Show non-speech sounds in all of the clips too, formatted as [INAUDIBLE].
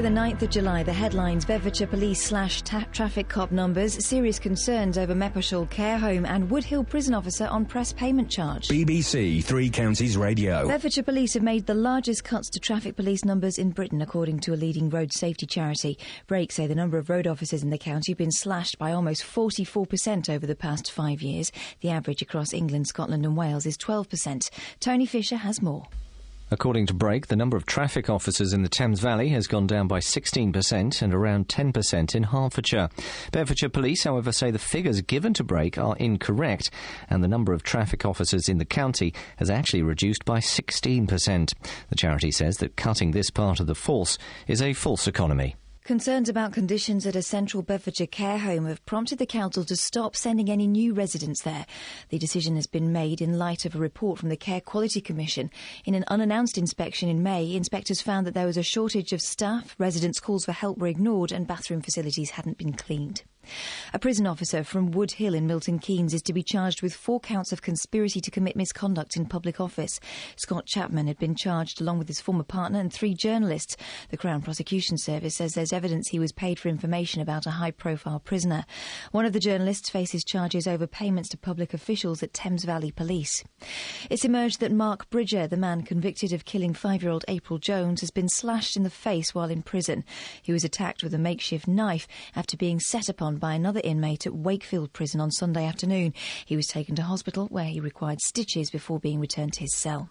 the 9th of July, the headlines Bedfordshire Police slash traffic cop numbers, serious concerns over Meppershall care home, and Woodhill prison officer on press payment charge. BBC Three Counties Radio. Bedfordshire Police have made the largest cuts to traffic police numbers in Britain, according to a leading road safety charity. Brake say the number of road officers in the county have been slashed by almost 44% over the past five years. The average across England, Scotland, and Wales is 12%. Tony Fisher has more. According to Brake, the number of traffic officers in the Thames Valley has gone down by 16% and around 10% in Hertfordshire. Bedfordshire Police, however, say the figures given to Brake are incorrect and the number of traffic officers in the county has actually reduced by 16%. The charity says that cutting this part of the force is a false economy. Concerns about conditions at a central Bedfordshire care home have prompted the council to stop sending any new residents there. The decision has been made in light of a report from the Care Quality Commission. In an unannounced inspection in May, inspectors found that there was a shortage of staff, residents' calls for help were ignored, and bathroom facilities hadn't been cleaned. A prison officer from Woodhill in Milton Keynes is to be charged with four counts of conspiracy to commit misconduct in public office. Scott Chapman had been charged along with his former partner and three journalists. The Crown Prosecution Service says there's evidence he was paid for information about a high profile prisoner. One of the journalists faces charges over payments to public officials at Thames Valley Police. It's emerged that Mark Bridger, the man convicted of killing five year old April Jones, has been slashed in the face while in prison. He was attacked with a makeshift knife after being set upon by another inmate at Wakefield Prison on Sunday afternoon. He was taken to hospital where he required stitches before being returned to his cell.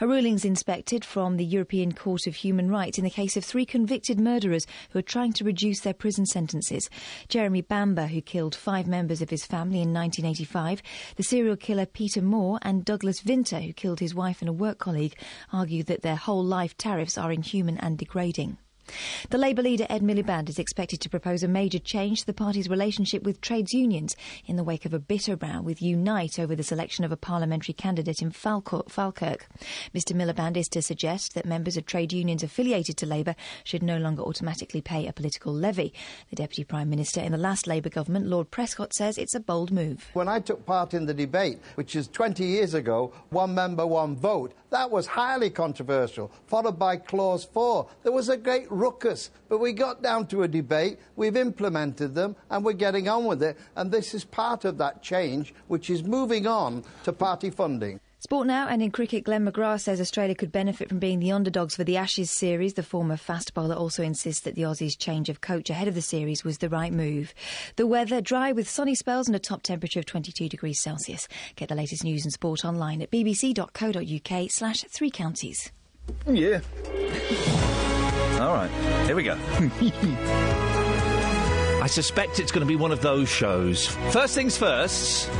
A ruling's inspected from the European Court of Human Rights in the case of three convicted murderers who are trying to reduce their prison sentences. Jeremy Bamber, who killed five members of his family in 1985, the serial killer Peter Moore, and Douglas Vinter, who killed his wife and a work colleague, argue that their whole life tariffs are inhuman and degrading. The Labour leader Ed Miliband is expected to propose a major change to the party's relationship with trades unions in the wake of a bitter row with Unite over the selection of a parliamentary candidate in Falkirk. Mr Miliband is to suggest that members of trade unions affiliated to Labour should no longer automatically pay a political levy. The Deputy Prime Minister in the last Labour government, Lord Prescott, says it's a bold move. When I took part in the debate, which is 20 years ago, one member, one vote, that was highly controversial, followed by Clause 4. There was a great ruckus, but we got down to a debate, we've implemented them, and we're getting on with it. And this is part of that change, which is moving on to party funding. Sport now, and in cricket, Glenn McGrath says Australia could benefit from being the underdogs for the Ashes series. The former fast bowler also insists that the Aussies' change of coach ahead of the series was the right move. The weather dry with sunny spells and a top temperature of 22 degrees Celsius. Get the latest news and sport online at bbc.co.uk slash three counties. Oh, yeah. All right, here we go. [LAUGHS] I suspect it's going to be one of those shows. First things first.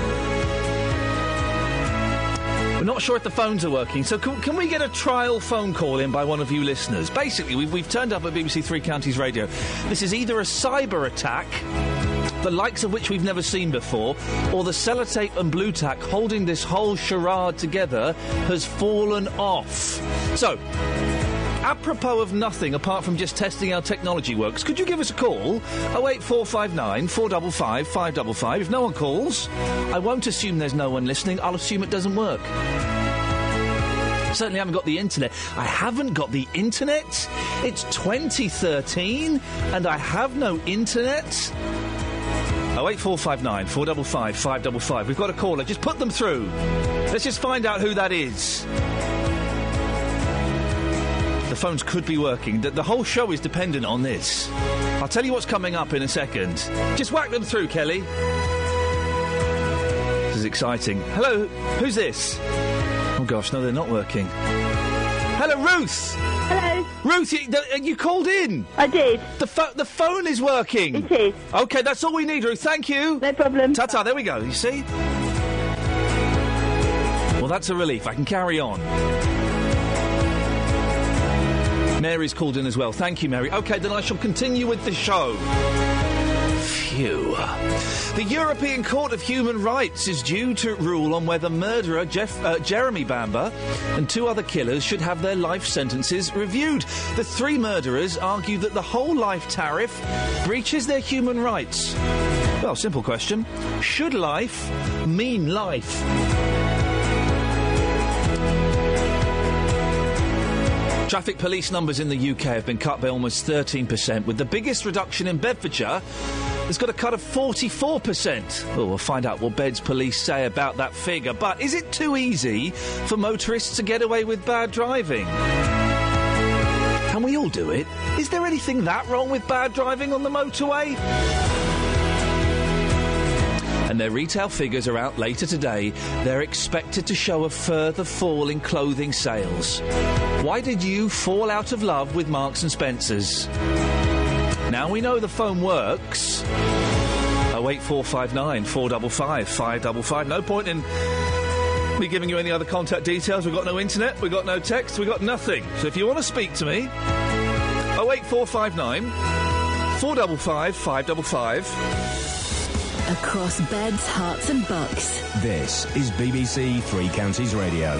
We're not sure if the phones are working, so can, can, we get a trial phone call in by one of you listeners? Basically, we've, we've turned up at BBC Three Counties Radio. This is either a cyber attack, the likes of which we've never seen before, or the sellotape and Blu-Tack holding this whole charade together has fallen off. So, apropos of nothing apart from just testing our technology works, could you give us a call? 08459 455 555. If no one calls, I won't assume there's no one listening, I'll assume it doesn't work. Certainly haven't got the internet. I haven't got the internet. It's 2013 and I have no internet. 08459 455 555. We've got a caller. Just put them through. Let's just find out who that is. The phones could be working. The, the, whole show is dependent on this. I'll tell you what's coming up in a second. Just whack them through, Kelly. This is exciting. Hello, who's this? Oh gosh, no, they're not working. Hello, Ruth. Hello. Ruth, you, you called in. I did. The, fo- the phone is working. It is. Okay, that's all we need, Ruth. Thank you. No problem. Ta ta, there we go. You see? Well, that's a relief. I can carry on. Mary's called in as well. Thank you, Mary. Okay, then I shall continue with the show. Phew. The European Court of Human Rights is due to rule on whether murderer Jeff, uh, Jeremy Bamber and two other killers should have their life sentences reviewed. The three murderers argue that the whole life tariff breaches their human rights. Well, simple question. Should life mean life? Traffic police numbers in the UK have been cut by almost 13%, with the biggest reduction in Bedfordshire has got a cut of 44%. Well, we'll find out what Beds police say about that figure. But is it too easy for motorists to get away with bad driving? Can we all do it? Is there anything that wrong with bad driving on the motorway? and their retail figures are out later today, they're expected to show a further fall in clothing sales. Why did you fall out of love with Marks and Spencers? Now we know the phone works. 08459 455 555. No point in me giving you any other contact details. We've got no internet, we've got no text, we've got nothing. So if you want to speak to me, 08459 455 555. Across beds, Herts, and bucks. This is BBC Three Counties Radio.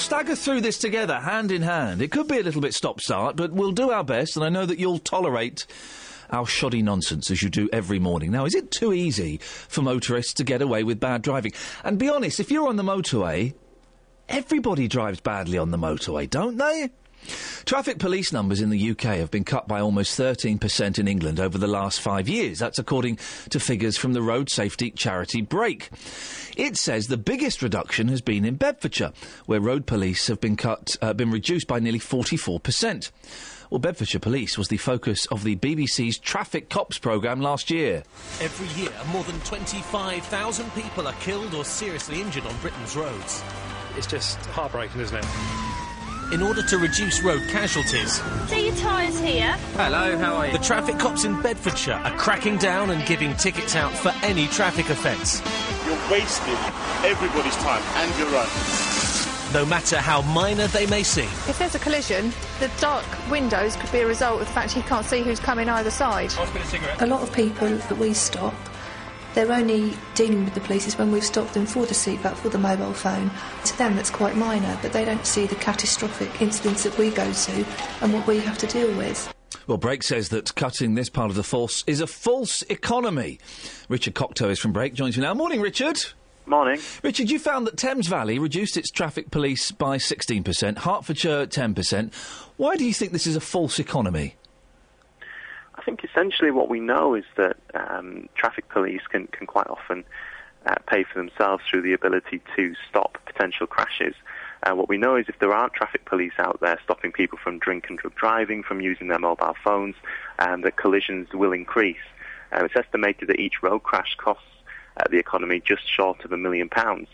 Stagger through this together, hand in hand. It could be a little bit stop start, but we'll do our best, and I know that you'll tolerate our shoddy nonsense as you do every morning. Now, is it too easy for motorists to get away with bad driving? And be honest, if you're on the motorway, everybody drives badly on the motorway, don't they? Traffic police numbers in the UK have been cut by almost 13% in England over the last five years. That's according to figures from the road safety charity Brake. It says the biggest reduction has been in Bedfordshire, where road police have been cut, uh, been reduced by nearly 44%. Well, Bedfordshire Police was the focus of the BBC's Traffic Cops programme last year. Every year, more than 25,000 people are killed or seriously injured on Britain's roads. It's just heartbreaking, isn't it? In order to reduce road casualties. See your tyres here. Hello, how are you? The traffic cops in Bedfordshire are cracking down and giving tickets out for any traffic offence. You're wasting everybody's time and your own. No matter how minor they may seem. If there's a collision, the dark windows could be a result of the fact you can't see who's coming either side. A lot of people that we stop they're only dealing with the police is when we've stopped them for the seatbelt, for the mobile phone. To them, that's quite minor, but they don't see the catastrophic incidents that we go to and what we have to deal with. Well, Brake says that cutting this part of the force is a false economy. Richard Cocteau is from Brake, joins me now. Morning, Richard. Morning. Richard, you found that Thames Valley reduced its traffic police by 16%, Hertfordshire 10%. Why do you think this is a false economy? I think essentially what we know is that um, traffic police can, can quite often uh, pay for themselves through the ability to stop potential crashes. Uh, what we know is if there aren't traffic police out there stopping people from drink and drug driving, from using their mobile phones, um, that collisions will increase. Uh, it's estimated that each road crash costs uh, the economy just short of a million pounds.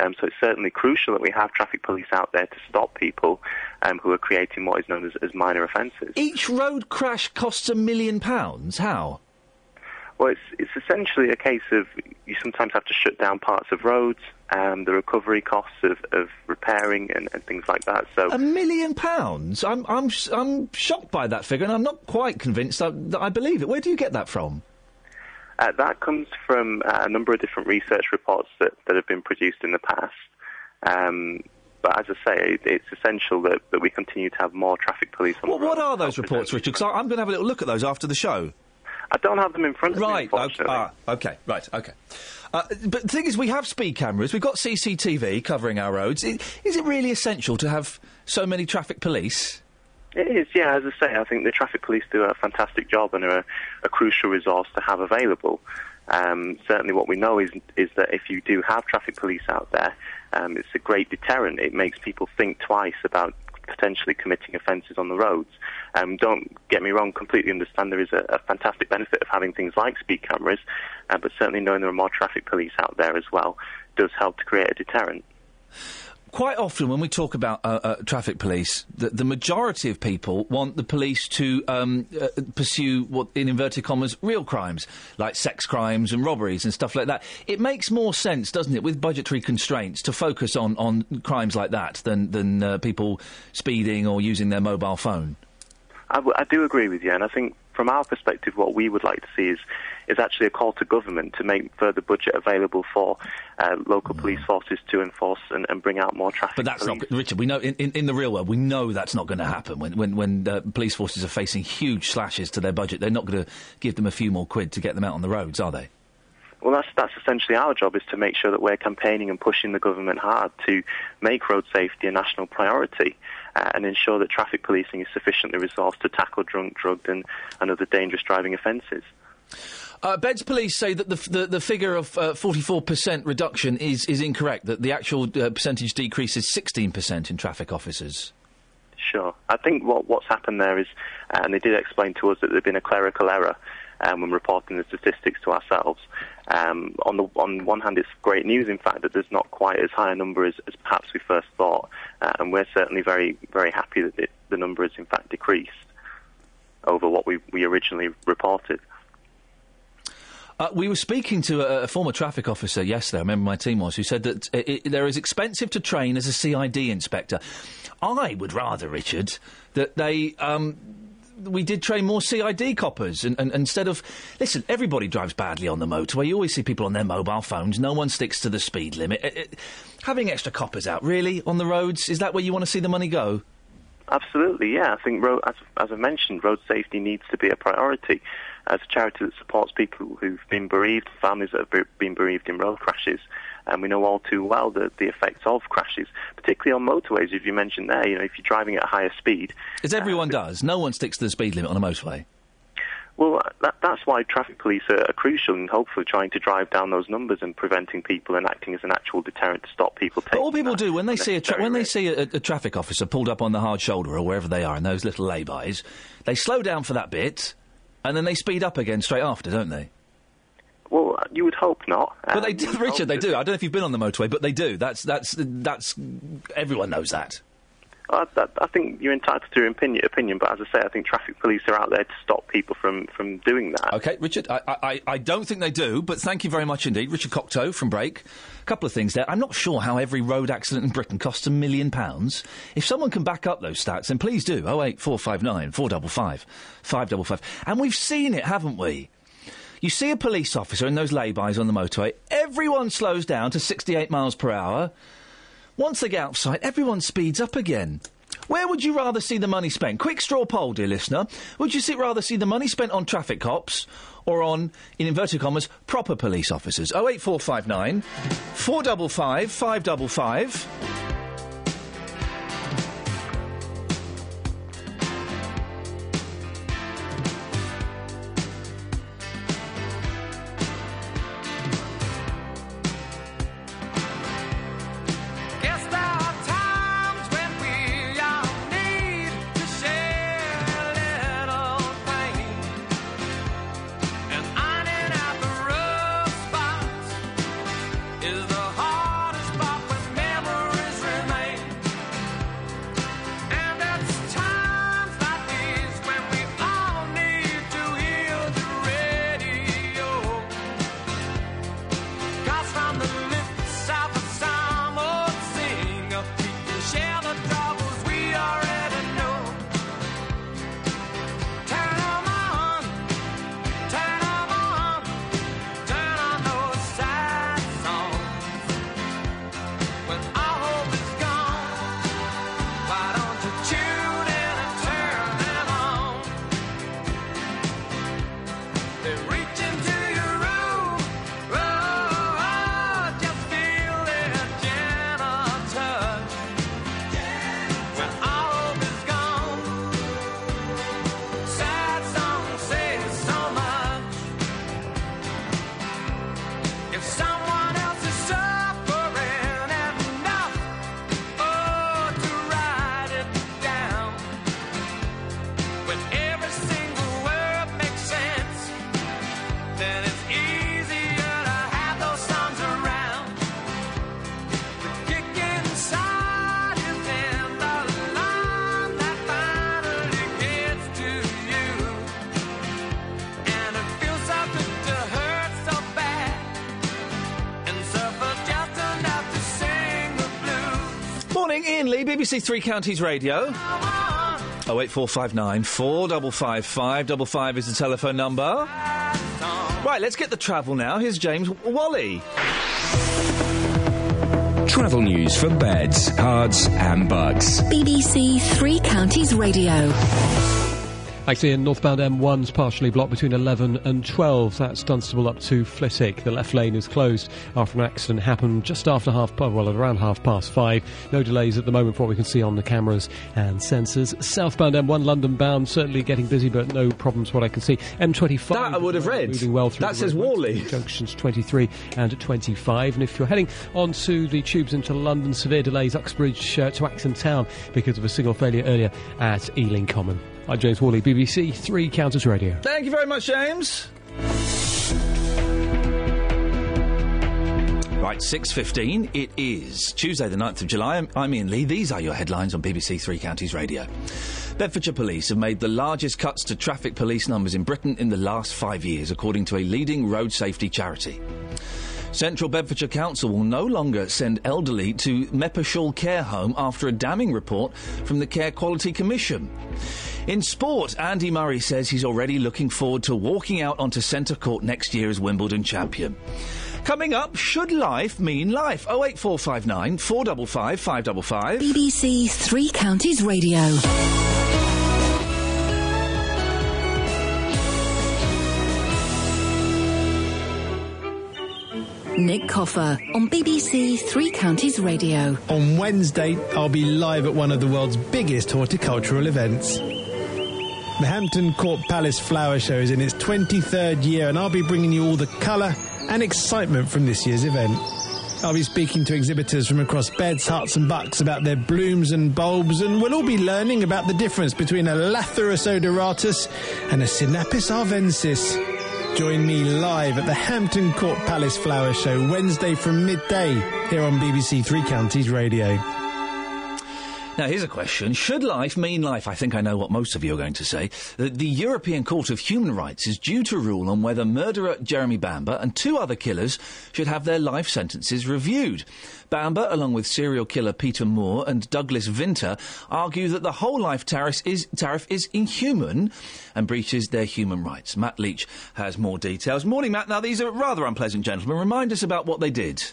Um, so it's certainly crucial that we have traffic police out there to stop people um, who are creating what is known as, as minor offences. Each road crash costs a million pounds. How? Well, it's, it's essentially a case of you sometimes have to shut down parts of roads, and the recovery costs of, of repairing and, and, things like that. So a million pounds. I'm I'm I'm shocked by that figure, and I'm not quite convinced that, that I believe it. Where do you get that from? Uh, that comes from uh, a number of different research reports that, that have been produced in the past. Um, but as I say, it's essential that, that we continue to have more traffic police on well, What are those reports, Richard? Because I'm going to have a little look at those after the show. I don't have them in front of right, me, Right. Ah, okay, right, okay. Uh, but the thing is, we have speed cameras, we've got CCTV covering our roads. Is, is it really essential to have so many traffic police? It is, yeah. As I say, I think the traffic police do a fantastic job and are a, a crucial resource to have available. Um, certainly, what we know is is that if you do have traffic police out there, um, it's a great deterrent. It makes people think twice about potentially committing offences on the roads. Um, don't get me wrong, completely understand there is a, a, fantastic benefit of having things like speed cameras, uh, but certainly knowing there are more traffic police out there as well does help to create a deterrent quite often when we talk about uh, uh, traffic police, the, the, majority of people want the police to um, uh, pursue what, in inverted commas, real crimes like sex crimes and robberies and stuff like that. It makes more sense, doesn't it, with budgetary constraints, to focus on, on crimes like that than than uh, people speeding or using their mobile phone. I, w- I do agree with you, and I think from our perspective, what we would like to see is is actually a call to government to make further budget available for uh, local police forces to enforce and, and, bring out more traffic. But that's police. not, Richard. We know in, in, in, the real world, we know that's not going to happen. When when when uh, police forces are facing huge slashes to their budget, they're not going to give them a few more quid to get them out on the roads, are they? Well, that's that's essentially our job is to make sure that we're campaigning and pushing the government hard to make road safety a national priority uh, and ensure that traffic policing is sufficiently resourced to tackle drunk, drugged, and, and other dangerous driving offences. Uh, Beds police say that the, the, the figure of uh, 44% reduction is, is incorrect, that the actual uh, percentage decrease is 16% in traffic officers. Sure. I think what, what's happened there is, uh, and they did explain to us that there had been a clerical error um, when reporting the statistics to ourselves. Um, on the on one hand, it's great news, in fact, that there's not quite as high a number as, as perhaps we first thought, uh, and we're certainly very very happy that it, the number has in fact decreased over what we, we originally reported. Uh, we were speaking to a, a, former traffic officer yesterday, I remember my team was, who said that it, it, they're as expensive to train as a CID inspector. I would rather, Richard, that they. Um, we did train more CID coppers, and, and, instead of listen, everybody drives badly on the motorway. You always see people on their mobile phones. No one sticks to the speed limit. It, having extra coppers out, really, on the roads, is that where you want to see the money go? Absolutely, yeah. I think, road, as, as I mentioned, road safety needs to be a priority as a charity that supports people who've been bereaved, families that have been bereaved in road crashes. And we know all too well the, the effects of crashes, particularly on motorways, as you mentioned there. You know, if you're driving at a higher speed. As everyone uh, does. No one sticks to the speed limit on a motorway. Well, that, that's why traffic police are, are, crucial and hopefully trying to drive down those numbers and preventing people and acting as an actual deterrent to stop people. But all people do when they see a tra- when they see a, a, traffic officer pulled up on the hard shoulder or wherever they are in those little laybys, they slow down for that bit and then they speed up again straight after, don't they? Well, you would hope not. Um, but they do, [LAUGHS] Richard, they do. I don't know if you've been on the motorway, but they do. That's that's that's everyone knows that. I, I, think you're entitled to your opinion, opinion, but as I say, I think traffic police are out there to stop people from, from doing that. Okay, Richard, I, I, I don't think they do, but thank you very much indeed. Richard Cocteau from Brake. A couple of things there. I'm not sure how every road accident in Britain costs a million pounds. If someone can back up those stats, then please do. 08459 455 555. And we've seen it, haven't we? You see a police officer in those laybys on the motorway, everyone slows down to 68 miles per hour. Once they get outside, everyone speeds up again. Where would you rather see the money spent? Quick straw poll, dear listener. Would you rather see the money spent on traffic cops or on, in inverted commas, proper police officers? 08459 455 555. BBC Three Counties Radio. Oh eight four five nine four double five five double five is the telephone number. Right, let's get the travel now. Here's James Whalley. Travel news for beds, cards, and bugs. BBC Three Counties Radio. In northbound M1's partially blocked between 11 and 12. That's Dunstable up to Flitwick. The left lane is closed after an accident happened just after half, past, well, at around half past five. No delays at the moment for what we can see on the cameras and sensors. Southbound M1 London bound, certainly getting busy, but no problems what I can see. M25. That I would have read. Moving well through That says Whalley. Junctions 23 and 25. And if you're heading onto the tubes into London, severe delays, Uxbridge uh, to Acton Town because of a signal failure earlier at Ealing Common. I'm James Whalley, BBC Three Counties Radio. Thank you very much, James. Right, 6.15, it is Tuesday the 9th of July. I'm, I'm Iain Lee. These are your headlines on BBC Three Counties Radio. Bedfordshire Police have made the largest cuts to traffic police numbers in Britain in the last five years, according to a leading road safety charity. Central Bedfordshire Council will no longer send elderly to Meppershall Care Home after a damning report from the Care Quality Commission. In sport, Andy Murray says he's already looking forward to walking out onto centre court next year as Wimbledon champion. Coming up, should life mean life? 08459 455 555. BBC Three Counties Radio. Nick Coffer on BBC Three Counties Radio. On Wednesday, I'll be live at one of the world's biggest horticultural events. The Hampton Court Palace Flower Show is in its 23rd year, and I'll be bringing you all the colour and excitement from this year's event. I'll be speaking to exhibitors from across beds, Herts, and bucks about their blooms and bulbs, and we'll all be learning about the difference between a Lathyrus odoratus and a Sinapis arvensis. Join me live at the Hampton Court Palace Flower Show Wednesday from midday here on BBC Three Counties Radio. Now, here's a question. Should life mean life? I think I know what most of you are going to say. The, the European Court of Human Rights is due to rule on whether murderer Jeremy Bamber and two other killers should have their life sentences reviewed. Bamber, along with serial killer Peter Moore and Douglas Vinter, argue that the whole life tariff is, tariff is inhuman and breaches their human rights. Matt Leach has more details. Morning, Matt. Now, these are rather unpleasant gentlemen. Remind us about what they did.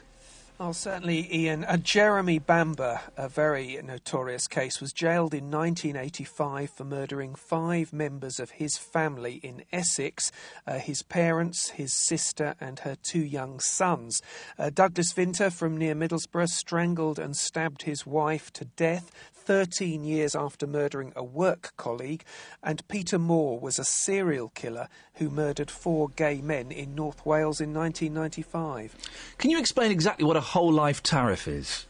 Oh, certainly, Iain. Uh, Jeremy Bamber, a very notorious case, was jailed in 1985 for murdering five members of his family in Essex uh, his parents, his sister, and her two young sons. Uh, Douglas Vinter from near Middlesbrough strangled and stabbed his wife to death 13 years after murdering a work colleague, and Peter Moore was a serial killer who murdered four gay men in North Wales in 1995. Can you explain exactly what a whole life tariff is?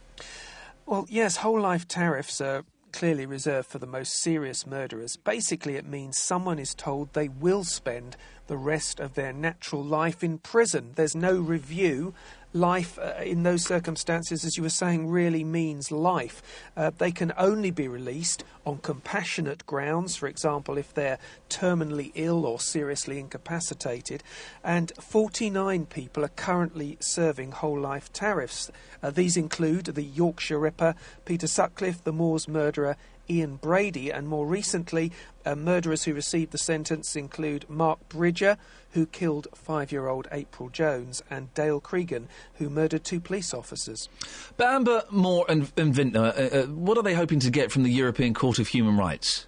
Well, yes, whole life tariffs are clearly reserved for the most serious murderers. Basically, it means someone is told they will spend the rest of their natural life in prison. There's no review, life uh, in those circumstances, as you were saying, really means life. Uh, they can only be released on compassionate grounds, for example, if they're terminally ill or seriously incapacitated. And 49 people are currently serving whole life tariffs. Uh, these include the Yorkshire Ripper, Peter Sutcliffe, the Moors murderer, Ian Brady, and more recently, uh, murderers who received the sentence include Mark Bridger, who killed five year old April Jones, and Dale Cregan, who murdered two police officers. Bamber, Moore, and, and Vinter, uh, uh, what are they hoping to get from the European Court of Human Rights?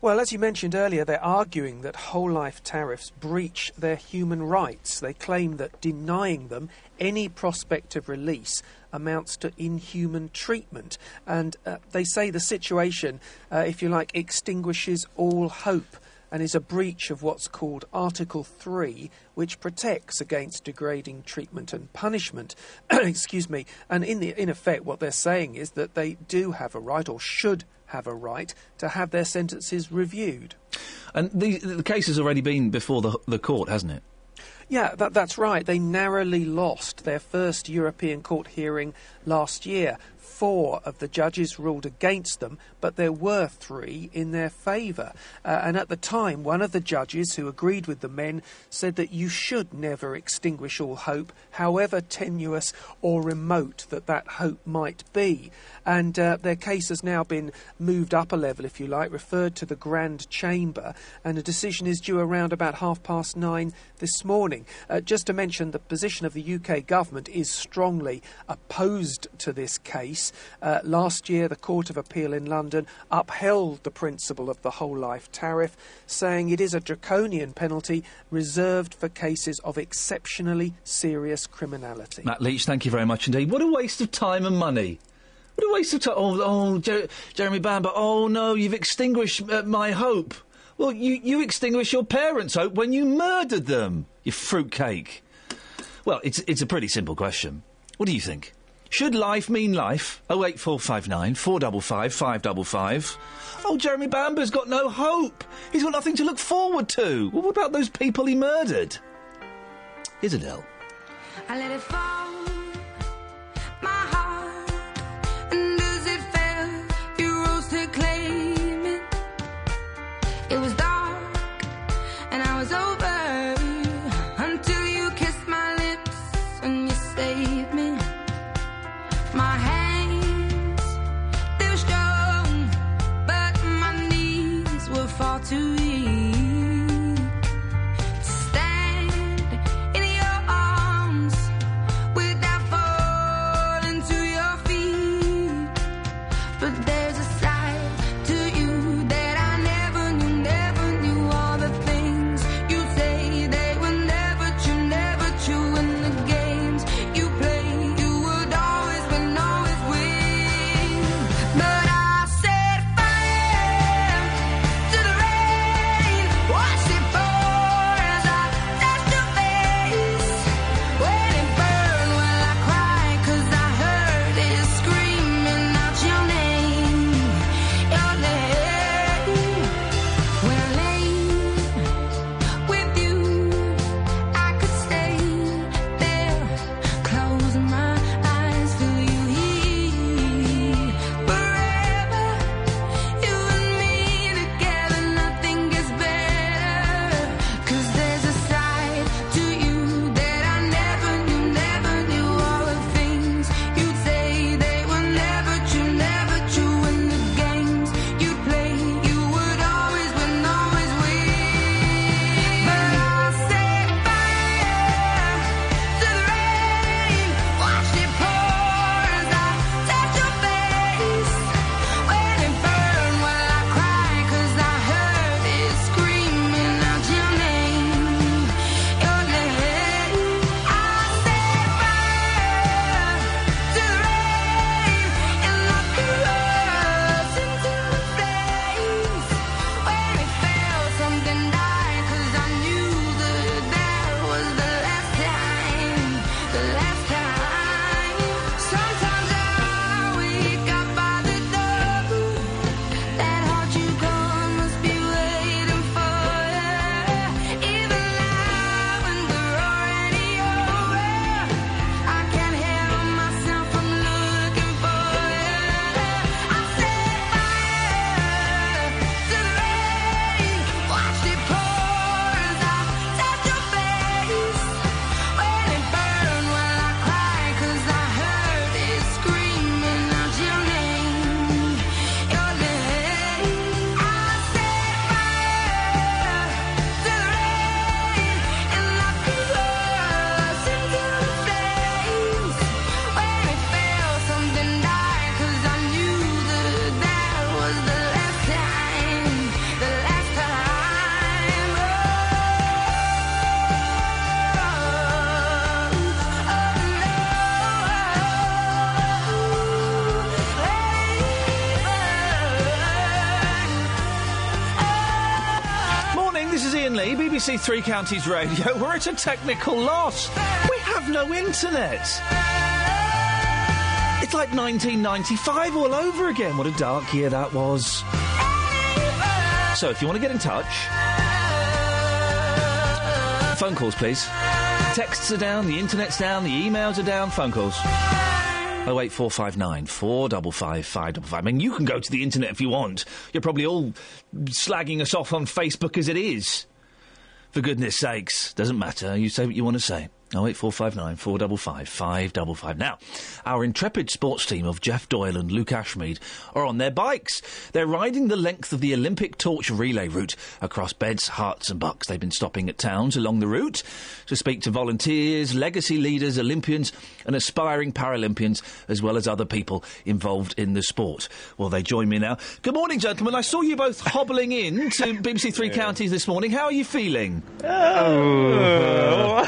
Well, as you mentioned earlier, they're arguing that whole life tariffs breach their human rights. They claim that denying them any prospect of release amounts to inhuman treatment. And uh, they say the situation, uh, if you like, extinguishes all hope and is a breach of what's called Article 3, which protects against degrading treatment and punishment. [CLEARS THROAT] Excuse me. And in, the, in effect, what they're saying is that they do have a right, or should have a right, to have their sentences reviewed. And the, the case has already been before the, the court, hasn't it? Yeah, that, that's right. They narrowly lost their first European Court hearing last year. Four of the judges ruled against them, but there were three in their favour. Uh, and at the time, one of the judges who agreed with the men said that you should never extinguish all hope, however tenuous or remote that that hope might be. And uh, their case has now been moved up a level, if you like, referred to the Grand Chamber, and a decision is due around about half past nine this morning. Uh, just to mention, the position of the UK government is strongly opposed to this case. This. Uh, last year, the Court of Appeal in London upheld the principle of the whole life tariff, saying it is a draconian penalty reserved for cases of exceptionally serious criminality. Matt Leach, thank you very much indeed. What a waste of time and money. What a waste of time. Oh, oh Jer- Jeremy Bamber, oh no, you've extinguished uh, my hope. Well, you, you extinguished your parents' hope when you murdered them, you fruitcake. Well, it's, it's a pretty simple question. What do you think? Should life mean life? 08459 455 555. Oh, Jeremy Bamber's got no hope. He's got nothing to look forward to. Well, what about those people he murdered? Adele. I let it fall. Three Counties Radio. [LAUGHS] We're at a technical loss. We have no internet. It's like 1995 all over again. What a dark year that was. So, if you want to get in touch, phone calls, please. Texts are down, the internet's down, the emails are down, phone calls. 08459 455 555. I mean, you can go to the internet if you want. You're probably all slagging us off on Facebook as it is. For goodness sakes, doesn't matter. You say what you want to say. Oh eight four five nine four double five five double five. Now, our intrepid sports team of Jeff Doyle and Luke Ashmead are on their bikes. They're riding the length of the Olympic torch relay route across beds, Herts, and bucks. They've been stopping at towns along the route to speak to volunteers, legacy leaders, Olympians, and aspiring Paralympians, as well as other people involved in the sport. Well, they join me now. Good morning, gentlemen. I saw you both hobbling in to BBC Three Counties this morning. How are you feeling? Oh.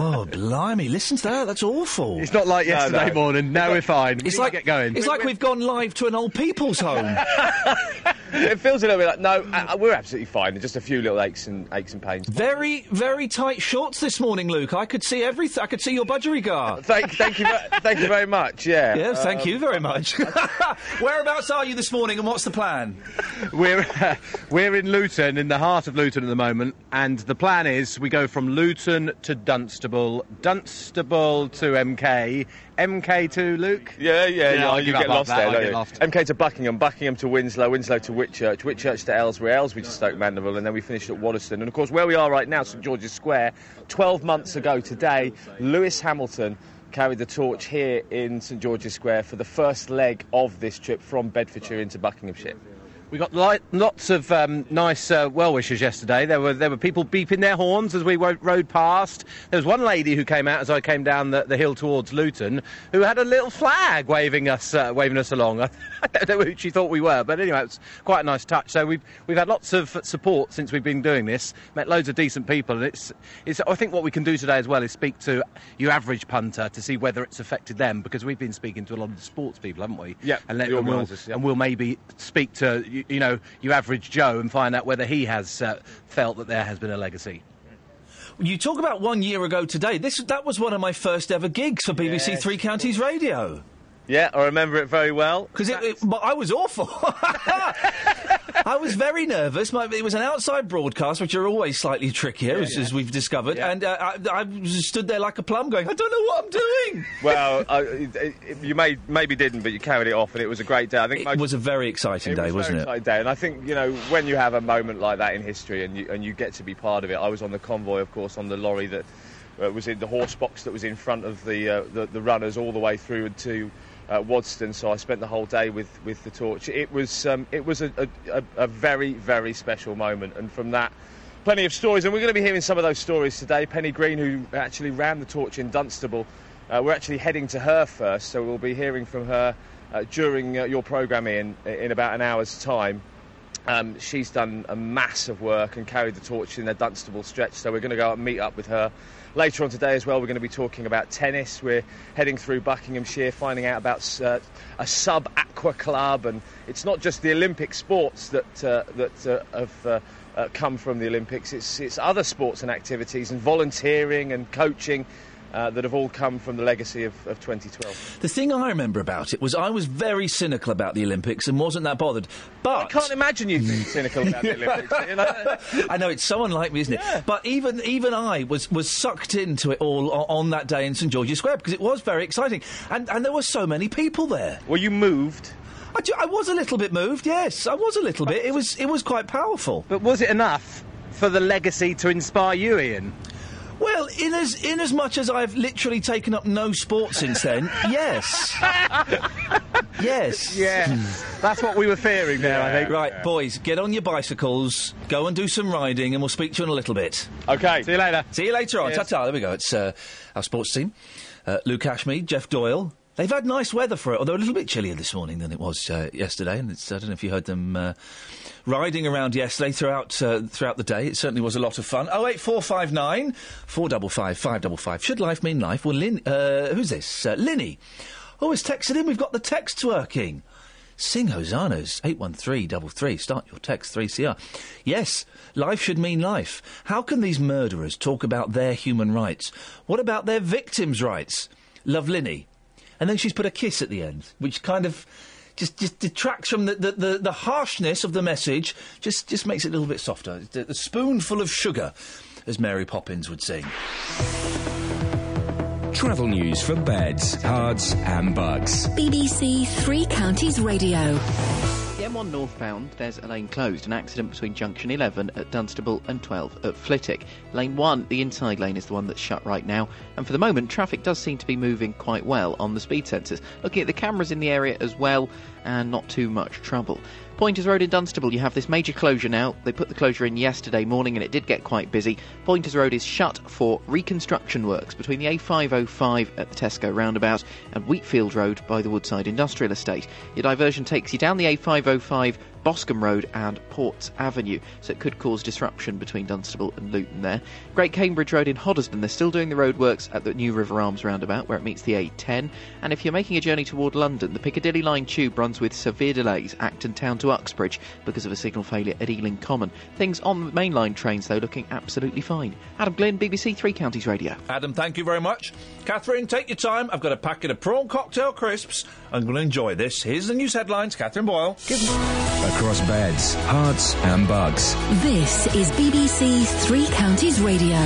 God, blimey! Listen to that. That's awful. It's not like yesterday morning. Now we're fine. It's need like to get going. It's like we've gone live to an old people's home. [LAUGHS] it feels a little bit like no. Uh, we're absolutely fine. Just a few little aches and aches and pains. Very, very tight shorts this morning, Luke. I could see everything. I could see your budgerigar. Thank, thank you, thank you very much. Yeah. Yes, thank Um, you very much. [LAUGHS] Whereabouts are you this morning, and what's the plan? We're [LAUGHS] we're in Luton, in the heart of Luton at the moment, and the plan is we go from Luton to Dunstable, Dunstable to MK, MK to Luke. Yeah, yeah, yeah. I'll you get lost there, don't you? lost. MK to Buckingham, Buckingham to Winslow, Winslow to Whitchurch, Whitchurch to Aylesbury, Aylesbury to Stoke Mandeville, and then we finished at Waddesdon. And of course, where we are right now, St George's Square, 12 months ago today, Lewis Hamilton carried the torch here in St George's Square for the first leg of this trip from Bedfordshire into Buckinghamshire. We got li- lots of um, nice uh, well wishers yesterday. There were there were people beeping their horns as we rode past. There was one lady who came out as I came down the, the hill towards Luton, who had a little flag waving us uh, waving us along. [LAUGHS] I don't know who she thought we were, but anyway, it was quite a nice touch. So we've we've had lots of support since we've been doing this. Met loads of decent people, and it's it's. I think what we can do today as well is speak to your average punter to see whether it's affected them because we've been speaking to a lot of the sports people, haven't we? Yeah, and, let, the and we'll, organisers, yeah. and we'll maybe speak to you, you know you average Joe and find out whether he has uh, felt that there has been a legacy. You talk about one year ago today. This that was one of my first ever gigs for BBC Three Counties Radio. Yeah, I remember it very well. Because it, it, but I was awful. [LAUGHS] I was very nervous. My, it was an outside broadcast, which are always slightly trickier, as, as we've discovered. And uh, I, I stood there like a plum, going, "I don't know what I'm doing." Well, [LAUGHS] uh, it, you may, maybe didn't, but you carried it off, and it was a great day. I think It was a very exciting day, was wasn't very it? exciting day, and I think you know when you have a moment like that in history, and you and you get to be part of it. I was on the convoy, of course, on the lorry that uh, was in the horse box that was in front of the uh, the, the runners all the way through to. Uh, Waddesdon, so I spent the whole day with, with the torch. It was um, it was a, a, a very very special moment, and from that, plenty of stories. And we're going to be hearing some of those stories today. Penny Green, who actually ran the torch in Dunstable, uh, we're actually heading to her first, so we'll be hearing from her uh, during uh, your programme in in about an hour's time. Um, she's done a massive work and carried the torch in the Dunstable stretch, so we're going to go and meet up with her later on today as well. We're going to be talking about tennis. We're heading through Buckinghamshire, finding out about uh, a sub aqua club, and it's not just the Olympic sports that uh, that uh, have. Uh, uh, come from the Olympics. It's, it's other sports and activities and volunteering and coaching uh, that have all come from the legacy of, of 2012. The thing I remember about it was I was very cynical about the Olympics and wasn't that bothered. But I can't imagine you being cynical about the Olympics. You know? [LAUGHS] I know it's so unlike me, isn't it? But even even I was was sucked into it all on, on that day in St George's Square because it was very exciting, and and there were so many people there. Were you moved? I, ju- I was a little bit moved. Yes, I was a little bit. It was it was quite powerful. But was it enough for the legacy to inspire you, Iain? Well, in as in as much as I've literally taken up no sport since then, [LAUGHS] yes, yes, Yeah, that's what we were fearing there. I think. Right, boys, get on your bicycles, go and do some riding, and we'll speak to you in a little bit. Okay. See you later. See you later on. Cheers. Ta-ta. There we go. It's uh, our sports team. Uh, Luke Ashmead, Jeff Doyle. They've had nice weather for it, although a little bit chillier this morning than it was uh, yesterday. And I don't know if you heard them uh, riding around yesterday throughout uh, throughout the day. It certainly was a lot of fun. Oh eight four five nine four double five five double five. Should life mean life? Well, Lin, uh, who's this? Uh, Linny. Oh, it's texted in. We've got the texts working. Sing hosannas. 81333. Start your text 3CR. Yes, life should mean life. How can these murderers talk about their human rights? What about their victims' rights? Love Linny. And then she's put a kiss at the end, which kind of just, just detracts from the, the, the, the harshness of the message, just, just makes it a little bit softer. A, a spoonful of sugar, as Mary Poppins would sing. Travel news for beds, cards, and bugs. BBC Three Counties Radio. Yeah, M1 northbound, there's a lane closed. An accident between junction 11 at Dunstable and 12 at Flitwick. Lane 1, the inside lane, is the one that's shut right now. And for the moment, traffic does seem to be moving quite well on the speed sensors. Looking at the cameras in the area as well, and not too much trouble. Poynters Road in Dunstable, you have this major closure now. They put the closure in yesterday morning and it did get quite busy. Poynters Road is shut for reconstruction works between the A505 at the Tesco roundabout and Wheatfield Road by the Woodside Industrial Estate. Your diversion takes you down the A505 Boscombe Road and Ports Avenue, so it could cause disruption between Dunstable and Luton there. Great Cambridge Road in Hoddesdon, they're still doing the roadworks at the New River Arms roundabout where it meets the A10. And if you're making a journey toward London, the Piccadilly Line tube runs with severe delays, Acton Town to Uxbridge, because of a signal failure at Ealing Common. Things on the mainline trains, though, looking absolutely fine. Adam Glynn, BBC Three Counties Radio. Adam, thank you very much. Catherine, take your time. I've got a packet of prawn cocktail crisps. I'm going to enjoy this. Here's the news headlines. Catherine Boyle. Across beds, Herts, and Bucks. This is BBC Three Counties Radio.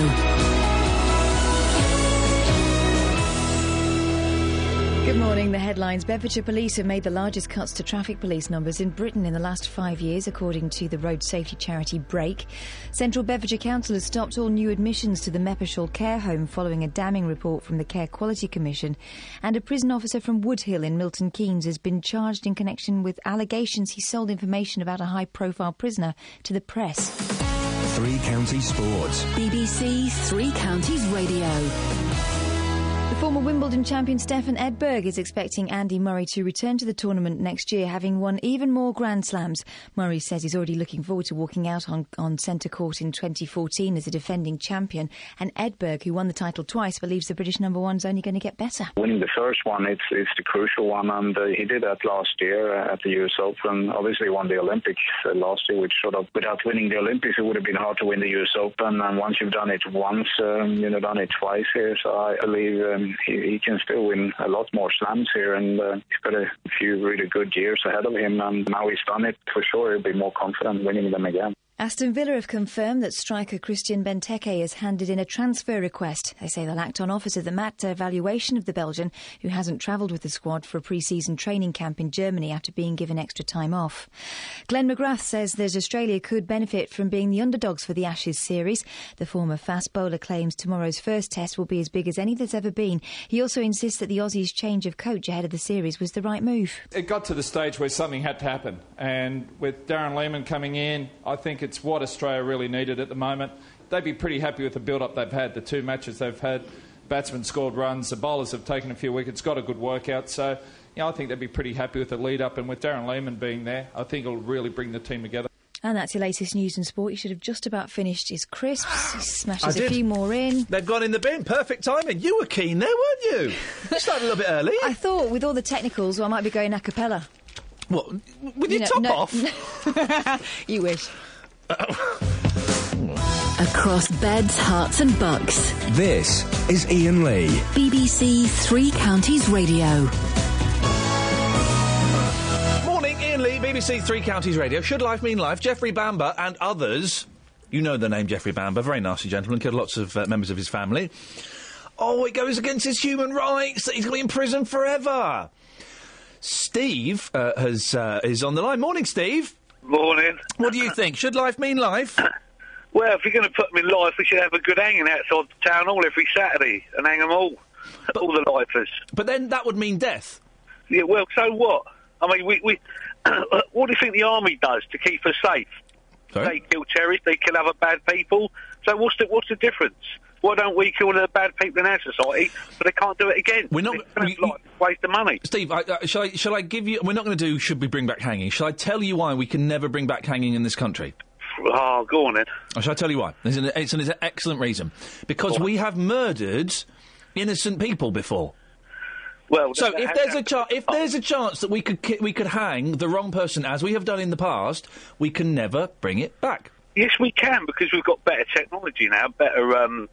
Good morning. The headlines. Bedfordshire Police have made the largest cuts to traffic police numbers in Britain in the last five years, according to the road safety charity Brake. Central Bedfordshire Council has stopped all new admissions to the Meppershall Care Home following a damning report from the Care Quality Commission. And a prison officer from Woodhill in Milton Keynes has been charged in connection with allegations he sold information about a high profile prisoner to the press. Three Counties Sports. BBC Three Counties Radio. Former Wimbledon champion Stefan Edberg is expecting Andy Murray to return to the tournament next year, having won even more Grand Slams. Murray says he's already looking forward to walking out on, on centre court in 2014 as a defending champion. And Edberg, who won the title twice, believes the British number one's only going to get better. Winning the first one, it's it's the crucial one, and uh, he did that last year uh, at the US Open. Obviously, won the Olympics uh, last year, which sort of without winning the Olympics, it would have been hard to win the US Open. And once you've done it once, um, you know, done it twice here. So I believe um, he, he can still win a lot more slams here, and uh, he's got a few really good years ahead of him. And now he's done it for sure, he'll be more confident winning them again. Aston Villa have confirmed that striker Christian Benteke has handed in a transfer request. They say they'll act on offers of the MAT evaluation of the Belgian, who hasn't travelled with the squad for a pre-season training camp in Germany after being given extra time off. Glenn McGrath says that Australia could benefit from being the underdogs for the Ashes series. The former fast bowler claims tomorrow's first test will be as big as any that's ever been. He also insists that the Aussies' change of coach ahead of the series was the right move. It got to the stage where something had to happen, and with Darren Lehmann coming in, I think it's what Australia really needed at the moment. They'd be pretty happy with the build up they've had, the two matches they've had. Batsmen scored runs, the bowlers have taken a few wickets, got a good workout. So, you know, I think they'd be pretty happy with the lead up. And with Darren Lehmann being there, I think it'll really bring the team together. And that's your latest news and sport. You should have just about finished his crisps. [SIGHS] He smashes a did. few more in. They've gone in the bin. Perfect timing. You were keen there, weren't you? [LAUGHS] You started a little bit early. I thought with all the technicals, well, I might be going a cappella. What? With your top off? [LAUGHS] you wish. Across beds, Herts, and bucks. This is Iain Lee. BBC Three Counties Radio. Morning, Iain Lee, BBC Three Counties Radio. Should life mean life? Jeremy Bamber and others. You know the name Jeremy Bamber, very nasty gentleman, killed lots of uh, members of his family. Oh, it goes against his human rights. that He's going to be in prison forever. Steve uh, has uh, is on the line. Morning, Steve. Morning. What do you think? Should life mean life? [LAUGHS] Well, if you're going to put them in life, we should have a good hanging outside the town hall every Saturday and hang them all. [LAUGHS] all the lifers. But then that would mean death. Yeah, well, so what? I mean, we, we [CLEARS THROAT] what do you think the army does to keep us safe? Sorry? They kill terrorists, they kill other bad people. So what's the what's the difference? Why don't we kill the bad people in our society, but they can't do it again? We're not. It's like waste of money. Steve, I, uh, shall I shall I give you? We're not going to do. Should we bring back hanging? Shall I tell you why we can never bring back hanging in this country? Oh, go on then. Or shall I tell you why? It's an, it's an, it's an excellent reason. Because we have murdered innocent people before. Well, so if there's a chance, if there's a chance that we could ki- we could hang the wrong person as we have done in the past, we can never bring it back. Yes, we can because we've got better technology now. Better, um,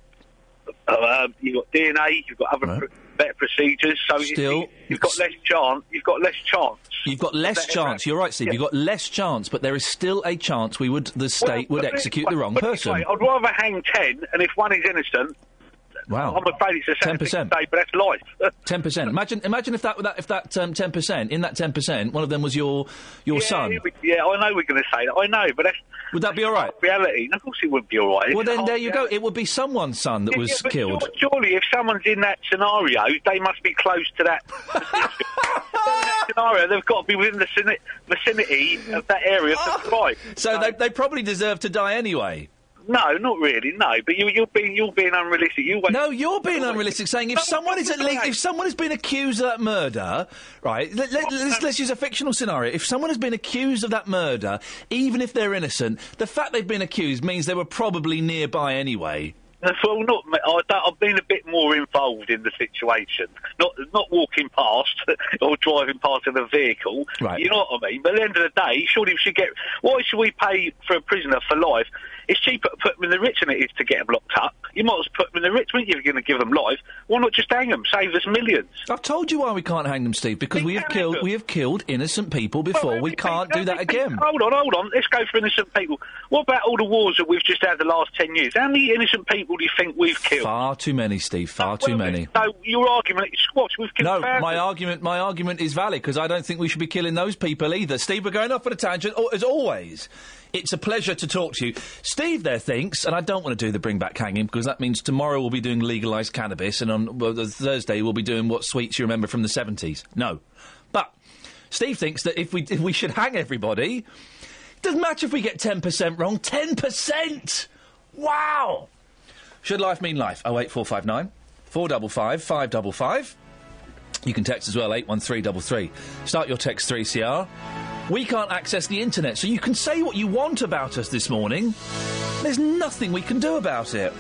uh, you've got DNA, you've got other pr- better procedures. So Still- you, you've got less chance. You've got less chance. You've got less chance. You're right, Steve. Yeah. You've got less chance, but there is still a chance we would the state would execute the wrong person. anyway, I'd rather hang ten, and if one is innocent, Wow. I'm afraid it's a to 10%. but that's life. [LAUGHS] Ten percent. Imagine, imagine if that, that if that um, ten percent in that ten percent, one of them was your your yeah, son. we- Yeah, I know we're going to say that. I know, but that's. Would that be all right? Reality. Of course, it wouldn't be all right. Well, then there you go. It would be someone's son that Yeah, was yeah, but killed. sure- Surely, if someone's in that scenario, they must be close to that. position. [LAUGHS] If they're in that scenario, they've got to be within the vicini- vicinity of that area to [LAUGHS] survive. So they, they probably deserve to die anyway. No, not really. No, but you, you're being you're being unrealistic. You wait. No, you're being unrealistic, saying if No, someone is at least if someone has been accused of that murder, right? Let, let, oh, let's, let's use a fictional scenario. If someone has been accused of that murder, even if they're innocent, the fact they've been accused means they were probably nearby anyway. Well, not. me. I don't, I've been a bit more involved in the situation. Not not walking past [LAUGHS] or driving past in a vehicle. Right. You know what I mean? But at the end of the day, surely we should get. Why should we pay for a prisoner for life? It's cheaper to put them in the rich than it is to get them locked up. You might as well put them in the rich, wouldn't you? If you're going to give them life, why not just hang them? Save us millions. I've told you why we can't hang them, Steve. Because we have killed we have killed innocent people before. we can't do that again. Hold on, hold on. Let's go for innocent people. What about all the wars that we've just had the last ten years? How many innocent people do you think we've killed? Far too many, Steve. Far too many. So your argument is what? We've killed No, thousands. my argument, my argument is valid because I don't think we should be killing those people either. Steve, we're going off on a tangent as always. It's a pleasure to talk to you. Steve there thinks, and I don't want to do the bring back hanging because that means tomorrow we'll be doing legalised cannabis, and on well, Thursday we'll be doing what sweets you remember from the seventies. No, but Steve thinks that if we if [LAUGHS] we should hang everybody, it doesn't matter if we get ten percent wrong. Ten percent. Wow. Should life mean life? Oh eight four five nine four double five five double five. You can text as well, 81333. Start your text 3CR. We can't access the internet, so you can say what you want about us this morning. There's nothing we can do about it.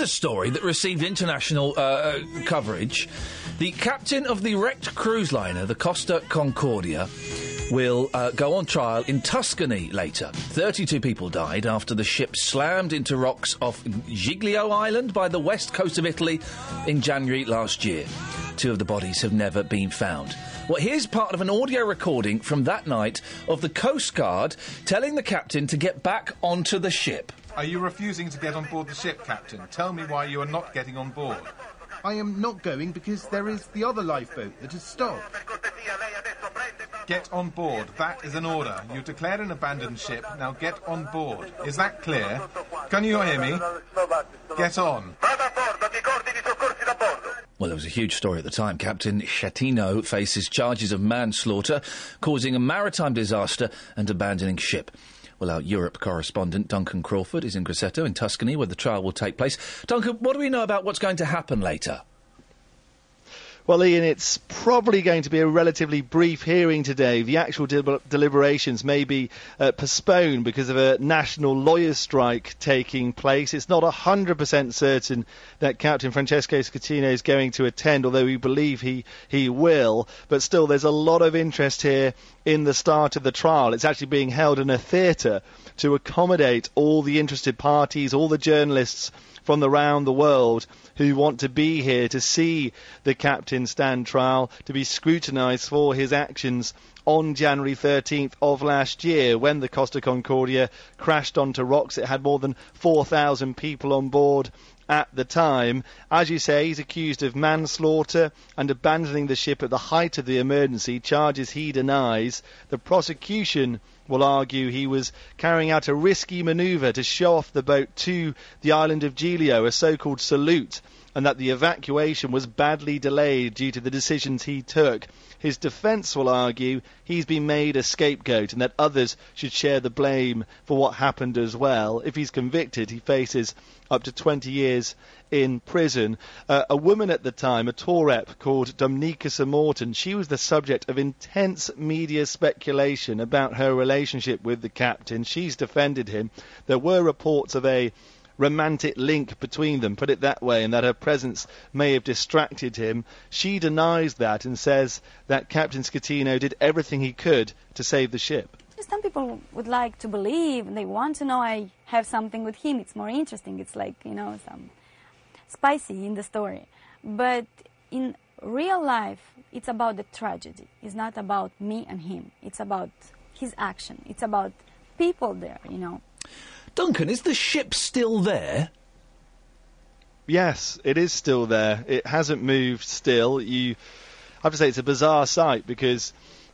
A story that received international uh, uh, coverage. The captain of the wrecked cruise liner, the Costa Concordia, will uh, go on trial in Tuscany later. 32 people died after the ship slammed into rocks off Giglio Island by the west coast of Italy in January last year. Two of the bodies have never been found. Well, here's part of an audio recording from that night of the Coast Guard telling the captain to get back onto the ship. Are you refusing to get on board the ship, Captain? Tell me why you are not getting on board. I am not going because there is the other lifeboat that has stopped. Get on board. That is an order. You declare an abandoned ship. Now get on board. Is that clear? Can you hear me? Get on. Well, there was a huge story at the time. Captain Schettino faces charges of manslaughter, causing a maritime disaster, and abandoning ship. Well, our Europe correspondent Duncan Crawford is in Grosseto in Tuscany, where the trial will take place. Duncan, what do we know about what's going to happen later? Well, Iain, it's probably going to be a relatively brief hearing today. The actual del- deliberations may be uh, postponed because of a national lawyers' strike taking place. It's not 100% certain that Captain Francesco Schettino is going to attend, although we believe he, he will. But still, there's a lot of interest here in the start of the trial. It's actually being held in a theatre to accommodate all the interested parties, all the journalists from around the world who want to be here to see the captain stand trial, to be scrutinised for his actions on January 13th of last year when the Costa Concordia crashed onto rocks. It had more than 4,000 people on board at the time. As you say, he's accused of manslaughter and abandoning the ship at the height of the emergency, charges he denies. The prosecution will argue he was carrying out a risky manoeuvre to show off the boat to the island of Giglio, a so-called salute, and that the evacuation was badly delayed due to the decisions he took. His defence will argue he's been made a scapegoat and that others should share the blame for what happened as well. If he's convicted, he faces up to 20 years in prison. Uh, a woman at the time, a tour rep called Domnica Cemortan, she was the subject of intense media speculation about her relationship with the captain. She's defended him. There were reports of a romantic link between them, put it that way, and that her presence may have distracted him. She denies that and says that Captain Schettino did everything he could to save the ship. Some people would like to believe, and they want to know I have something with him. It's more interesting. It's like, you know, some spicy in the story. But in real life, it's about the tragedy. It's not about me and him. It's about his action. It's about people there, you know. Duncan, is the ship still there? Yes, it is still there. It hasn't moved still. You I have to say it's a bizarre sight because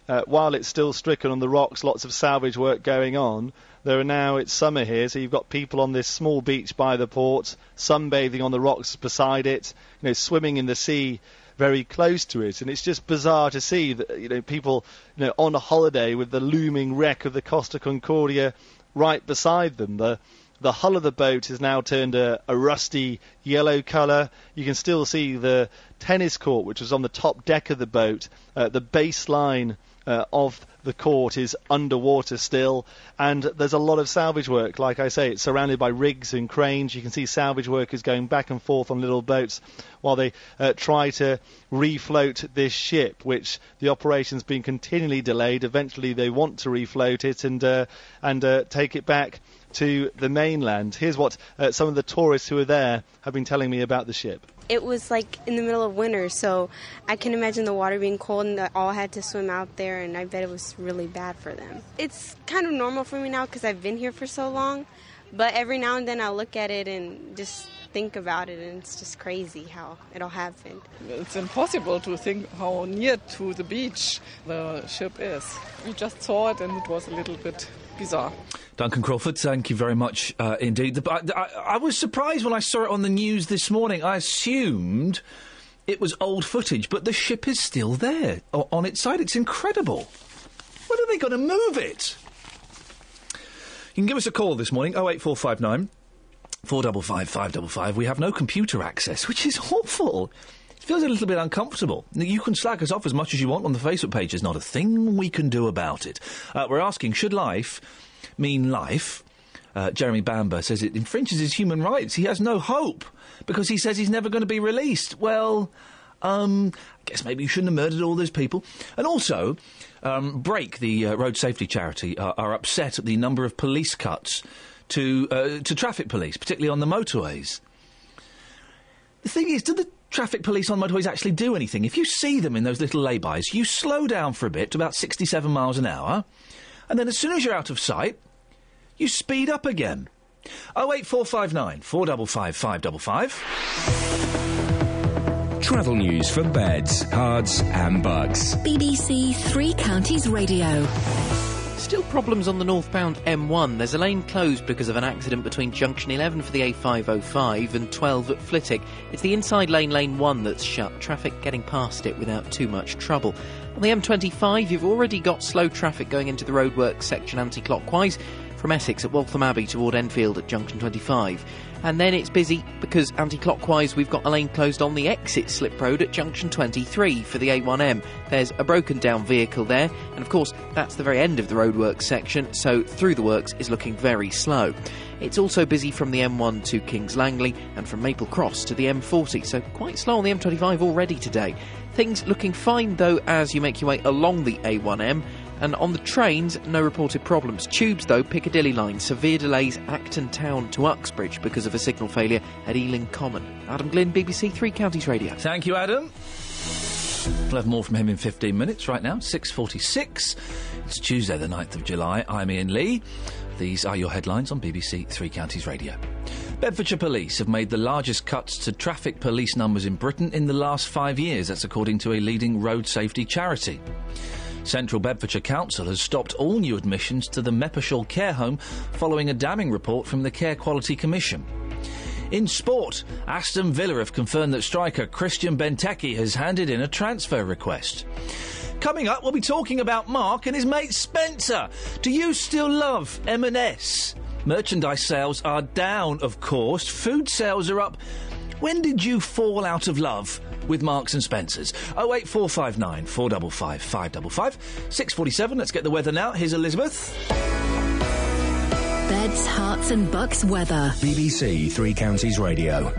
uh, while it's still stricken on the rocks, lots of salvage work going on. There are now, it's summer here, so you've got people on this small beach by the port, sunbathing on the rocks beside it, you know, swimming in the sea very close to it. And it's just bizarre to see that, you know, people, you know, on a holiday with the looming wreck of the Costa Concordia right beside them. The, the hull of the boat has now turned a, a rusty yellow colour. You can still see the tennis court, which was on the top deck of the boat, uh, the baseline uh, of the court is underwater still, and there's a lot of salvage work. Like I say, it's surrounded by rigs and cranes. You can see salvage workers going back and forth on little boats while they uh, try to refloat this ship, which the operation's been continually delayed. Eventually, they want to refloat it and uh, and uh, take it back to the mainland. Here's what uh, some of the tourists who are there have been telling me about the ship. It was like in the middle of winter, so I can imagine the water being cold and they all had to swim out there, and I bet it was really bad for them. It's kind of normal for me now because I've been here for so long, but every now and then I look at it and just think about it, and it's just crazy how it all happened. It's impossible to think how near to the beach the ship is. We just saw it and it was a little bit bizarre. Duncan Crawford, thank you very much uh, indeed. The, I, I, was surprised when I saw it on the news this morning. I assumed it was old footage, but the ship is still there on its side. It's incredible. When are they going to move it? You can give us a call this morning, 08459 455 555. We have no computer access, which is awful. Feels a little bit uncomfortable. You can slack us off as much as you want on the Facebook page. There's not a thing we can do about it. Uh, we're asking, should life mean life? Uh, Jeremy Bamber says it infringes his human rights. He has no hope because he says he's never going to be released. Well, um, I guess maybe you shouldn't have murdered all those people. And also, um, Brake, the uh, road safety charity, uh, are upset at the number of police cuts to uh, to traffic police, particularly on the motorways. The thing is, do the traffic police on motorways actually do anything? If you see them in those little lay-bys, you slow down for a bit to about 67 miles an hour, and then as soon as you're out of sight, you speed up again. 08459 455 555. Travel news for beds, cards, and Bucks. BBC Three Counties Radio. Still problems on the northbound M1. There's a lane closed because of an accident between junction 11 for the A505 and 12 at Flitwick. It's the inside lane, lane 1, that's shut. Traffic getting past it without too much trouble. On the M25, you've already got slow traffic going into the roadworks section anti clockwise from Essex at Waltham Abbey toward Enfield at junction 25. And then it's busy because anti clockwise we've got a lane closed on the exit slip road at junction 23 for the A1M. There's a broken down vehicle there, and of course that's the very end of the roadworks section, so through the works is looking very slow. It's also busy from the M1 to Kings Langley and from Maple Cross to the M40, so quite slow on the M25 already today. Things looking fine though as you make your way along the A1M. And on the trains, no reported problems. Tubes, though, Piccadilly line, severe delays Acton Town to Uxbridge because of a signal failure at Ealing Common. Adam Glynn, BBC Three Counties Radio. Thank you, Adam. We'll have more from him in 15 minutes. Right now, 6.46. It's Tuesday, the 9th of July. I'm Iain Lee. These are your headlines on BBC Three Counties Radio. Bedfordshire Police have made the largest cuts to traffic police numbers in Britain in the last five years. That's according to a leading road safety charity. Central Bedfordshire Council has stopped all new admissions to the Meppershall Care Home following a damning report from the Care Quality Commission. In sport, Aston Villa have confirmed that striker Christian Benteke has handed in a transfer request. Coming up, we'll be talking about Mark and his mate Spencer. Do you still love M&S? Merchandise sales are down, of course. Food sales are up. When did you fall out of love with Marks and Spencers? 08459 455 555 647. Let's get the weather now. Here's Elizabeth. Beds, Herts, and bucks weather. BBC Three Counties Radio.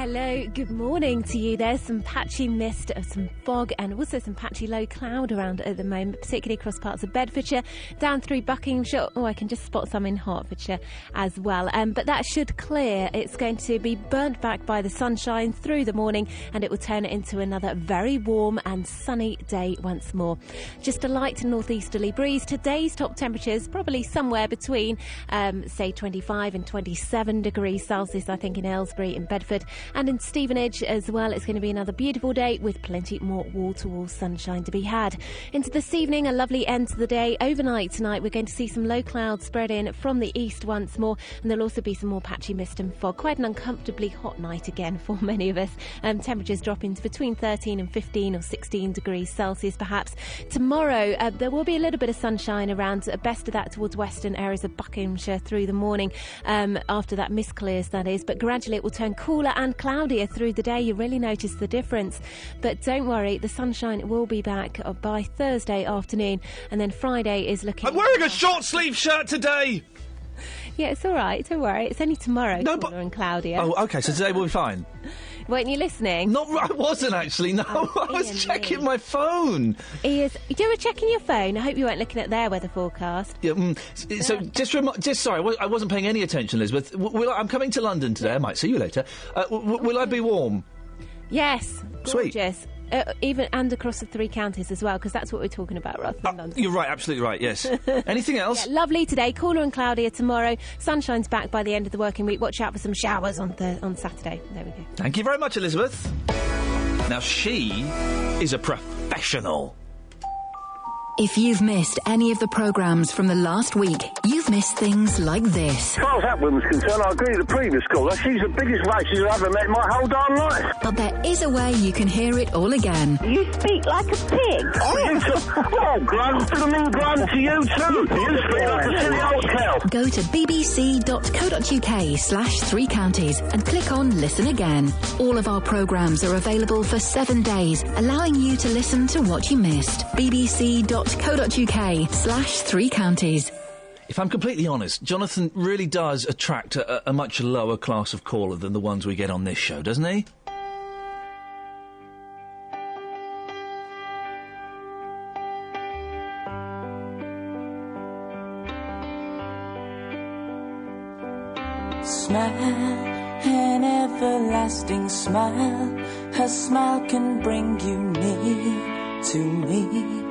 Hello, good morning to you. There's some patchy mist, uh, some fog, and also some patchy low cloud around at the moment, particularly across parts of Bedfordshire, down through Buckinghamshire. Oh, I can just spot some in Hertfordshire as well. Um, but that should clear. It's going to be burnt back by the sunshine through the morning, and it will turn into another very warm and sunny day once more. Just a light northeasterly breeze. Today's top temperatures probably somewhere between, um, say, 25 and 27 degrees Celsius, I think, in Aylesbury and Bedford. And in Stevenage as well, it's going to be another beautiful day with plenty more wall to wall sunshine to be had. Into this evening, a lovely end to the day. Overnight tonight, we're going to see some low clouds spread in from the east once more, and there'll also be some more patchy mist and fog. Quite an uncomfortably hot night again for [LAUGHS] many of us. Um, temperatures dropping to between 13 and 15 or 16 degrees Celsius perhaps. Tomorrow, uh, there will be a little bit of sunshine around, uh, best of that towards western areas of Buckinghamshire through the morning, um, after that mist clears, that is. But gradually it will turn cooler and cloudier through the day. You really notice the difference. But don't worry, the sunshine will be back by Thursday afternoon, and then Friday is looking. I'm wearing a short sleeve shirt today! Yeah, it's all right. Don't worry. It's only tomorrow, no, cooler and cloudier. Oh, okay, so today we'll be fine. [LAUGHS] Weren't you listening? Not, I wasn't actually. No, [LAUGHS] Oh, I was Iain checking my phone. Is you were checking your phone. I hope you weren't looking at their weather forecast. Yeah, mm, so just remi- just sorry, I wasn't paying any attention, Elizabeth. Will I, I'm coming to London today. I might see you later. Uh, w- w- will I be warm? Yes, Sweet. Uh, even and across the three counties as well, because that's what we're talking about rather than London. You're right, absolutely right. Yes. [LAUGHS] Anything else? Yeah, lovely today, cooler and cloudier tomorrow. Sunshine's back by the end of the working week. Watch out for some showers on the on Saturday. There we go. Thank you very much, Elizabeth. Now she is a professional. If you've missed any of the programmes from the last week, you've missed things like this. As far as that woman's concerned, I agree with the previous caller. She's the biggest racist I've ever met in my whole darn life. But there is a way you can hear it all again. You speak like a pig. Oh, you too. Oh, grunt to me, grunt to you too. You speak like a silly old cow. Go to bbc.co.uk slash three counties and click on listen again. All of our programmes are available for seven days, allowing you to listen to what you missed. bbc.co.uk slash three counties. If I'm completely honest, Jonathan really does attract a, a much lower class of caller than the ones we get on this show, doesn't he? Smile, an everlasting smile. Her smile can bring you near to me.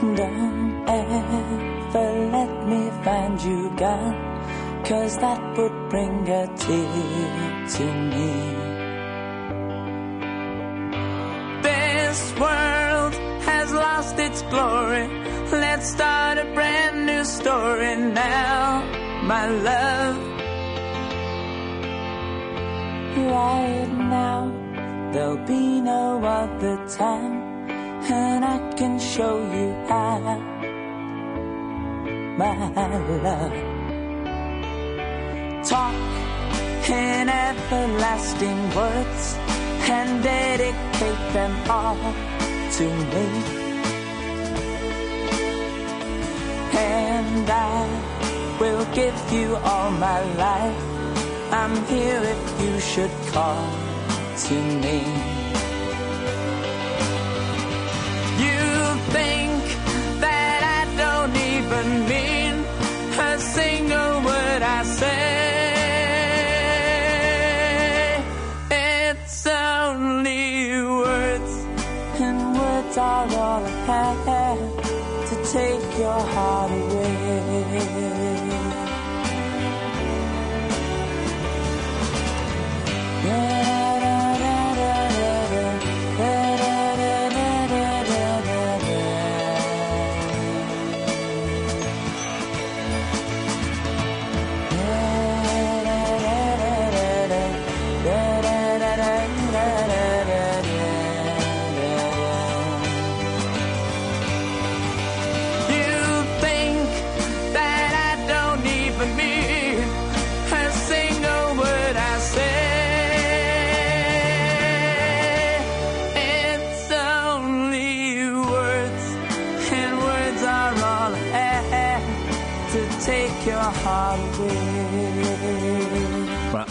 Don't ever let me find you gone, cause that would bring a tear to me. This world has lost its glory. Let's start a brand new story now, my love. Right now, there'll be no other time, and I can show you how, my love. Talk in everlasting words and dedicate them all to me. And I will give you all my life. I'm here if you should call to me. Your heart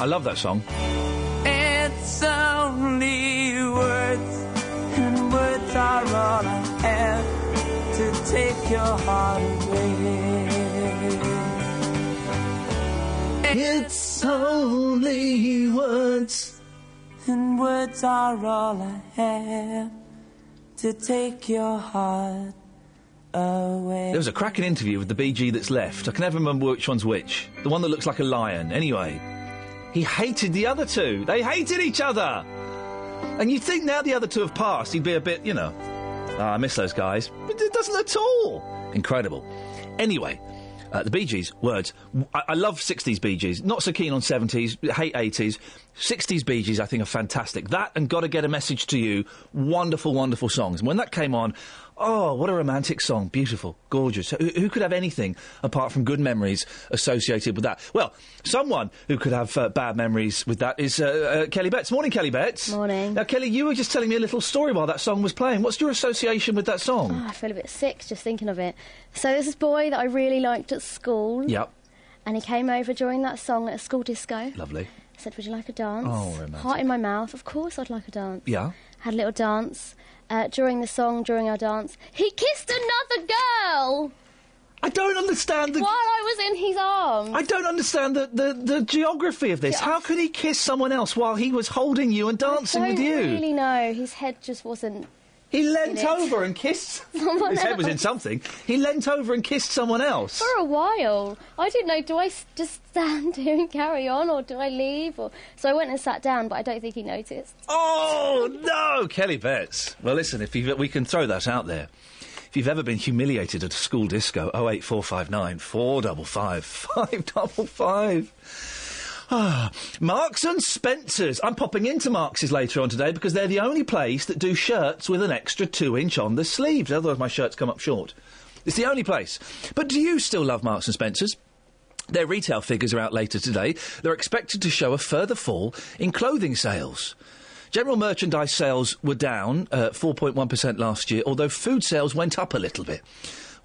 love that song. It's only words, and words are all I have to take your heart away. It's only words, and words are all I have to take your heart away. There was a cracking interview with the Bee Gee that's left. I can never remember which one's which. The one that looks like a lion. Anyway, he hated the other two. They hated each other. And you'd think now the other two have passed, he'd be a bit, you know, "Ah, I miss those guys. But it doesn't at all. Incredible. Anyway, uh, the Bee Gees, words. I, I love 60s Bee Gees. Not so keen on 70s, hate 80s. 60s Bee Gees, I think, are fantastic. That and Gotta Get a Message to You, wonderful, wonderful songs. And when that came on, oh, what a romantic song. Beautiful, gorgeous. Who, who could have anything apart from good memories associated with that? Well, someone who could have uh, bad memories with that is uh, uh, Kelly Betts. Morning, Kelly Betts. Morning. Now, Kelly, you were just telling me a little story while that song was playing. What's your association with that song? Oh, I feel a bit sick just thinking of it. So there's this boy that I really liked at school. Yep. And he came over during that song at a school disco. Lovely. Said, "Would you like a dance?" Oh, romantic. Heart in my mouth. Of course, I'd like a dance. Yeah. Had a little dance. Uh, during the song, during our dance, he kissed another girl. I don't understand the. While I was in his arms. I don't understand the, the, the geography of this. Yeah. How could he kiss someone else while he was holding you and dancing with you? I don't really know. His head just wasn't he leant over and kissed. [LAUGHS] Someone His head else. was in something. He leant over and kissed someone else. For a while. I didn't know, do I just stand [LAUGHS] here and carry on or do I leave? Or... So I went and sat down, but I don't think he noticed. Oh, no! Kelly Betts. Well, listen, if we can throw that out there. If you've ever been humiliated at a school disco, oh eight four five nine four double five five double five. Ah, [SIGHS] Marks and Spencers. I'm popping into Marks's later on today because they're the only place that do shirts with an extra two inch on the sleeves. Otherwise, my shirts come up short. It's the only place. But do you still love Marks and Spencers? Their retail figures are out later today. They're expected to show a further fall in clothing sales. General merchandise sales were down uh, 4.1% last year, although food sales went up a little bit.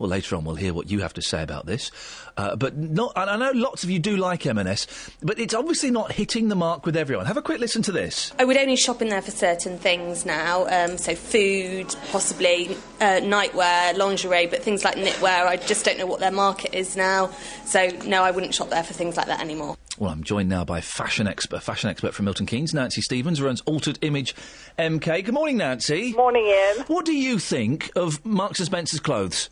Well, later on we'll hear what you have to say about this. Uh, but not, and I know lots of you do like M&S, but it's obviously not hitting the mark with everyone. Have a quick listen to this. I would only shop in there for certain things now, um, so food, possibly uh, nightwear, lingerie, but things like knitwear, I just don't know what their market is now. So no, I wouldn't shop there for things like that anymore. Well, I'm joined now by fashion expert, fashion expert from Milton Keynes, Nancy Stevens, runs Altered Image MK. Good morning, Nancy. Morning, Iain. What do you think of Marks and Spencer's clothes?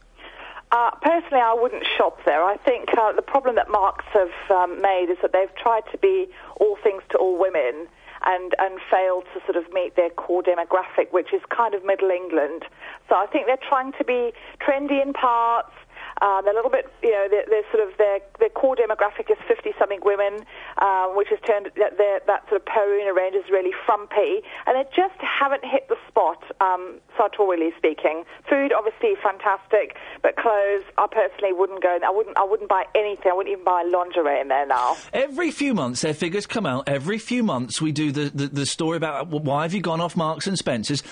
Uh, personally, I wouldn't shop there. I think uh, the problem that Marks have um, made is that they've tried to be all things to all women and, and failed to sort of meet their core demographic, which is kind of Middle England. So I think they're trying to be trendy in parts. Um, they're a little bit, you know, they're, they're sort of their their core demographic is fifty-something women, um, which has turned that that sort of Per Una range is really frumpy, and they just haven't hit the spot, um, sartorially speaking. Food, obviously, fantastic, but clothes, I personally wouldn't go. I wouldn't. I wouldn't buy anything. I wouldn't even buy lingerie in there now. Every few months, their figures come out. Every few months, we do the, the, the story about why have you gone off Marks and Spencers.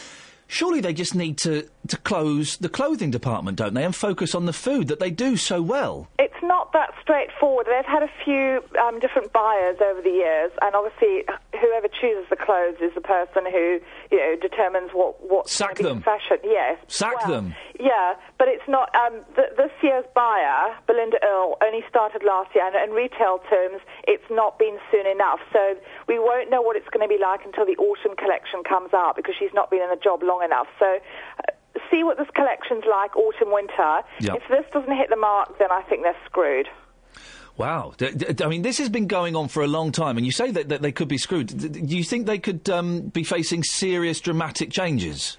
Surely they just need to, to close the clothing department, don't they, and focus on the food that they do so well. It's not that straightforward. They've had a few um, different buyers over the years, and obviously, whoever chooses the clothes is the person who you know determines what what Sack them. in fashion. Yes, Sack Well, them. Yeah, but it's not. Um, th- this year's buyer, Belinda Earle, only started last year, and in retail terms, it's not been soon enough. So we won't know what it's going to be like until the autumn collection comes out because she's not been in the job long enough. So. Uh, See what this collection's like, autumn, winter. Yeah. If this doesn't hit the mark, then I think they're screwed. Wow. D- d- I mean, this has been going on for a long time, and you say that, that they could be screwed. Do you think they could um, be facing serious, dramatic changes?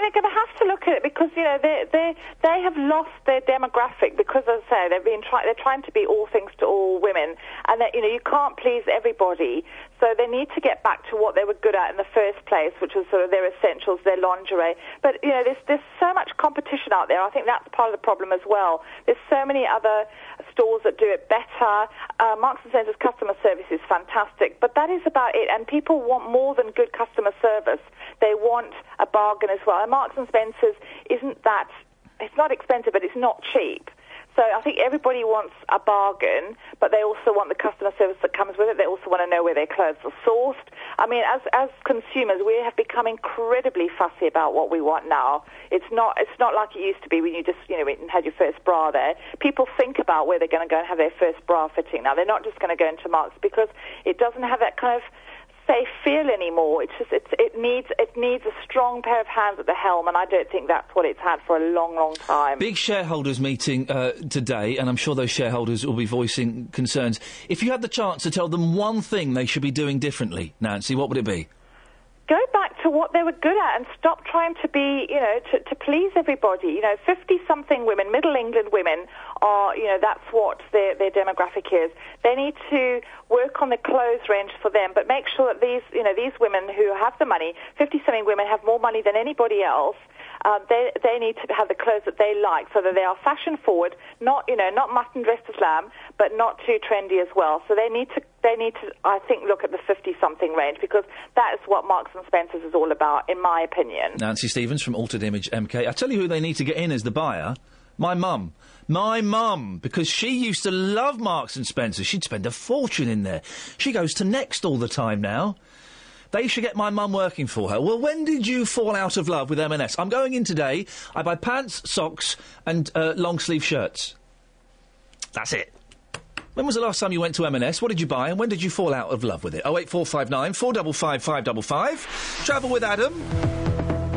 Think they're going to have to look at it because you know they they they have lost their demographic because, as I say, they've been trying they're trying to be all things to all women, and that you know you can't please everybody. So they need to get back to what they were good at in the first place, which was sort of their essentials, their lingerie. But you know, there's there's so much competition out there. I think that's part of the problem as well. There's so many other stores that do it better. Uh, Marks and Spencer's customer service is fantastic, but that is about it. And people want more than good customer service. They want a bargain as well. And Marks and Spencer's isn't that. It's not expensive, but it's not cheap. So I think everybody wants a bargain, but they also want the customer service that comes with it. They also want to know where their clothes are sourced. I mean, as as consumers, we have become incredibly fussy about what we want now. It's not it's not like it used to be when you just you know went and had your first bra there. People think about where they're going to go and have their first bra fitting now. They're not just going to go into Marks because it doesn't have that kind of safe feel anymore. It's just it's, it needs it needs a strong pair of hands at the helm, and I don't think that's what it's had for a long, long time. Big shareholders meeting uh, today, and I'm sure those shareholders will be voicing concerns. If you had the chance to tell them one thing they should be doing differently, Nancy, what would it be? Go back to what they were good at and stop trying to be, you know, to, to please everybody. You know, 50 something women, Middle England women are, you know, that's what their, their demographic is. They need to work on the clothes range for them, but make sure that these, you know, these women who have the money, 50 something women have more money than anybody else. Uh, they they need to have the clothes that they like, so that they are fashion forward, not you know not mutton dressed as lamb, but not too trendy as well. So they need to they need to I think look at the fifty something range because that is what Marks and Spencers is all about, in my opinion. Nancy Stevens from Altered Image MK. I tell you who they need to get in as the buyer. My mum. My mum, because she used to love Marks and Spencer. She'd spend a fortune in there. She goes to Next all the time now. They should get my mum working for her. Well, when did you fall out of love with M&S? I'm going in today. I buy pants, socks, and uh, long sleeve shirts. That's it. When was the last time you went to M&S? What did you buy, and when did you fall out of love with it? Oh eight four five nine four double five five double five. Travel with Adam.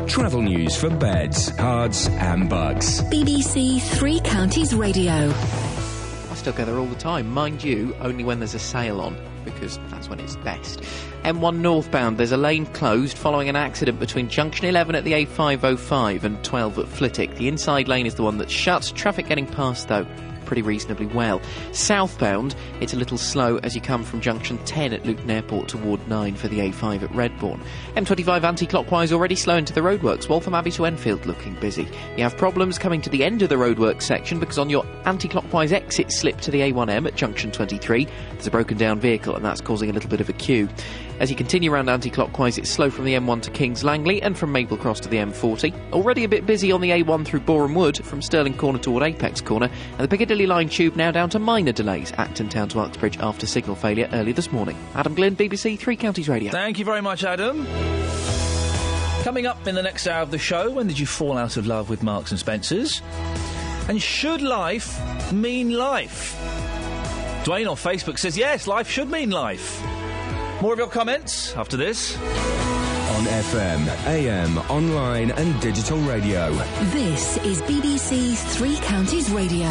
Travel news for beds, cards, and Bucks. BBC Three Counties Radio. I still go there all the time. Mind you, only when there's a sale on, because that's when it's best. M1 northbound, there's a lane closed following an accident between junction 11 at the A505 and 12 at Flitwick. The inside lane is the one that's shut. Traffic getting past, though, pretty reasonably well. Southbound, it's a little slow as you come from junction 10 at Luton Airport toward 9 for the A5 at Redbourn. M25 anti-clockwise already slow into the roadworks. Waltham Abbey to Enfield looking busy. You have problems coming to the end of the roadworks section because on your anti-clockwise exit slip to the A1M at junction 23, there's a broken down vehicle and that's causing a little bit of a queue. As you continue around anti-clockwise, it's slow from the M1 to Kings Langley and from Maple Cross to the M40. Already a bit busy on the A1 through Boreham Wood from Stirling Corner toward Apex Corner, and the Piccadilly Line tube now down to minor delays. Acton Town to Uxbridge after signal failure early this morning. Adam Glynn, BBC Three Counties Radio. Thank you very much, Adam. Coming up in the next hour of the show, when did you fall out of love with Marks and Spencers? And should life mean life? Dwayne on Facebook says yes, life should mean life. More of your comments after this. On FM, AM, online, and digital radio. This is BBC Three Counties Radio.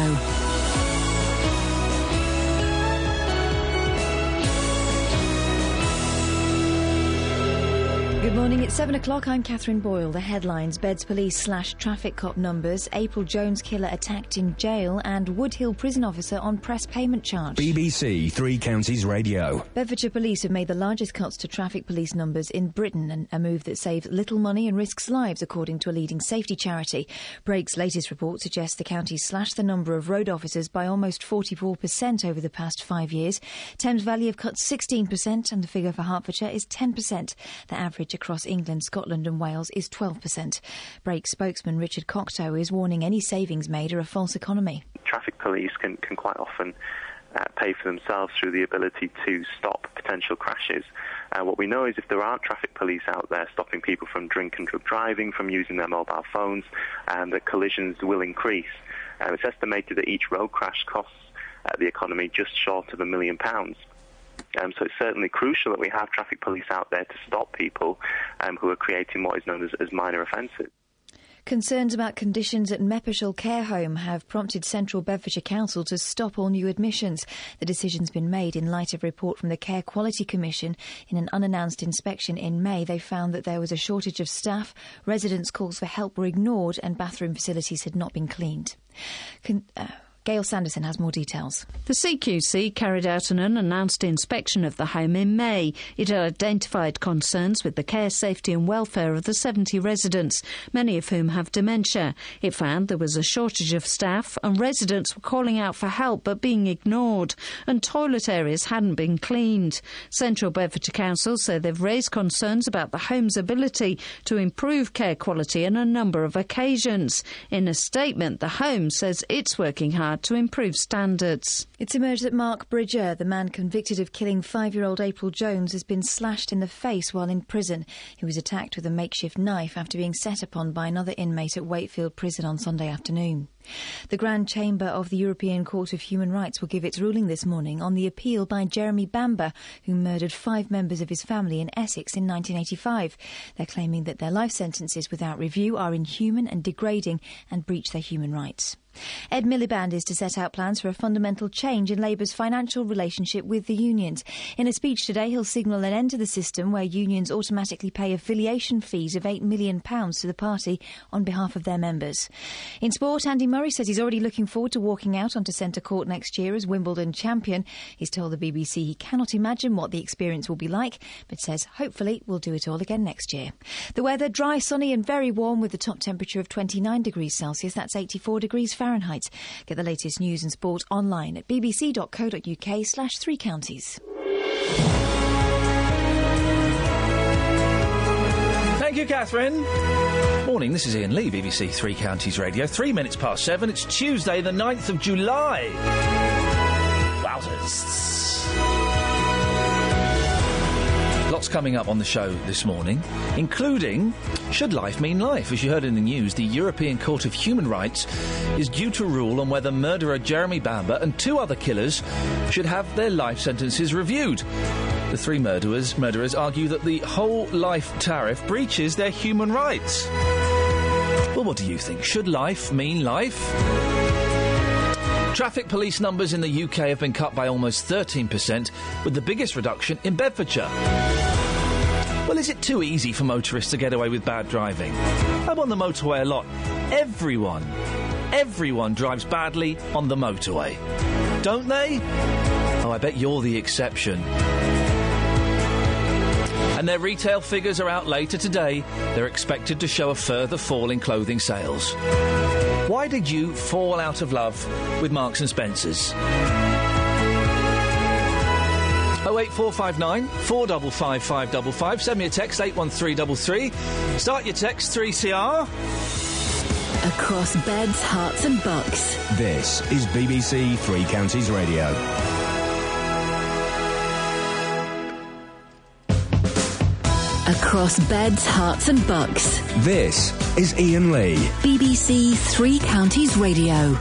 Good morning, it's 7 o'clock. I'm Catherine Boyle. The headlines Beds police slash traffic cop numbers, April Jones killer attacked in jail, and Woodhill prison officer on press payment charge. BBC Three Counties Radio. Bedfordshire Police have made the largest cuts to traffic police numbers in Britain, and a move that saves little money and risks lives, according to a leading safety charity. Brake's latest report suggests the county slashed the number of road officers by almost 44% over the past five years. Thames Valley have cut 16%, and the figure for Hertfordshire is 10%. The average across England, Scotland, and Wales is 12%. Brake spokesman Richard Cocteau is warning any savings made are a false economy. traffic police can, can quite often uh, pay for themselves through the ability to stop potential crashes. Uh, what we know is if there aren't traffic police out there stopping people from drink and drug driving, from using their mobile phones, and that collisions will increase. Uh, it's estimated that each road crash costs uh, the economy just short of a million pounds. Um, so it's certainly crucial that we have traffic police out there to stop people um, who are creating what is known as, as minor offences. Concerns about conditions at Meppershall Care Home have prompted Central Bedfordshire Council to stop all new admissions. The decision's been made in light of a report from the Care Quality Commission. In an unannounced inspection in May, they found that there was a shortage of staff, residents' calls for help were ignored, and bathroom facilities had not been cleaned. Con- uh, Gail Sanderson has more details. The CQC carried out an unannounced inspection of the home in May. It identified concerns with the care, safety and welfare of the 70 residents, many of whom have dementia. It found there was a shortage of staff and residents were calling out for help but being ignored, and toilet areas hadn't been cleaned. Central Bedfordshire Council say they've raised concerns about the home's ability to improve care quality on a number of occasions. In a statement, the home says it's working hard to improve standards. It's emerged that Mark Bridger, the man convicted of killing five year old April Jones, has been slashed in the face while in prison. He was attacked with a makeshift knife after being set upon by another inmate at Wakefield Prison on Sunday afternoon. The Grand Chamber of the European Court of Human Rights will give its ruling this morning on the appeal by Jeremy Bamber, who murdered five members of his family in Essex in 1985. They're claiming that their life sentences without review are inhuman and degrading and breach their human rights. Ed Miliband is to set out plans for a fundamental change in Labour's financial relationship with the unions. In a speech today, he'll signal an end to the system where unions automatically pay affiliation fees of £8 million to the party on behalf of their members. In sport, Andy Murray says he's already looking forward to walking out onto centre court next year as Wimbledon champion. He's told the BBC he cannot imagine what the experience will be like, but says hopefully we'll do it all again next year. The weather dry, sunny, and very warm with the top temperature of 29 degrees Celsius. That's 84 degrees Fahrenheit. Get the latest news and sport online at bbc.co.uk slash three counties. Thank you, Catherine. Morning, this is Iain Lee, BBC Three Counties Radio. Three minutes past seven. It's Tuesday, the 9th of July. Wowzers. Lots coming up on the show this morning, including Should Life Mean Life? As you heard in the news, the European Court of Human Rights is due to rule on whether murderer Jeremy Bamber and two other killers should have their life sentences reviewed. The three murderers, murderers argue that the whole life tariff breaches their human rights. Well, what do you think? Should life mean life? Traffic police numbers in the UK have been cut by almost 13%, with the biggest reduction in Bedfordshire. Well, is it too easy for motorists to get away with bad driving? I'm on the motorway a lot. Everyone, everyone drives badly on the motorway. Don't they? Oh, I bet you're the exception. And their retail figures are out later today. They're expected to show a further fall in clothing sales. Why did you fall out of love with Marks and Spencers? 08459 455 555. Send me a text 81333. Start your text 3CR. Across beds, Herts, and bucks. This is BBC Three Counties Radio. Across beds, Herts, and bucks. This is Iain Lee. BBC Three Counties Radio.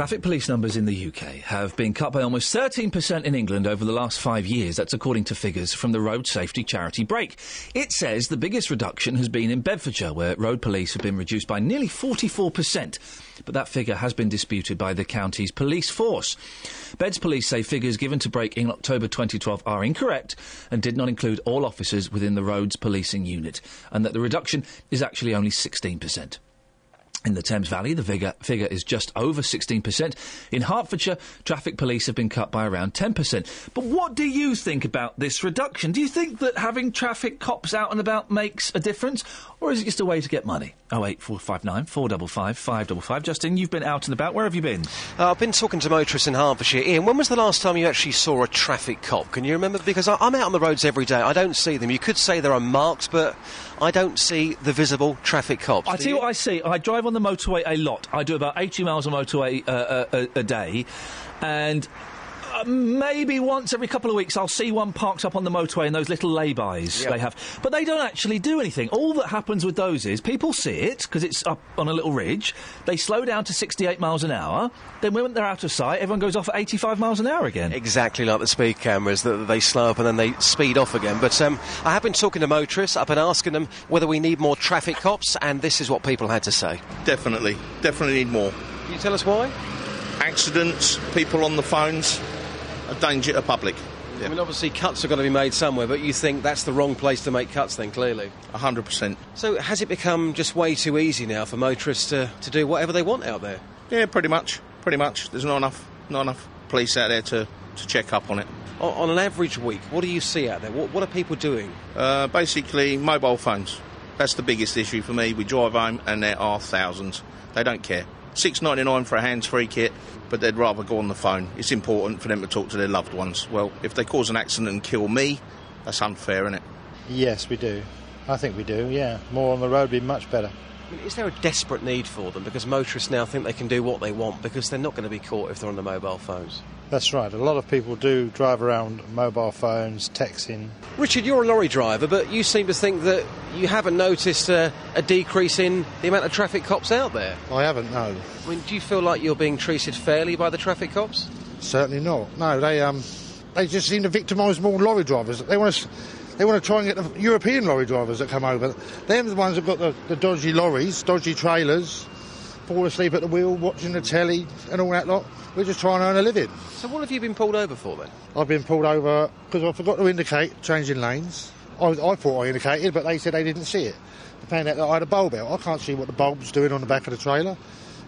Traffic police numbers in the UK have been cut by almost 13% in England over the last five years. That's according to figures from the road safety charity Brake. It says the biggest reduction has been in Bedfordshire, where road police have been reduced by nearly 44%. But that figure has been disputed by the county's police force. Beds police say figures given to Brake in October 2012 are incorrect and did not include all officers within the roads policing unit, and that the reduction is actually only 16%. In the Thames Valley, the figure, figure is just over 16%. In Hertfordshire, traffic police have been cut by around 10%. But what do you think about this reduction? Do you think that having traffic cops out and about makes a difference? Or is it just a way to get money? 08459 455 555. Justin, you've been out and about. Where have you been? Uh, I've been talking to motorists in Hertfordshire. Iain, when was the last time you actually saw a traffic cop? Can you remember? Because I, I'm out on the roads every day. I don't see them. You could say there are marks, but I don't see the visible traffic cops. I Do tell you you? what I see. I drive on the motorway a lot. I do about 80 miles on motorway uh, uh, a, a day, and uh, maybe once every couple of weeks I'll see one parked up on the motorway in those little lay-bys Yeah. they have. But they don't actually do anything. All that happens with those is people see it because it's up on a little ridge. They slow down to 68 miles an hour. Then when they're out of sight, everyone goes off at 85 miles an hour again. Exactly like the speed cameras, that they slow up and then they speed off again. But um, I have been talking to motorists. I've been asking them whether we need more traffic cops, and this is what people had to say. Definitely, definitely need more. Can you tell us why? Accidents, people on the phones, a danger to public. I mean, obviously, cuts are going to be made somewhere, but you think that's the wrong place to make cuts, then, clearly. 100%. So, has it become just way too easy now for motorists to, to do whatever they want out there? Yeah, pretty much. Pretty much. There's not enough, not enough police out there to, to check up on it. O- on an average week, what do you see out there? What, what are people doing? Uh, basically, mobile phones. That's the biggest issue for me. We drive home and there are thousands. They don't care. Six ninety nine for a hands-free kit, but they'd rather go on the phone. It's important for them to talk to their loved ones. Well, if they cause an accident and kill me, that's unfair, isn't it? Yes, we do. I think we do, yeah. More on the road would be much better. Is there a desperate need for them? Because motorists now think they can do what they want because they're not going to be caught if they're on the mobile phones. That's right. A lot of people do drive around mobile phones, texting. Richard, you're a lorry driver, but you seem to think that you haven't noticed a, a decrease in the amount of traffic cops out there. I haven't, no. I mean, do you feel like you're being treated fairly by the traffic cops? Certainly not. No, they um, they just seem to victimise more lorry drivers. They want to, they want to try and get the European lorry drivers that come over. They're the ones that got the, the dodgy lorries, dodgy trailers, fall asleep at the wheel, watching the telly and all that lot. We're just trying to earn a living. So what have you been pulled over for then? I've been pulled over because I forgot to indicate changing lanes. I, I thought I indicated, but they said they didn't see it. They found out that I had a bulb out. I can't see what the bulb's doing on the back of the trailer.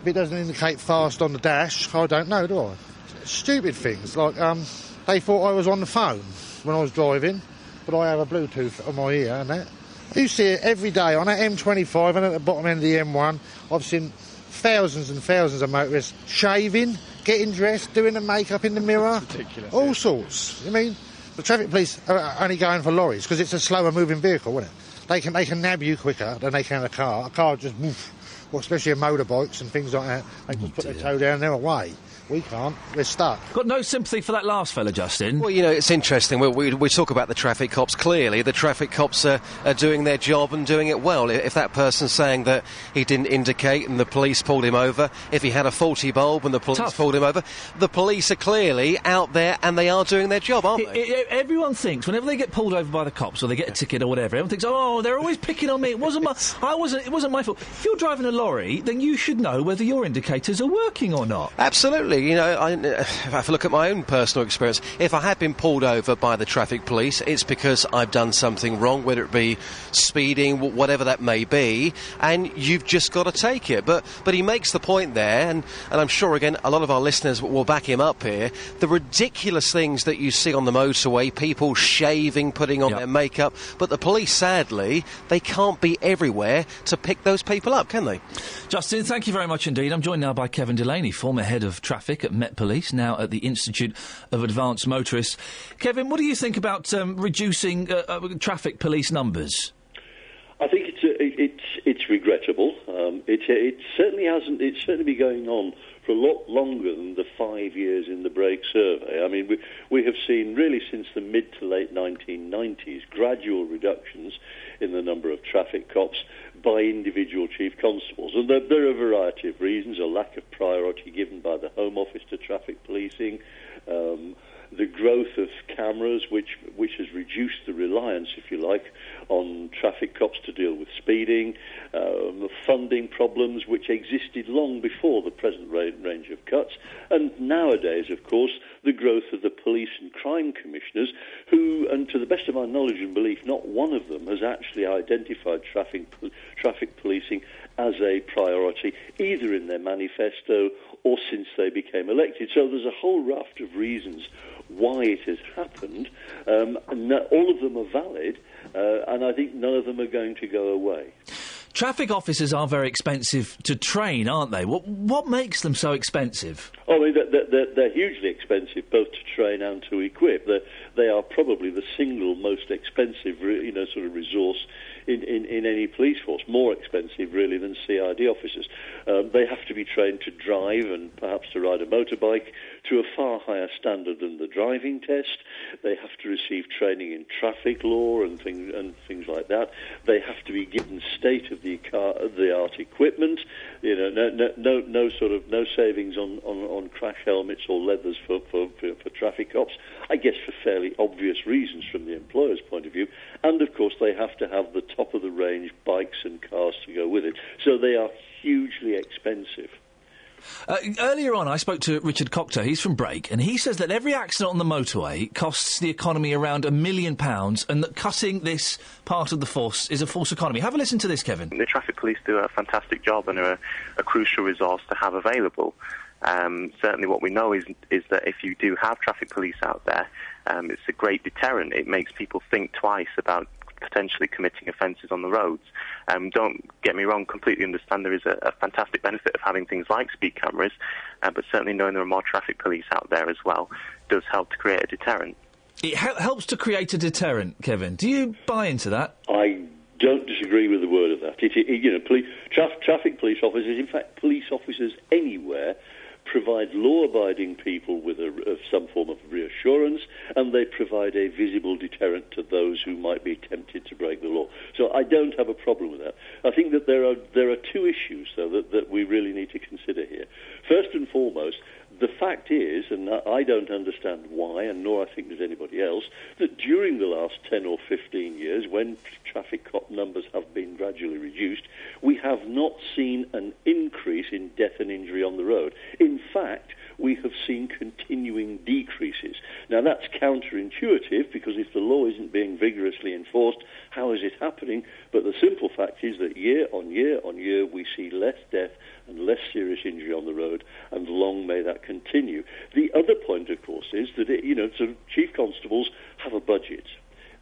If it doesn't indicate fast on the dash, I don't know, do I? Stupid things like um, they thought I was on the phone when I was driving, but I have a Bluetooth on my ear and that. You see it every day on that M25 and at the bottom end of the M1. I've seen thousands and thousands of motorists shaving, getting dressed, doing the makeup in the mirror. All sorts. I mean, the traffic police are only going for lorries because it's a slower moving vehicle, isn't it? They can they can nab you quicker than they can a car. A car just woof, well, especially motorbikes and things like that. They just put their toe down, and they're away. We can't. We're stuck. Got no sympathy for that last fella, Justin. Well, you know, it's interesting. We, we, we talk about the traffic cops. Clearly, the traffic cops are, are doing their job and doing it well. If that person's saying that he didn't indicate and the police pulled him over, if he had a faulty bulb and the police pulled him over, the police are clearly out there and they are doing their job, aren't they? I- I- everyone thinks whenever they get pulled over by the cops or they get a ticket or whatever, everyone thinks, "Oh, they're always picking on me. It wasn't my. [LAUGHS] I wasn't. It wasn't my fault." If you're driving a lorry, then you should know whether your indicators are working or not. Absolutely. You know, I, [SIGHS] if I look at my own personal experience, if I have been pulled over by the traffic police, it's because I've done something wrong, whether it be speeding, whatever that may be, and you've just got to take it. But but he makes the point there, and, and I'm sure again a lot of our listeners will- will back him up here. The ridiculous things that you see on the motorway, people shaving, putting on their makeup, but the police, sadly, they can't be everywhere to pick those people up, can they? Justin, thank you very much indeed. I'm joined now by Kevin Delaney, former head of traffic at Met Police, now at the Institute of Advanced Motorists. Kevin, what do you think about um, reducing uh, uh, traffic police numbers? I think it's uh, it- it's it's regrettable. Um, it it certainly hasn't. It's certainly been going on for a lot longer than the five years in the Brake survey. I mean, we we have seen really since the mid to late 1990s gradual reductions in the number of traffic cops by individual chief constables, and there, there are a variety of reasons: a lack of priority given by the Home Office to traffic policing. Um, the growth of cameras, which which has reduced the reliance, if you like, on traffic cops to deal with speeding, um, funding problems which existed long before the present range of cuts, and nowadays, of course, the growth of the police and crime commissioners, who, and to the best of my knowledge and belief, not one of them has actually identified traffic traffic policing as a priority, either in their manifesto or since they became elected. So there's a whole raft of reasons why it has happened. Um, and all of them are valid, uh, and I think none of them are going to go away. Traffic officers are very expensive to train, aren't they? What, what makes them so expensive? Oh, they're, they're- they're, hugely expensive, both to train and to equip. They're, they are probably the single most expensive, you know, sort of resource in, in, in any police force. More expensive, really, than CID officers. Um, they have to be trained to drive and perhaps to ride a motorbike to a far higher standard than the driving test. They have to receive training in traffic law and things and things like that. They have to be given state of the car, the art equipment. You know, no, no, no, no sort of no savings on, on, on crash helmets or leathers for, for, for, for traffic cops. I guess for fairly obvious reasons from the employer's point of view. And of course, they have to have the top of the range bikes and cars to go with it. So they are hugely expensive. Uh, earlier on, I spoke to Richard Cockter. He's from Brake, and he says that every accident on the motorway costs the economy around a million pounds, and that cutting this part of the force is a false economy. Have a listen to this, Kevin. The traffic police do a fantastic job and are a, a crucial resource to have available. Um, certainly, what we know is is that if you do have traffic police out there, um, it's a great deterrent. It makes people think twice about potentially committing offences on the roads. Um, don't get me wrong, completely understand there is a, a fantastic benefit of having things like speed cameras, uh, but certainly knowing there are more traffic police out there as well does help to create a deterrent. It hel- helps to create a deterrent, Kevin. Do you buy into that? I don't disagree with the word of that. It, it, you know, police, traf- traffic police officers, in fact, police officers anywhere, provide law-abiding people with a, some form of reassurance, and they provide a visible deterrent to those who might be tempted to break the law. So I don't have a problem with that. I think that there are there are two issues though that, that we really need to consider here. First and foremost, the fact is, and I don't understand why, and nor I think does anybody else, that during the last 10 or 15 years, when traffic cop numbers have been gradually reduced, we have not seen an increase in death and injury on the road. In fact, we have seen continuing decreases. Now, that's counterintuitive because if the law isn't being vigorously enforced, how is it happening? But the simple fact is that year on year on year, we see less death and less serious injury on the road, and long may that continue. The other point, of course, is that it, you know, chief constables have a budget.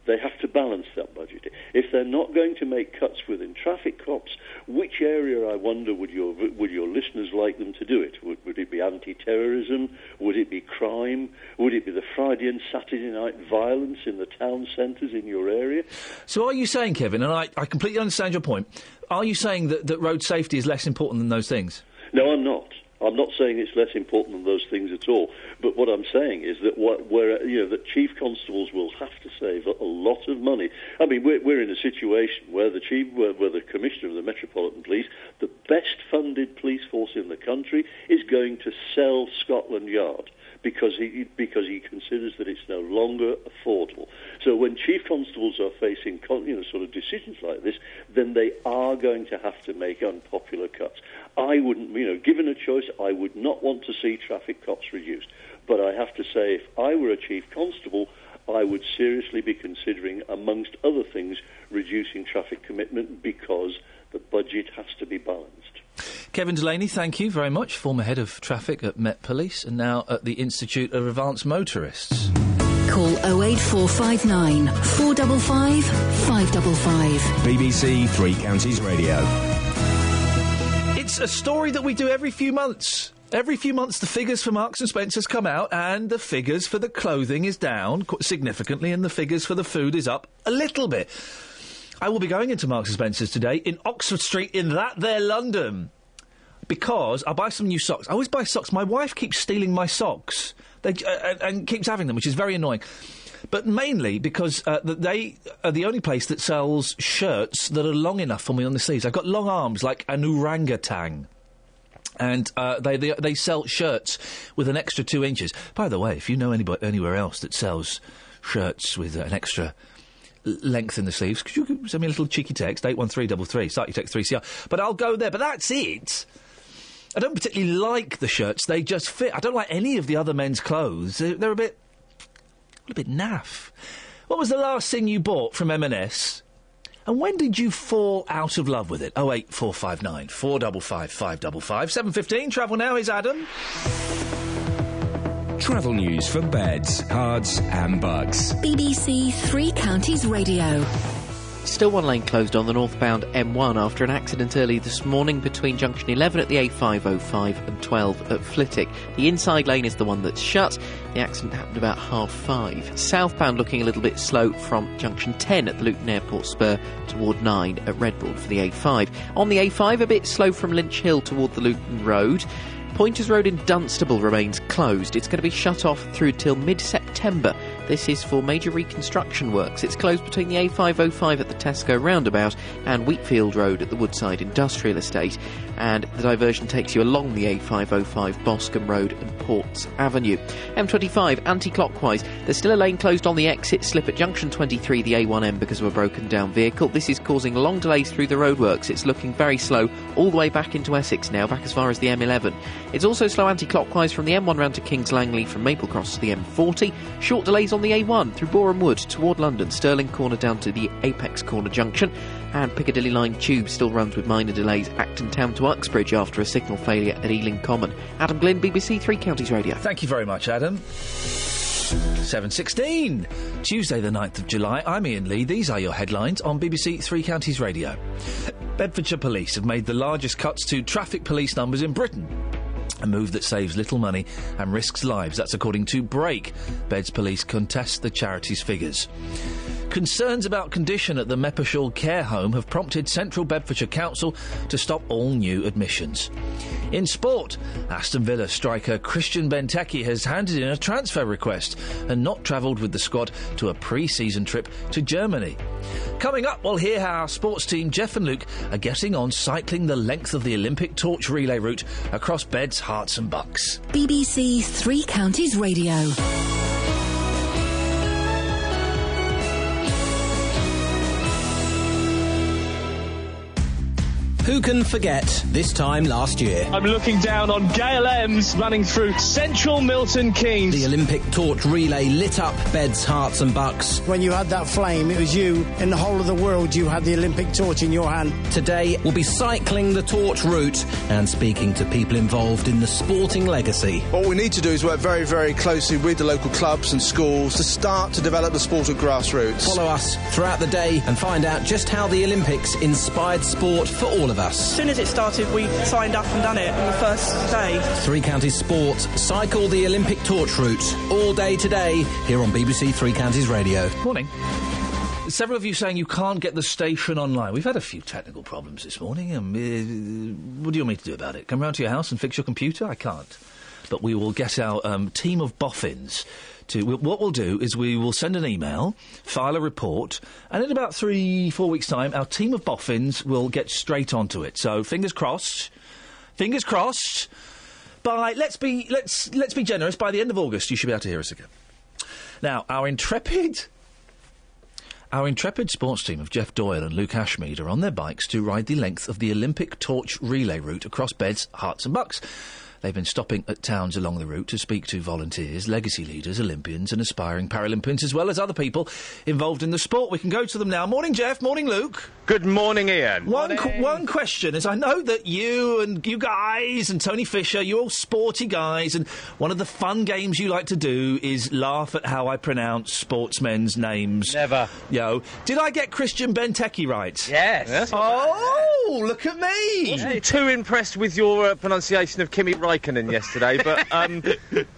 They have to balance that budget. If they're not going to make cuts within traffic cops, which area, I wonder, would your would your listeners like them to do it? Would, would it be anti-terrorism? Would it be crime? Would it be the Friday and Saturday night violence in the town centres in your area? So are you saying, Kevin, and I, I completely understand your point, are you saying that, that road safety is less important than those things? No, I'm not. I'm not saying it's less important than those things at all, but what I'm saying is that what, where, you know, that chief constables will have to save a, lot of money. I mean, we're, we're in a situation where the chief, where, where the commissioner of the Metropolitan Police, the best funded police force in the country, is going to sell Scotland Yard because he because he considers that it's no longer affordable. So when chief constables are facing you know sort of decisions like this, then they are going to have to make unpopular cuts. I wouldn't, you know, given a choice, I would not want to see traffic cops reduced. But I have to say, if I were a chief constable, I would seriously be considering, amongst other things, reducing traffic commitment because the budget has to be balanced. Kevin Delaney, thank you very much, former head of traffic at Met Police and now at the Institute of Advanced Motorists. Call 08459 455 555. BBC Three Counties Radio. It's a story that we do every few months. Every few months, the figures for Marks and Spencer's come out, and the figures for the clothing is down significantly, and the figures for the food is up a little bit. I will be going into Marks and Spencer's today in Oxford Street in that there London because I'll buy some new socks. I always buy socks. My wife keeps stealing my socks they, uh, and, and keeps having them, which is very annoying. But mainly because uh, they are the only place that sells shirts that are long enough for me on the sleeves. I've got long arms like an orangutan. And uh, they, they they sell shirts with an extra two inches. By the way, if you know anybody anywhere else that sells shirts with an extra l- length in the sleeves, could you send me a little cheeky text eight one three double three? Start your text three CR. But I'll go there. But that's it. I don't particularly like the shirts. They just fit. I don't like any of the other men's clothes. They're, a bit, a bit naff. What was the last thing you bought from M&S? And when did you fall out of love with it? Oh eight four five nine four double five five double five seven fifteen. Travel now is Adam. Travel news for beds, cards, and bugs. BBC Three Counties Radio. Still one lane closed on the northbound M1 after an accident early this morning between junction 11 at the A505 and 12 at Flitwick. The inside lane is the one that's shut. The accident happened about half five. Southbound looking a little bit slow from junction 10 at the Luton Airport Spur toward 9 at Redbourn for the A5. On the A5, a bit slow from Lynch Hill toward the Luton Road. Poynters Road in Dunstable remains closed. It's going to be shut off through till mid September. This is for major reconstruction works. It's closed between the A505 at the Tesco roundabout and Wheatfield Road at the Woodside Industrial Estate. And the diversion takes you along the A505 Boscombe Road and Porz Avenue. M25 anti clockwise. There's still a lane closed on the exit slip at junction 23, the A1M, because of a broken down vehicle. This is causing long delays through the roadworks. It's looking very slow all the way back into Essex now, back as far as the M11. It's also slow anti clockwise from the M1 round to Kings Langley from Maple Cross to the M40. Short delays on the A1 through Boreham Wood toward London, Stirling Corner down to the Apex Corner junction. And Piccadilly Line Tube still runs with minor delays Acton Town to Uxbridge after a signal failure at Ealing Common. Adam Glynn, BBC Three Counties Radio. Thank you very much, Adam. 7.16, Tuesday the 9th of July. I'm Iain Lee. These are your headlines on BBC Three Counties Radio. Bedfordshire Police have made the largest cuts to traffic police numbers in Britain. A move that saves little money and risks lives. That's according to Brake. Beds Police contest the charity's figures. Concerns about condition at the Meppershall Care Home have prompted Central Bedfordshire Council to stop all new admissions. In sport, Aston Villa striker Christian Benteke has handed in a transfer request and not travelled with the squad to a pre-season trip to Germany. Coming up, we'll hear how our sports team Jeff and Luke are getting on cycling the length of the Olympic torch relay route across Beds, Herts and Bucks. BBC Three Counties Radio. Who can forget this time last year? I'm looking down on Gail Ems running through central Milton Keynes. The Olympic torch relay lit up Beds, Herts and Bucks. When you had that flame, it was you in the whole of the world. You had the Olympic torch in your hand. Today, we'll be cycling the torch route and speaking to people involved in the sporting legacy. What we need to do is work very, very closely with the local clubs and schools to start to develop the sport at grassroots. Follow us throughout the day and find out just how the Olympics inspired sport for all of us. As soon as it started, we signed up and done it on the first day. Three Counties Sport, cycle the Olympic torch route all day today here on BBC Three Counties Radio. Morning. several of you saying you can't get the station online. We've had a few technical problems this morning. Um, uh, what do you want me to do about it? Come round to your house and fix your computer? I can't. But we will get our um, team of boffins to. what we'll do is we will send an email, file a report, and in about three, four weeks' time, our team of boffins will get straight onto it. So fingers crossed. Fingers crossed. By let's be let's let's be generous. By the end of August, you should be able to hear us again. Now, our intrepid our intrepid sports team of Jeff Doyle and Luke Ashmead are on their bikes to ride the length of the Olympic torch relay route across Beds, Herts and Bucks. They've been stopping at towns along the route to speak to volunteers, legacy leaders, Olympians, and aspiring Paralympians, as well as other people involved in the sport. We can go to them now. Morning, Jeff. Morning, Luke. Good morning, Iain. One, qu- one question is I know that you and you guys and Tony Fisher, you're all sporty guys, and one of the fun games you like to do is laugh at how I pronounce sportsmen's names. Never. Yo, did I get Christian Benteke right? Yes. Oh, look at me. Wasn't too impressed with your uh, pronunciation of Kimi Raikkonen yesterday, but um,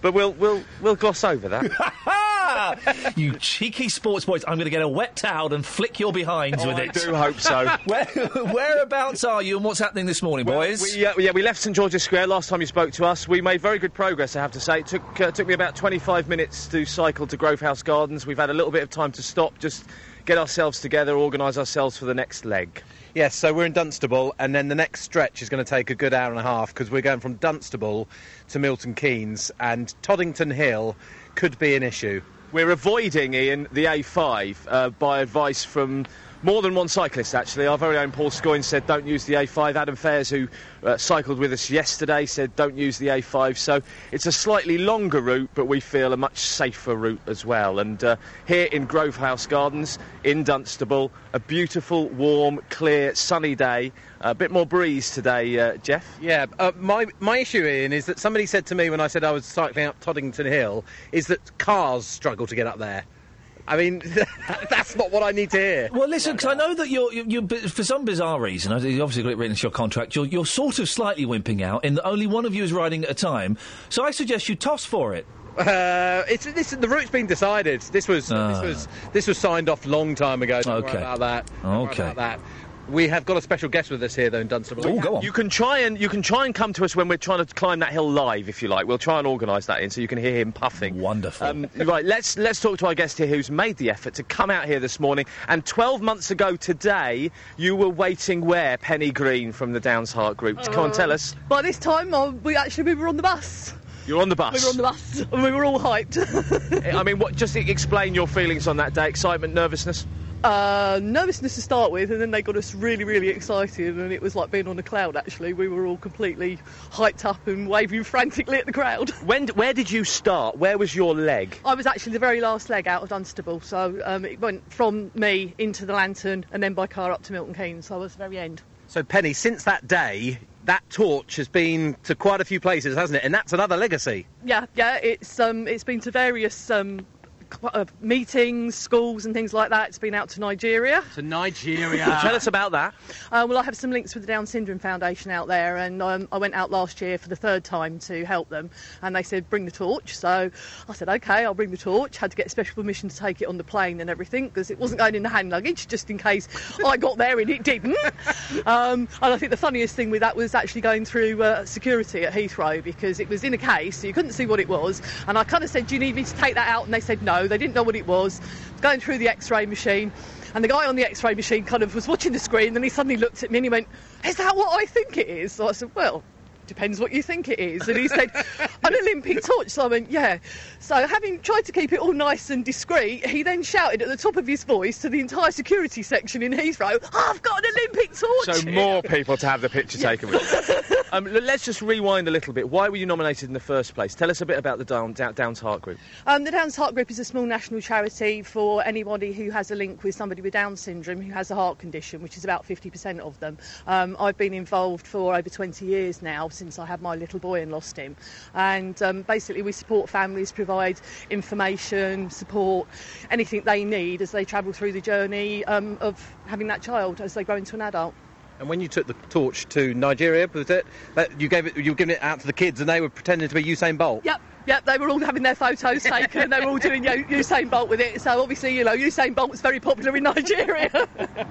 but we'll we'll we'll gloss over that. [LAUGHS] you cheeky sports boys, I'm going to get a wet towel and flick your behinds Oh, with I it. do hope so. [LAUGHS] Where, whereabouts are you and what's happening this morning, boys? We, uh, yeah, we left St George's Square last time you spoke to us. We made very good progress, I have to say. It took uh, took me about 25 minutes to cycle to Grove House Gardens. We've had a little bit of time to stop, just get ourselves together, organise ourselves for the next leg. Yes, so we're in Dunstable, and then the next stretch is going to take a good hour and a half because we're going from Dunstable to Milton Keynes, and Toddington Hill could be an issue. We're avoiding, Iain, the A5 uh, by advice from more than one cyclist, actually. Our very own Paul Scoyne said don't use the A5. Adam Fairs, who uh, cycled with us yesterday, said don't use the A5. So it's a slightly longer route, but we feel a much safer route as well. And uh, here in Grove House Gardens in Dunstable, a beautiful, warm, clear, sunny day. A bit more breeze today, uh, Jeff. Yeah, uh, my my issue, Iain, is that somebody said to me when I said I was cycling up Toddington Hill, is that cars struggle to get up there. I mean, [LAUGHS] that's not what I need to hear. Well, listen, because I know that you're, you're, you're, for some bizarre reason, you obviously got it written into your contract, you're, you're sort of slightly wimping out in that only one of you is riding at a time. So I suggest you toss for it. Uh, it's this, the route's been decided. This was Ah. this was this was signed off a long time ago. Don't worry Okay. about that. Don't worry Okay. about that. We have got a special guest with us here, though, in Dunstable. Oh, go on. You can try and you can try and come to us when we're trying to climb that hill live, if you like. We'll try and organise that in so you can hear him puffing. Wonderful. Um, right, let's let's talk to our guest here, who's made the effort to come out here this morning. And 12 months ago today, you were waiting where Penny Green from the Downs Heart Group. Come on, tell us. By this time, uh, we actually we were on the bus. You're on the bus. We were on the bus, [LAUGHS] and we were all hyped. I mean, what? Just explain your feelings on that day. Excitement, nervousness. Uh, nervousness to start with, and then they got us really, really excited, and it was like being on a cloud. Actually, we were all completely hyped up and waving [LAUGHS] frantically at the crowd. When? Where did you start? Where was your leg? I was actually the very last leg out of Dunstable, so um, it went from me into the lantern, and then by car up to Milton Keynes. So I was the very end. So, Penny, since that day, that torch has been to quite a few places, hasn't it? And that's another legacy. Yeah, yeah. It's um, it's been to various um, uh, meetings, schools, and things like that. It's been out to Nigeria. To Nigeria. [LAUGHS] Tell us about that. Uh, well, I have some links with the Down Syndrome Foundation out there, and um, I went out last year for the third time to help them. And they said, bring the torch. So I said, okay, I'll bring the torch. Had to get special permission to take it on the plane and everything because it wasn't going in the hand luggage, just in case [LAUGHS] I got there and it didn't. [LAUGHS] Um, and I think the funniest thing with that was actually going through uh, security at Heathrow because it was in a case, so you couldn't see what it was. And I kind of said, do you need me to take that out? And they said, no, they didn't know what it was. Going through the x ray machine. And the guy on the X-ray machine kind of was watching the screen, and then he suddenly looked at me and he went, "Is that what I think it is?" So I said, "Well." Depends what you think it is. And he said, an Olympic torch. So I went, yeah. So having tried to keep it all nice and discreet, he then shouted at the top of his voice to the entire security section in Heathrow, I've got an Olympic torch. So more people to have the picture taken with. [LAUGHS] um, let's just rewind a little bit. Why were you nominated in the first place? Tell us a bit about the Down, Down, Downs Heart Group. Um, the Downs Heart Group is a small national charity for anybody who has a link with somebody with Down syndrome who has a heart condition, which is about 50% of them. Um, I've been involved for over 20 years now since I had my little boy and lost him. And um, basically, we support families, provide information, support, anything they need as they travel through the journey um, of having that child as they grow into an adult. And when you took the torch to Nigeria, was it that you gave it? You were giving it out to the kids, and they were pretending to be Usain Bolt. Yep, Yep, they were all having their photos taken. And they were all doing Usain Bolt with it. So obviously, you know, Usain Bolt was very popular in Nigeria. [LAUGHS]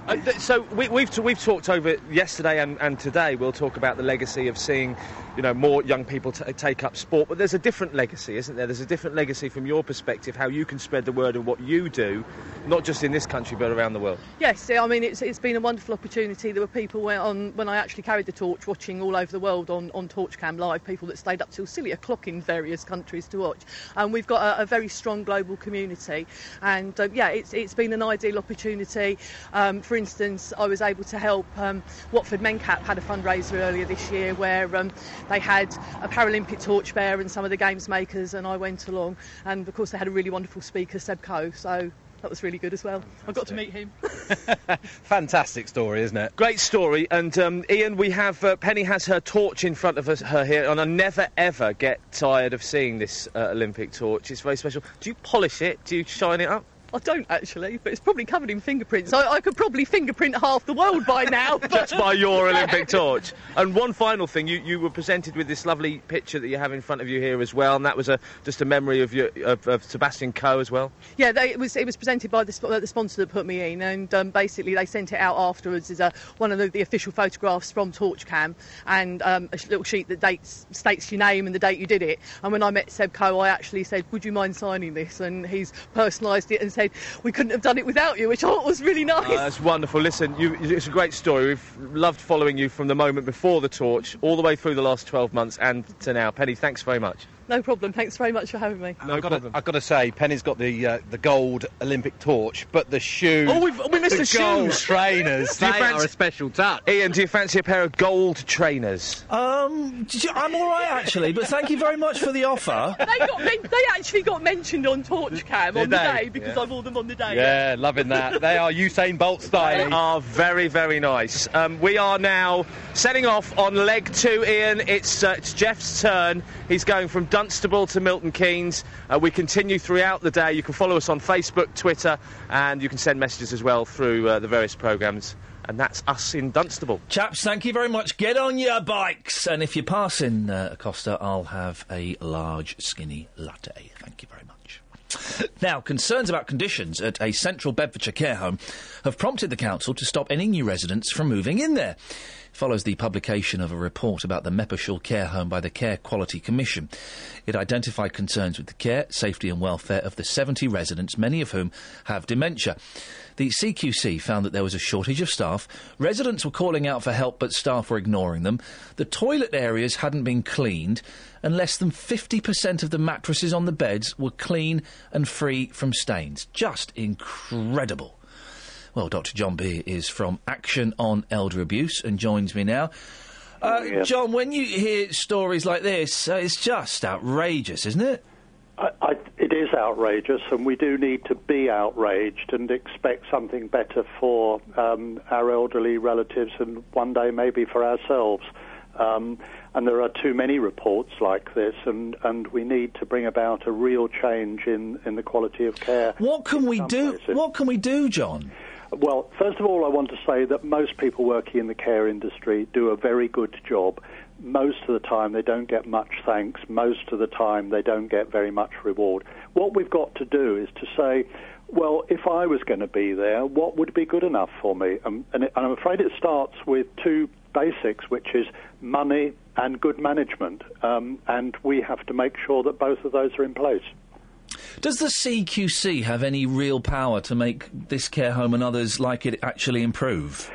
Uh, th- so we, we've t- we've talked over yesterday and, and today. We'll talk about the legacy of seeing, you know, more young people t- take up sport. But there's a different legacy, isn't there? There's a different legacy from your perspective, how you can spread the word of what you do, not just in this country but around the world. Yes, I mean it's, it's been a wonderful opportunity. There were people when, on, when I actually carried the torch watching all over the world on, on Torchcam Live, people that stayed up till silly o'clock in various countries to watch. And we've got a, a very strong global community. And uh, yeah, it's, it's been an ideal opportunity. Um, for instance, I was able to help um, Watford Mencap had a fundraiser earlier this year where um, they had a Paralympic torchbearer and some of the games makers, and I went along. And of course, they had a really wonderful speaker, Seb Coe. So that was really good as well. I got to meet him. [LAUGHS] Fantastic story, isn't it? Great story, and um, Iain, we have uh, Penny has her torch in front of us, her here, and I never ever get tired of seeing this uh, Olympic torch. It's very special. Do you polish it? Do you shine it up? I don't actually, but it's probably covered in fingerprints. I, I could probably fingerprint half the world by now. [LAUGHS] Just by your [LAUGHS] Olympic torch. And one final thing, you, you were presented with this lovely picture that you have in front of you here as well, and that was a, just a memory of, your, of, of Sebastian Coe as well. Yeah, they, it was it was presented by the, uh, the sponsor that put me in, and um, basically they sent it out afterwards as a, one of the, the official photographs from Torchcam, and um, a little sheet that dates states your name and the date you did it. And when I met Seb Coe, I actually said, "Would you mind signing this?" And he's personalised it and said, "We couldn't have done it without you," which I thought was really oh, nice. Oh, that's wonderful. Listen, you, it's a great story. We've loved following you from the moment before the torch, all the way through the last 12 months and to now. Penny, thanks very much. No problem. Thanks very much for having me. No I've got problem. To, I've got to say, Penny's got the uh, the gold Olympic torch, but the shoes. Oh, we've- we missed the the gold shoes. trainers. Do you they fancy- are a special touch. Iain, do you fancy a pair of gold trainers? Um, you- I'm all right actually, but thank you very much for the offer. they got men- they actually got mentioned on Torchcam on Did the they? day because Yeah. I wore them on the day. Yeah, loving that. They are Usain Bolt style. They are very, very nice. Um, we are now setting off on leg two, Iain. It's, uh, it's Jeff's turn. He's going from Dunstable to Milton Keynes. Uh, we continue throughout the day. You can follow us on Facebook, Twitter, and you can send messages as well through uh, the various programmes. And that's us in Dunstable. Chaps, thank you very much. Get on your bikes. And if you're passing uh, Acosta, I'll have a large, skinny latte. Thank you very much. Now, concerns about conditions at a central Bedfordshire care home have prompted the council to stop any new residents from moving in there. Follows the publication of a report about the Meppershall care home by the Care Quality Commission. It identified concerns with the care, safety, and welfare of the 70 residents, many of whom have dementia. The CQC found that there was a shortage of staff, residents were calling out for help but staff were ignoring them, the toilet areas hadn't been cleaned, and less than 50% of the mattresses on the beds were clean and free from stains. Just incredible. Well, Dr. John B is from Action on Elder Abuse and joins me now. Uh, John, when you hear stories like this, uh, it's just outrageous, isn't it? I, I, it is outrageous, and we do need to be outraged and expect something better for um, our elderly relatives and one day maybe for ourselves. Um, and there are too many reports like this, and, and we need to bring about a real change in, in the quality of care. What can we do? What can we do, John? Well, first of all, I want to say that most people working in the care industry do a very good job. Most of the time, they don't get much thanks. Most of the time, they don't get very much reward. What we've got to do is to say, well, if I was going to be there, what would be good enough for me? Um, and, it, and I'm afraid it starts with two basics, which is money and good management. Um, and we have to make sure that both of those are in place. Does the CQC have any real power to make this care home and others like it actually improve?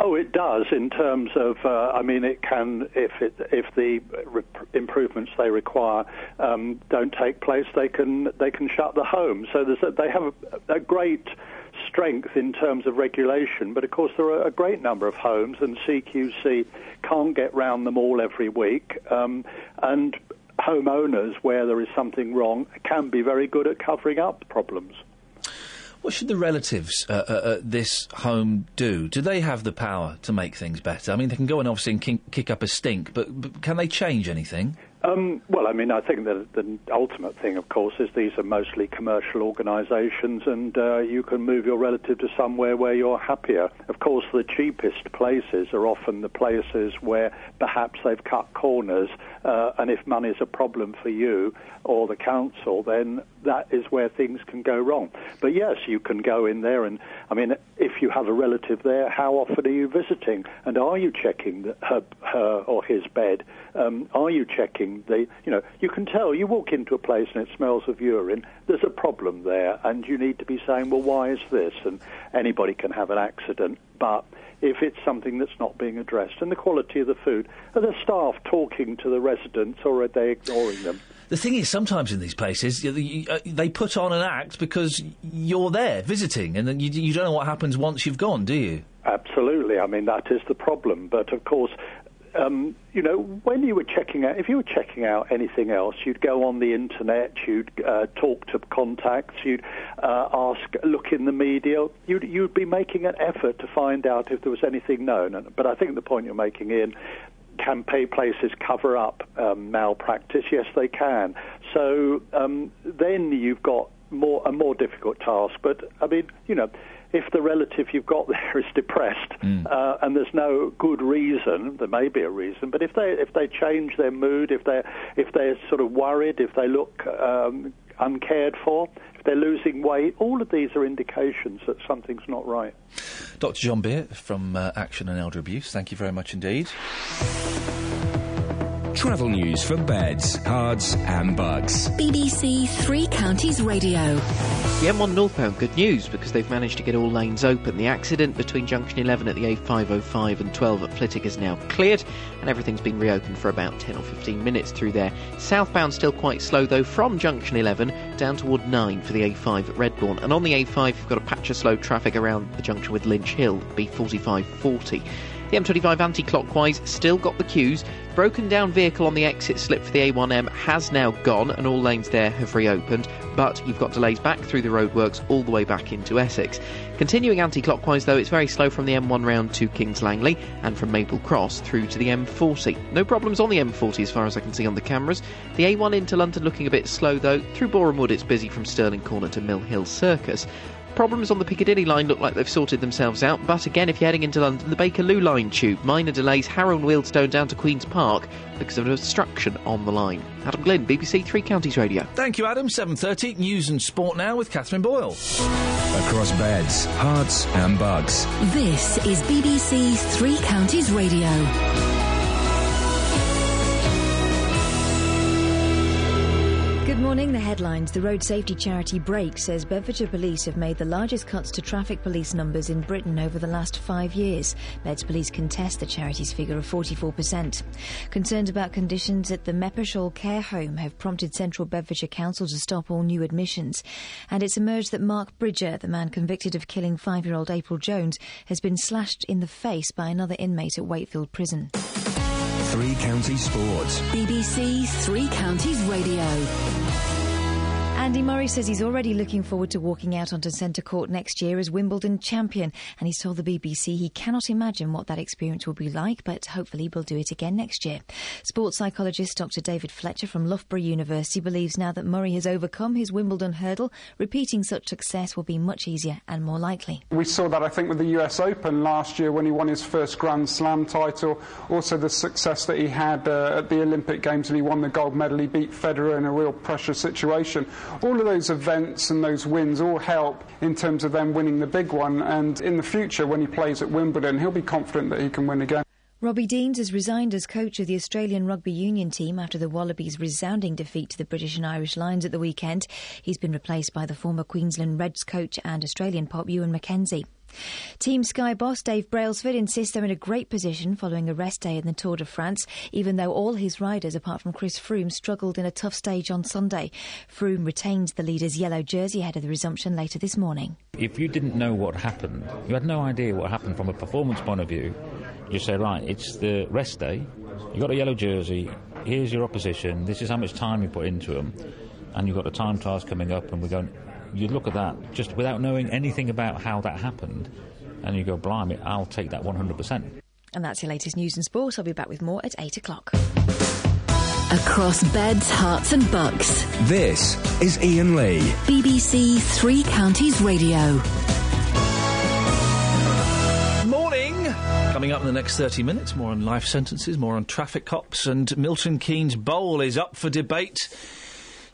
Oh, it does. In terms of, uh, I mean, it can if it, if the re- improvements they require um, don't take place, they can they can shut the home. So a, they have a, a great strength in terms of regulation, but of course there are a great number of homes, and CQC can't get round them all every week. Um, and homeowners, where there is something wrong, can be very good at covering up problems. What should the relatives uh, uh, at this home do? Do they have the power to make things better? I mean, they can go and obviously and kick, kick up a stink, but, but can they change anything? Um, well, I mean, I think that the ultimate thing, of course, is these are mostly commercial organisations, and uh, you can move your relative to somewhere where you're happier. Of course, the cheapest places are often the places where perhaps they've cut corners uh, and if money is a problem for you or the council, then that is where things can go wrong. But yes, you can go in there, and I mean, if you have a relative there, how often are you visiting, and are you checking the, her, her or his bed? Um, are you checking the? You know, you can tell. You walk into a place and it smells of urine. There's a problem there, and you need to be saying, well, why is this? And anybody can have an accident, but if it's something that's not being addressed. And the quality of the food. Are the staff talking to the residents or are they ignoring them? The thing is, sometimes in these places, uh, they put on an act because you're there visiting, and then you, you don't know what happens once you've gone, do you? Absolutely. I mean, that is the problem. But of course, um, you know, when you were checking out, if you were checking out anything else, you'd go on the internet, you'd uh, talk to contacts, you'd uh, ask, look in the media, you'd, you'd be making an effort to find out if there was anything known. But I think the point you're making, Iain, can pay places cover up um, malpractice? Yes, they can. So um, then you've got more a more difficult task. But I mean, you know, if the relative you've got [LAUGHS] there is depressed uh, and there's no good reason, there may be a reason. But if they if they change their mood, if they if they're sort of worried, if they look um, uncared for, if they're losing weight, all of these are indications that something's not right. Dr. John Beer from uh, Action and Elder Abuse, thank you very much indeed. Travel news for beds, cards, and bugs. BBC Three Counties Radio. The M1 northbound, good news because they've managed to get all lanes open. The accident between junction 11 at the A505 and 12 at Flitwick is now cleared, and everything's been reopened for about 10 or 15 minutes through there. Southbound still quite slow though, from junction 11 down toward 9 for the A5 at Redbourn. And on the A5, you've got a patch of slow traffic around the junction with Lynch Hill, B4540. The M25 anti-clockwise still got the queues. Broken down vehicle on the exit slip for the A1M has now gone and all lanes there have reopened, but you've got delays back through the roadworks all the way back into Essex. Continuing anti-clockwise though, it's very slow from the M1 round to Kings Langley and from Maple Cross through to the M40. No problems on the M40 as far as I can see on the cameras. The A1 into London looking a bit slow though. Through Boreham Wood it's busy from Stirling Corner to Mill Hill Circus. Problems on the Piccadilly line look like they've sorted themselves out, but again, if you're heading into London, the Bakerloo line tube, minor delays, Harrow and Wealdstone down to Queen's Park because of an obstruction on the line. Adam Glynn, BBC Three Counties Radio. Thank you, Adam. 7.30, news and sport now with Catherine Boyle. Across beds, Herts, and Bucks. This is BBC Three Counties Radio. Headlines. The road safety charity Brake says Bedfordshire Police have made the largest cuts to traffic police numbers in Britain over the last five years. Beds Police contest the charity's figure of 44%. Concerns about conditions at the Meppershall Care Home have prompted Central Bedfordshire Council to stop all new admissions. And it's emerged that Mark Bridger, the man convicted of killing five-year-old April Jones, has been slashed in the face by another inmate at Wakefield Prison. Three Counties Sports. BBC Three Counties Radio. Andy Murray says he's already looking forward to walking out onto centre court next year as Wimbledon champion, and he's told the BBC he cannot imagine what that experience will be like, but hopefully we'll do it again next year. Sports psychologist Dr. David Fletcher from Loughborough University believes now that Murray has overcome his Wimbledon hurdle, repeating such success will be much easier and more likely. We saw that, I think, with the US Open last year when he won his first Grand Slam title. Also, the success that he had uh, at the Olympic Games when he won the gold medal. He beat Federer in a real pressure situation. All of those events and those wins all help in terms of them winning the big one. And in the future, when he plays at Wimbledon, he'll be confident that he can win again. Robbie Deans has resigned as coach of the Australian rugby union team after the Wallabies' resounding defeat to the British and Irish Lions at the weekend. He's been replaced by the former Queensland Reds coach and Australian pop Ewen McKenzie. Team Sky boss Dave Brailsford insists they're in a great position following a rest day in the Tour de France, even though all his riders, apart from Chris Froome, struggled in a tough stage on Sunday. Froome retains the leader's yellow jersey ahead of the resumption later this morning. If you didn't know what happened, you had no idea what happened from a performance point of view, you say, right, it's the rest day, you've got a yellow jersey, here's your opposition, this is how much time you put into them, and you've got a time task coming up, and we're going, you look at that just without knowing anything about how that happened, and you go, blimey, I'll take that 100%. And that's your latest news and sport. I'll be back with more at 8 o'clock. Across beds, Herts, and bucks. This is Iain Lee. BBC Three Counties Radio. Morning! Coming up in the next 30 minutes, more on life sentences, more on traffic cops, and Milton Keynes Bowl is up for debate.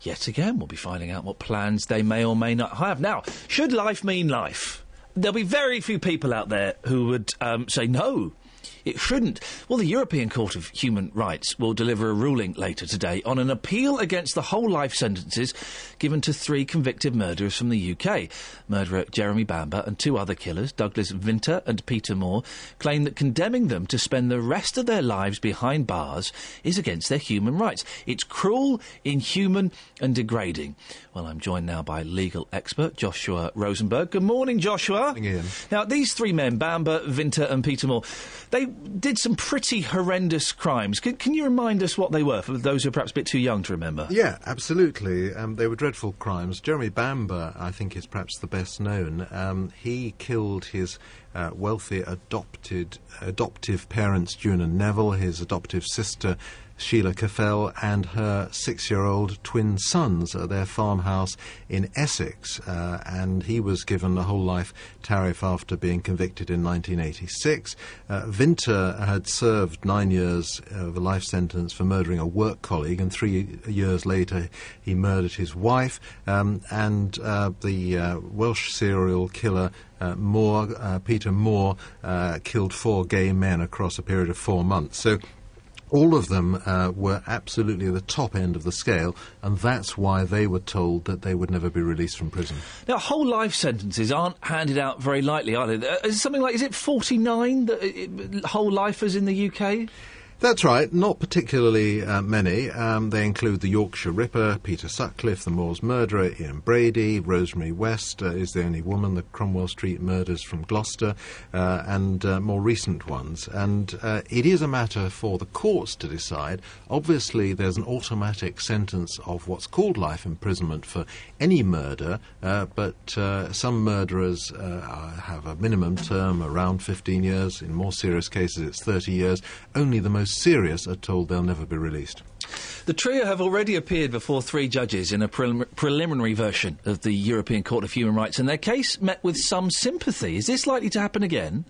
Yet again, we'll be finding out what plans they may or may not have. Now, should life mean life? There'll be very few people out there who would um, say no. It shouldn't. Well, the European Court of Human Rights will deliver a ruling later today on an appeal against the whole life sentences given to three convicted murderers from the UK. Murderer Jeremy Bamber and two other killers, Douglas Vinter and Peter Moore, claim that condemning them to spend the rest of their lives behind bars is against their human rights. It's cruel, inhuman, and degrading. Well, I'm joined now by legal expert Joshua Rozenberg. Good morning, Joshua. Good Iain. Now, these three men, Bamber, Vinter, and Peter Moore, they did some pretty horrendous crimes. Can, can you remind us what they were for those who are perhaps a bit too young to remember? Yeah, absolutely. Um, they were dreadful crimes. Jeremy Bamber, I think, is perhaps the best known. Um, he killed his uh, wealthy adopted adoptive parents, June and Neville, his adoptive sister. Sheila Caffell and her six year old twin sons at their farmhouse in Essex. Uh, and he was given a whole life tariff after being convicted in 1986. Uh, Vinter had served nine years of a life sentence for murdering a work colleague, and three years later he murdered his wife. Um, and uh, the uh, Welsh serial killer uh, Moore, uh, Peter Moore, uh, killed four gay men across a period of four months. So all of them uh, were absolutely at the top end of the scale, and that's why they were told that they would never be released from prison. Now, whole life sentences aren't handed out very lightly, are they? Uh, Is something like, is it 49 that, uh, whole lifers in the UK? That's right, not particularly uh, many. Um, they include the Yorkshire Ripper, Peter Sutcliffe, the Moors murderer, Ian Brady, Rosemary West uh, is the only woman, the Cromwell Street murders from Gloucester, uh, and uh, more recent ones. And uh, it is a matter for the courts to decide. Obviously, there's an automatic sentence of what's called life imprisonment for any murder, uh, but some murderers have a minimum term around 15 years. In more serious cases, it's 30 years. Only the most serious are told they'll never be released. The trio have already appeared before three judges in a prelim- preliminary version of the European Court of Human Rights, and their case met with some sympathy. Is this likely to happen again?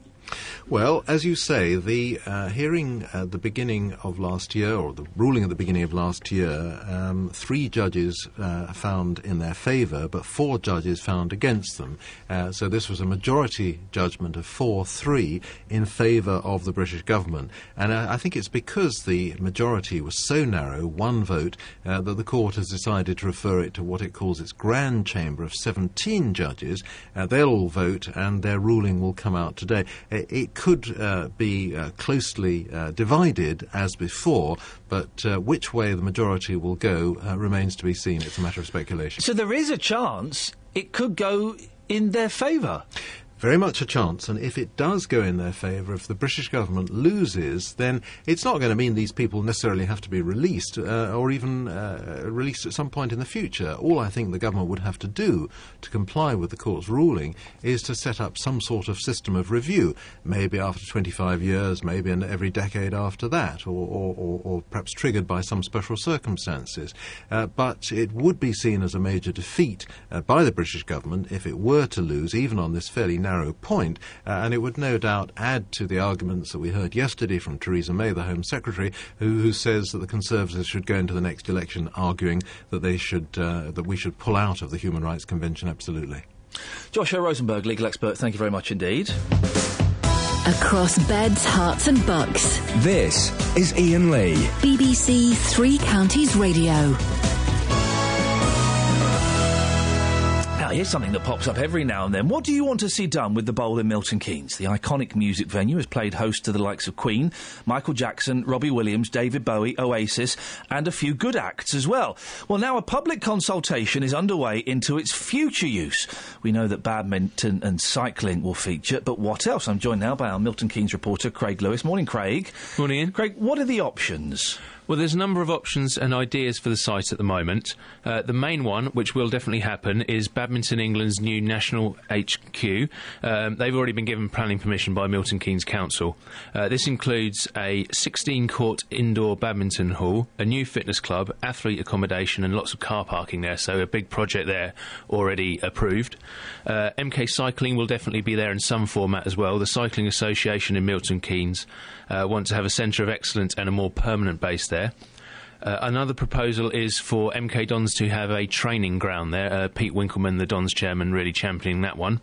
Well, as you say, the uh, hearing at the beginning of last year, or the ruling at the beginning of last year, um, three judges uh, found in their favour, but four judges found against them. Uh, so this was a majority judgment of 4 3 in favour of the British government. And uh, I think it's because the majority was so narrow, one vote, uh, that the court has decided to refer it to what it calls its grand chamber of 17 judges. Uh, they'll all vote, and their ruling will come out today. It could uh, be uh, closely uh, divided as before, but uh, which way the majority will go uh, remains to be seen. It's a matter of speculation. So there is a chance it could go in their favour. Very much a chance, and if it does go in their favour, if the British government loses, then it's not going to mean these people necessarily have to be released uh, or even uh, released at some point in the future. All I think the government would have to do to comply with the court's ruling is to set up some sort of system of review, maybe after 25 years, maybe in every decade after that, or, or, or, or perhaps triggered by some special circumstances. Uh, but it would be seen as a major defeat uh, by the British government if it were to lose, even on this fairly narrow point, uh, and it would no doubt add to the arguments that we heard yesterday from Theresa May, the Home Secretary, who, who says that the Conservatives should go into the next election arguing that they should uh, that we should pull out of the Human Rights Convention. Absolutely. Joshua Rozenberg, legal expert, thank you very much indeed. Across beds, Herts, and bucks. This is Iain Lee. BBC Three Counties Radio. Here's something that pops up every now and then. What do you want to see done with the Bowl in Milton Keynes? The iconic music venue has played host to the likes of Queen, Michael Jackson, Robbie Williams, David Bowie, Oasis, and a few good acts as well. Well, now a public consultation is underway into its future use. We know that badminton and cycling will feature, but what else? I'm joined now by our Milton Keynes reporter, Craig Lewis. Morning, Craig. Morning, Iain. Craig, what are the options? Well, there's a number of options and ideas for the site at the moment. Uh, the main one, which will definitely happen, is Badminton England's new national HQ. Um, they've already been given planning permission by Milton Keynes Council. Uh, this includes a 16 court indoor badminton hall, a new fitness club, athlete accommodation, and lots of car parking there, so a big project there already approved. Uh, MK Cycling will definitely be there in some format as well. The Cycling Association in Milton Keynes uh, want to have a centre of excellence and a more permanent base there. Uh, another proposal is for MK Dons to have a training ground there. Uh, Pete Winkelman, the Dons chairman, really championing that one.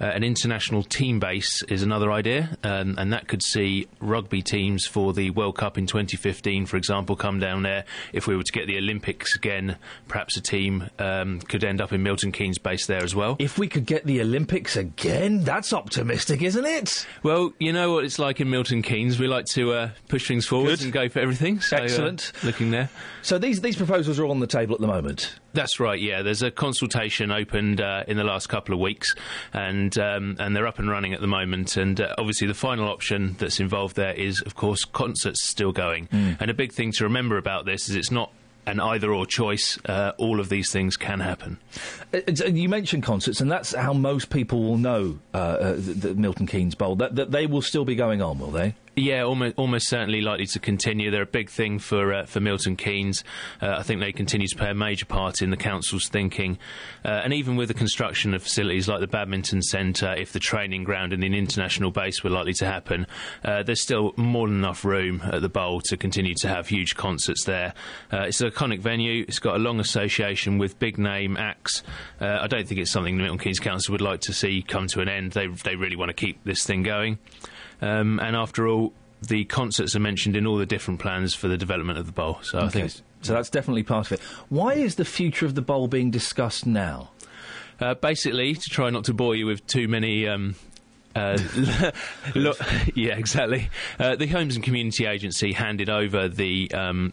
Uh, an international team base is another idea, um, and that could see rugby teams for the World Cup in 2015, for example, come down there. If we were to get the Olympics again, perhaps a team um, could end up in Milton Keynes base there as well. If we could get the Olympics again, that's optimistic, isn't it? Well, you know what it's like in Milton Keynes. We like to uh, push things forward and go for everything. So, uh, Excellent. looking there. So these these proposals are on the table at the moment. That's right. Yeah, there's a consultation opened uh, in the last couple of weeks, and um, and they're up and running at the moment. And uh, obviously, the final option that's involved there is, of course, concerts still going. Mm. And a big thing to remember about this is it's not an either or choice. Uh, all of these things can happen. Uh, You mentioned concerts, and that's how most people will know uh, uh, the, the Milton Keynes Bowl. That, that they will still be going on, will they? Yeah, almost, almost certainly likely to continue. They're a big thing for uh, for Milton Keynes. Uh, I think they continue to play a major part in the council's thinking, uh, and even with the construction of facilities like the badminton centre, if the training ground and an international base were likely to happen, uh, there's still more than enough room at the bowl to continue to have huge concerts there. Uh, it's an iconic venue. It's got a long association with big name acts. Uh, I don't think it's something the Milton Keynes Council would like to see come to an end. They they really want to keep this thing going. Um, and after all, the concerts are mentioned in all the different plans for the development of the bowl. So I think So that's definitely part of it. Why is the future of the bowl being discussed now? Uh, basically, to try not to bore you with too many. Um, uh, [LAUGHS] look, [LAUGHS] yeah, exactly. Uh, the Homes and Community Agency handed over the. Um,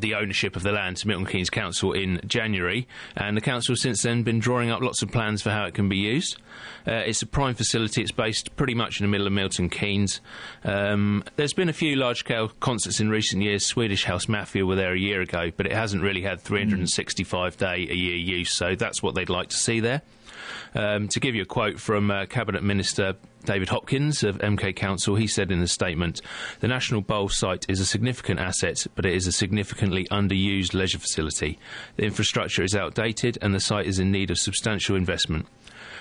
the ownership of the land to Milton Keynes Council in January, and the council has since then been drawing up lots of plans for how it can be used. Uh, it's a prime facility. It's based pretty much in the middle of Milton Keynes. Um, there's been a few large-scale concerts in recent years. Swedish House Mafia were there a year ago, but it hasn't really had 365 day a year use. So that's what they'd like to see there. Um, to give you a quote from uh, Cabinet Minister David Hopkins of MK Council, he said in a statement, The National Bowl site is a significant asset, but it is a significantly underused leisure facility. The infrastructure is outdated and the site is in need of substantial investment.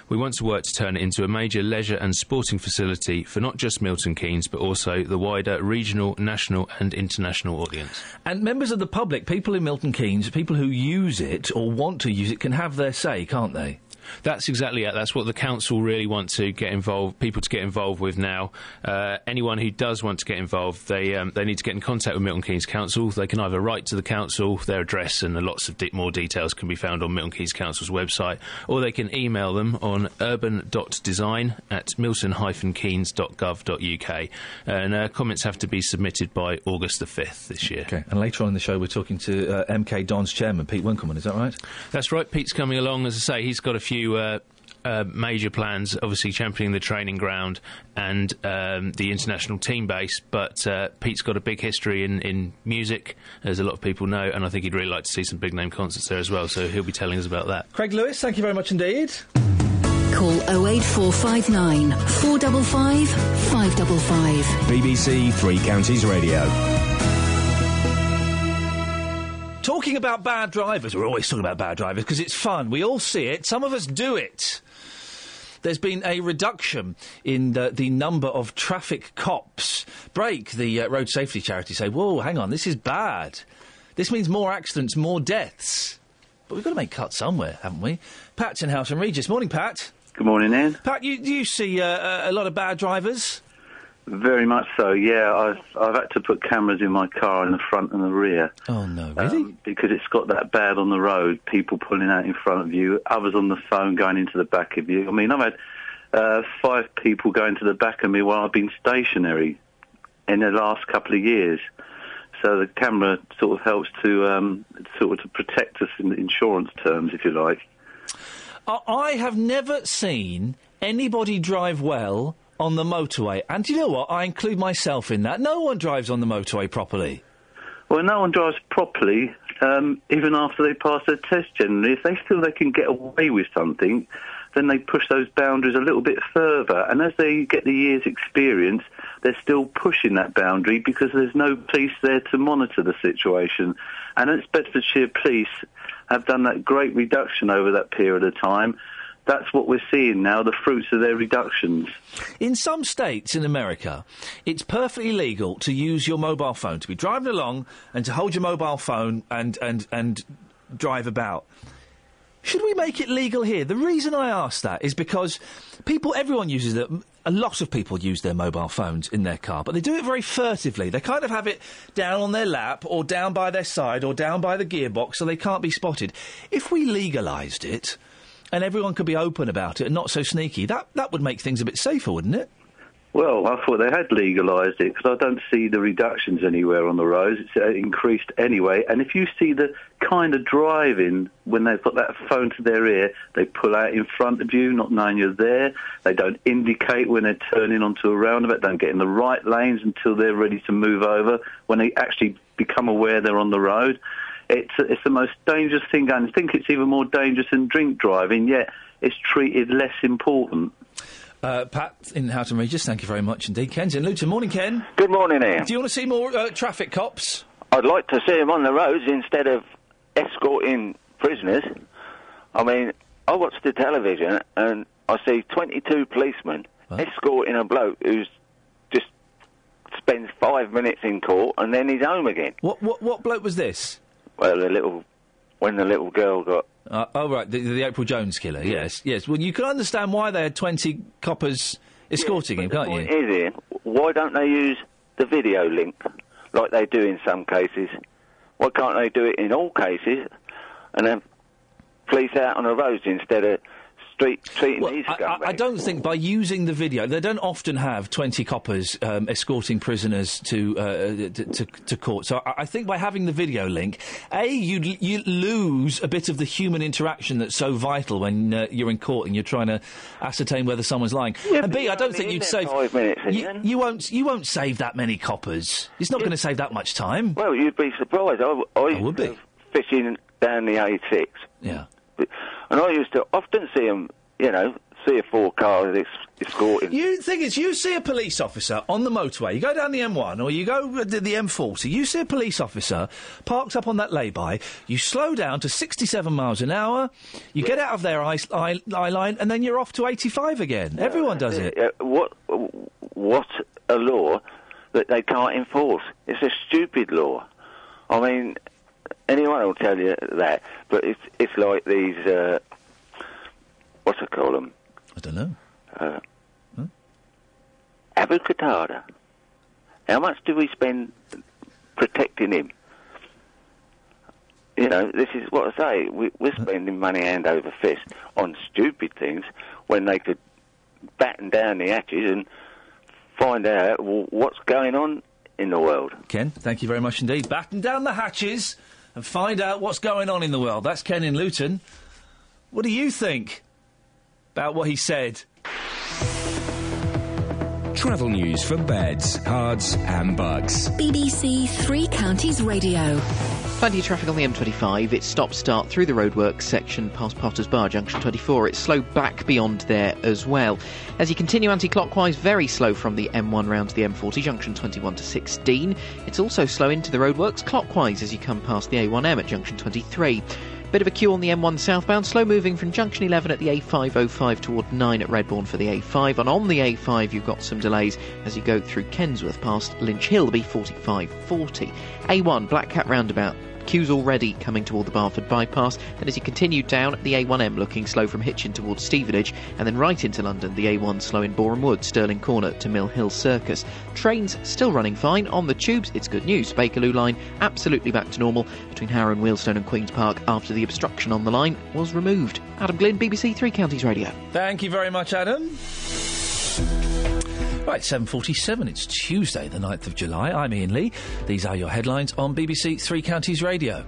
We want to work to turn it into a major leisure and sporting facility for not just Milton Keynes, but also the wider regional, national, and international audience. And members of the public, people in Milton Keynes, people who use it or want to use it, can have their say, can't they? That's exactly it. That's what the council really want to get involved, people to get involved with now. Uh, anyone who does want to get involved, they um, they need to get in contact with Milton Keynes Council. They can either write to the council, their address and lots of de- more details can be found on Milton Keynes Council's website, or they can email them on urban.design at milton-keynes.gov.uk. And uh, comments have to be submitted by August the 5th this year. Okay. And later on in the show, we're talking to uh, MK Don's chairman, Pete Winkelman. Is that right? That's right. Pete's coming along. As I say, he's got a few. Uh, uh, major plans, obviously championing the training ground and um, the international team base. But uh, Pete's got a big history in, in music, as a lot of people know, and I think he'd really like to see some big name concerts there as well. So he'll be telling us about that. Craig Lewis, thank you very much indeed. Call 08459 455 555. BBC Three Counties Radio. Talking about bad drivers, we're always talking about bad drivers because it's fun. We all see it. Some of us do it. There's been a reduction in the, the number of traffic cops. Brake, the uh, road safety charity, say, whoa, hang on, this is bad. This means more accidents, more deaths. But we've got to make cuts somewhere, haven't we? Pat's in Houghton Regis. Morning, Pat. Good morning, Iain. Pat, you, do you see uh, a lot of bad drivers? Very much so. Yeah, I've I've had to put cameras in my car in the front and the rear. Oh no, really? because it's got that bad on the road. People pulling out in front of you, others on the phone going into the back of you. I mean, I've had uh, five people going to the back of me while I've been stationary in the last couple of years. So the camera sort of helps to um, sort of to protect us in insurance terms, if you like. I have never seen anybody drive well on the motorway. And do you know what? I include myself in that. No one drives on the motorway properly. Well, no one drives properly, um, even after they pass their test. Generally, if they feel they can get away with something, then they push those boundaries a little bit further. And as they get the years' experience, they're still pushing that boundary because there's no police there to monitor the situation. And it's Bedfordshire Police have done that great reduction over that period of time. That's what we're seeing now, the fruits of their reductions. In some states in America, it's perfectly legal to use your mobile phone, to be driving along and to hold your mobile phone and, and, and drive about. Should we make it legal here? The reason I ask that is because people, everyone uses it. A lot of people use their mobile phones in their car, but they do it very furtively. They kind of have it down on their lap or down by their side or down by the gearbox so they can't be spotted. If we legalised it and everyone could be open about it and not so sneaky, that, that would make things a bit safer, wouldn't it? Well, I thought they had legalised it because I don't see the reductions anywhere on the roads. It's uh, increased anyway. And if you see the kind of driving when they've got that phone to their ear, they pull out in front of you, not knowing you're there. They don't indicate when they're turning onto a roundabout. They Don't get in the right lanes until they're ready to move over. When they actually become aware they're on the road, it's it's the most dangerous thing. And I think it's even more dangerous than drink driving. Yet it's treated less important. Uh, Pat in Houghton Regis, thank you very much indeed. Ken's in Luton. Morning, Ken. Good morning, Iain. Do you want to see more uh, traffic cops? I'd like to see them on the roads instead of escorting prisoners. I mean, I watch the television and I see 22 policemen escorting a bloke who's just spends five minutes in court and then he's home again. What what what bloke was this? Well, the little when the little girl got Uh, oh, right, the, the April Jones killer, yes, yes. Well, you can understand why they had 20 coppers escorting him, can't point you? is, Iain, why don't they use the video link like they do in some cases? Why can't they do it in all cases and then police out on the roads instead of treating these I? I don't think by using the video, they don't often have 20 coppers um, escorting prisoners to, uh, to, to to court. So I, I think by having the video link, A, you you lose a bit of the human interaction that's so vital when uh, you're in court and you're trying to ascertain whether someone's lying. and B, I don't think you'd save. five minutes, you, you won't you won't save that many coppers. It's not going to save that much time. Well, you'd be surprised. I, I, would be. fishing down the A6. Yeah. And I used to often see them, you know, three or four cars es- escorting. You thing is, you see a police officer on the motorway. You go down the M1 or you go to the M40. You see a police officer parked up on that lay-by. You slow down to 67 miles an hour. You get out of their eye, eye, eye line, and then you're off to 85 again. Everyone does it. Uh, what, what a law that they can't enforce. It's a stupid law. I mean, anyone will tell you that, but it's it's like these. Uh, what's I call them? I don't know. Uh, Abu Qatada. How much do we spend protecting him? You know, this is what I say. We, we're spending money hand over fist on stupid things when they could batten down the hatches and find out w- what's going on in the world. Ken, thank you very much indeed. Batten down the hatches and find out what's going on in the world. That's Ken in Luton. What do you think about what he said? Travel news for beds, cards, and Bucks. BBC Three Counties Radio. Plenty of traffic on the M25. It's stop start through the roadworks section past Potters Bar, junction 24. It's slow back beyond there as well. As you continue anti clockwise, very slow from the M1 round to the M40, junction 21 to 16. It's also slow into the roadworks clockwise as you come past the A1M at junction 23. Bit of a queue on the M1 southbound, slow moving from junction 11 at the A505 toward 9 at Redbourn for the A5. And on the A5, you've got some delays as you go through Kensworth past Lynch Hill, the B4540. A1, Black Cat roundabout. Queues already coming toward the Barford bypass, and as you continue down the A1M looking slow from Hitchin towards Stevenage, and then right into London, the A1 slow in Boreham Wood, Stirling Corner to Mill Hill Circus. Trains still running fine on the tubes, it's good news. Bakerloo line absolutely back to normal between Harrow and Wealdstone and Queen's Park after the obstruction on the line was removed. Adam Glynn, BBC Three Counties Radio. Thank you very much, Adam. Right, 7.47, it's Tuesday, the 9th of July. I'm Iain Lee. These are your headlines on BBC Three Counties Radio.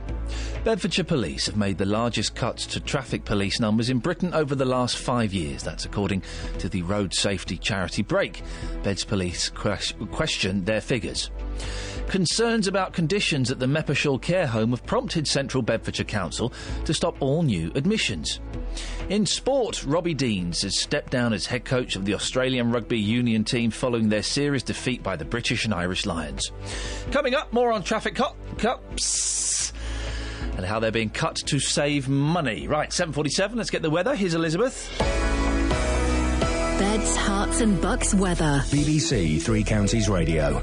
Bedfordshire Police have made the largest cuts to traffic police numbers in Britain over the last five years. That's according to the road safety charity Brake. Beds Police ques- question their figures. Concerns about conditions at the Meppershall care home have prompted Central Bedfordshire Council to stop all new admissions. In sport, Robbie Deans has stepped down as head coach of the Australian Rugby Union team following their series defeat by the British and Irish Lions. Coming up, more on traffic cop- cups and how they're being cut to save money. Right, 7.47, let's get the weather. Here's Elizabeth. Beds, Herts and Bucks weather. BBC Three Counties Radio.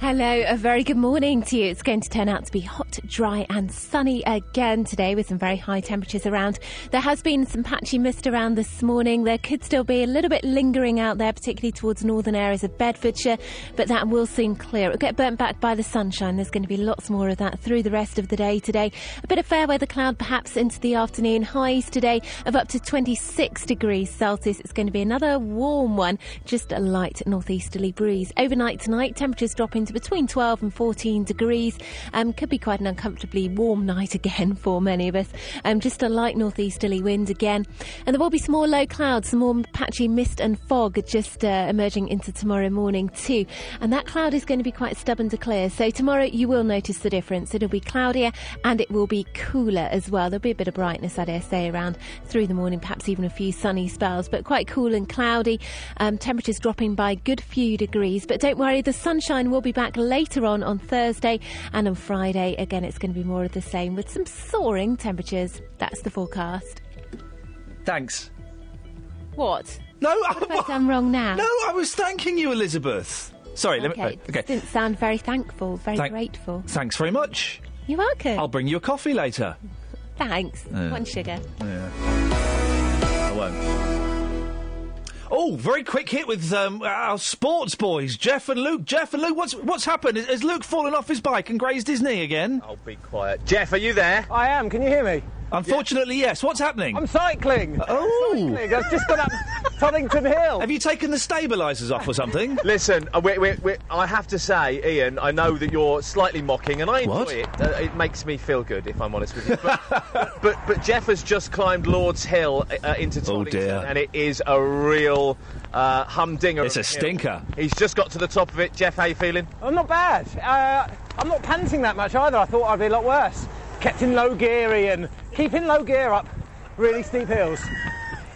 Hello, a very good morning to you. It's going to turn out to be hot, dry, and sunny again today with some very high temperatures around. There has been some patchy mist around this morning. There could still be a little bit lingering out there, particularly towards northern areas of Bedfordshire, but that will soon clear. It'll get burnt back by the sunshine. There's going to be lots more of that through the rest of the day today. A bit of fair weather cloud perhaps into the afternoon. Highs today of up to 26 degrees Celsius. It's going to be another warm one, just a light northeasterly breeze. Overnight tonight, temperatures dropping between 12 and 14 degrees. Um, could be quite an uncomfortably warm night again [LAUGHS] for many of us. Um, just a light northeasterly wind again. And there will be some more low clouds, some more patchy mist and fog just uh, emerging into tomorrow morning too. And that cloud is going to be quite stubborn to clear. So tomorrow you will notice the difference. It'll be cloudier and it will be cooler as well. There'll be a bit of brightness, I dare say, around through the morning, perhaps even a few sunny spells, but quite cool and cloudy. Um, temperatures dropping by a good few degrees. But don't worry, the sunshine will be back later on on Thursday and on Friday. Again, it's going to be more of the same with some soaring temperatures. That's the forecast. Thanks. What? No, I done wrong now? No, I was thanking you, Elizabeth. Sorry, let me. Okay, Okay. didn't sound very thankful, very Thank- grateful. Thanks very much. You're welcome. I'll bring you a coffee later. Thanks. Yeah. One sugar. Yeah. I won't. Oh, very quick hit with um, our sports boys, Jeff and Luke. Jeff and Luke, what's what's happened? Has- Has Luke fallen off his bike and grazed his knee again? I'll be quiet. Jeff, are you there? I am. Can you hear me? Unfortunately, yes. What's happening? I'm cycling. Oh. Cycling. I've just got up Toddington Hill. Have you taken the stabilisers off or something? [LAUGHS] Listen, uh, we, we, we, I have to say, Iain, I know that you're slightly mocking, and I enjoy What? it. Uh, it makes me feel good, if I'm honest with you. But, [LAUGHS] but, but Jeff has just climbed Lord's Hill uh, into Oh, Toddington, dear. and it is a real uh, humdinger. It's a of hill. stinker. He's just got to the top of it. Jeff, how you feeling? I'm not bad. Uh, I'm not panting that much either. I thought I'd be a lot worse. Kept in low geary and keeping low gear up really steep hills.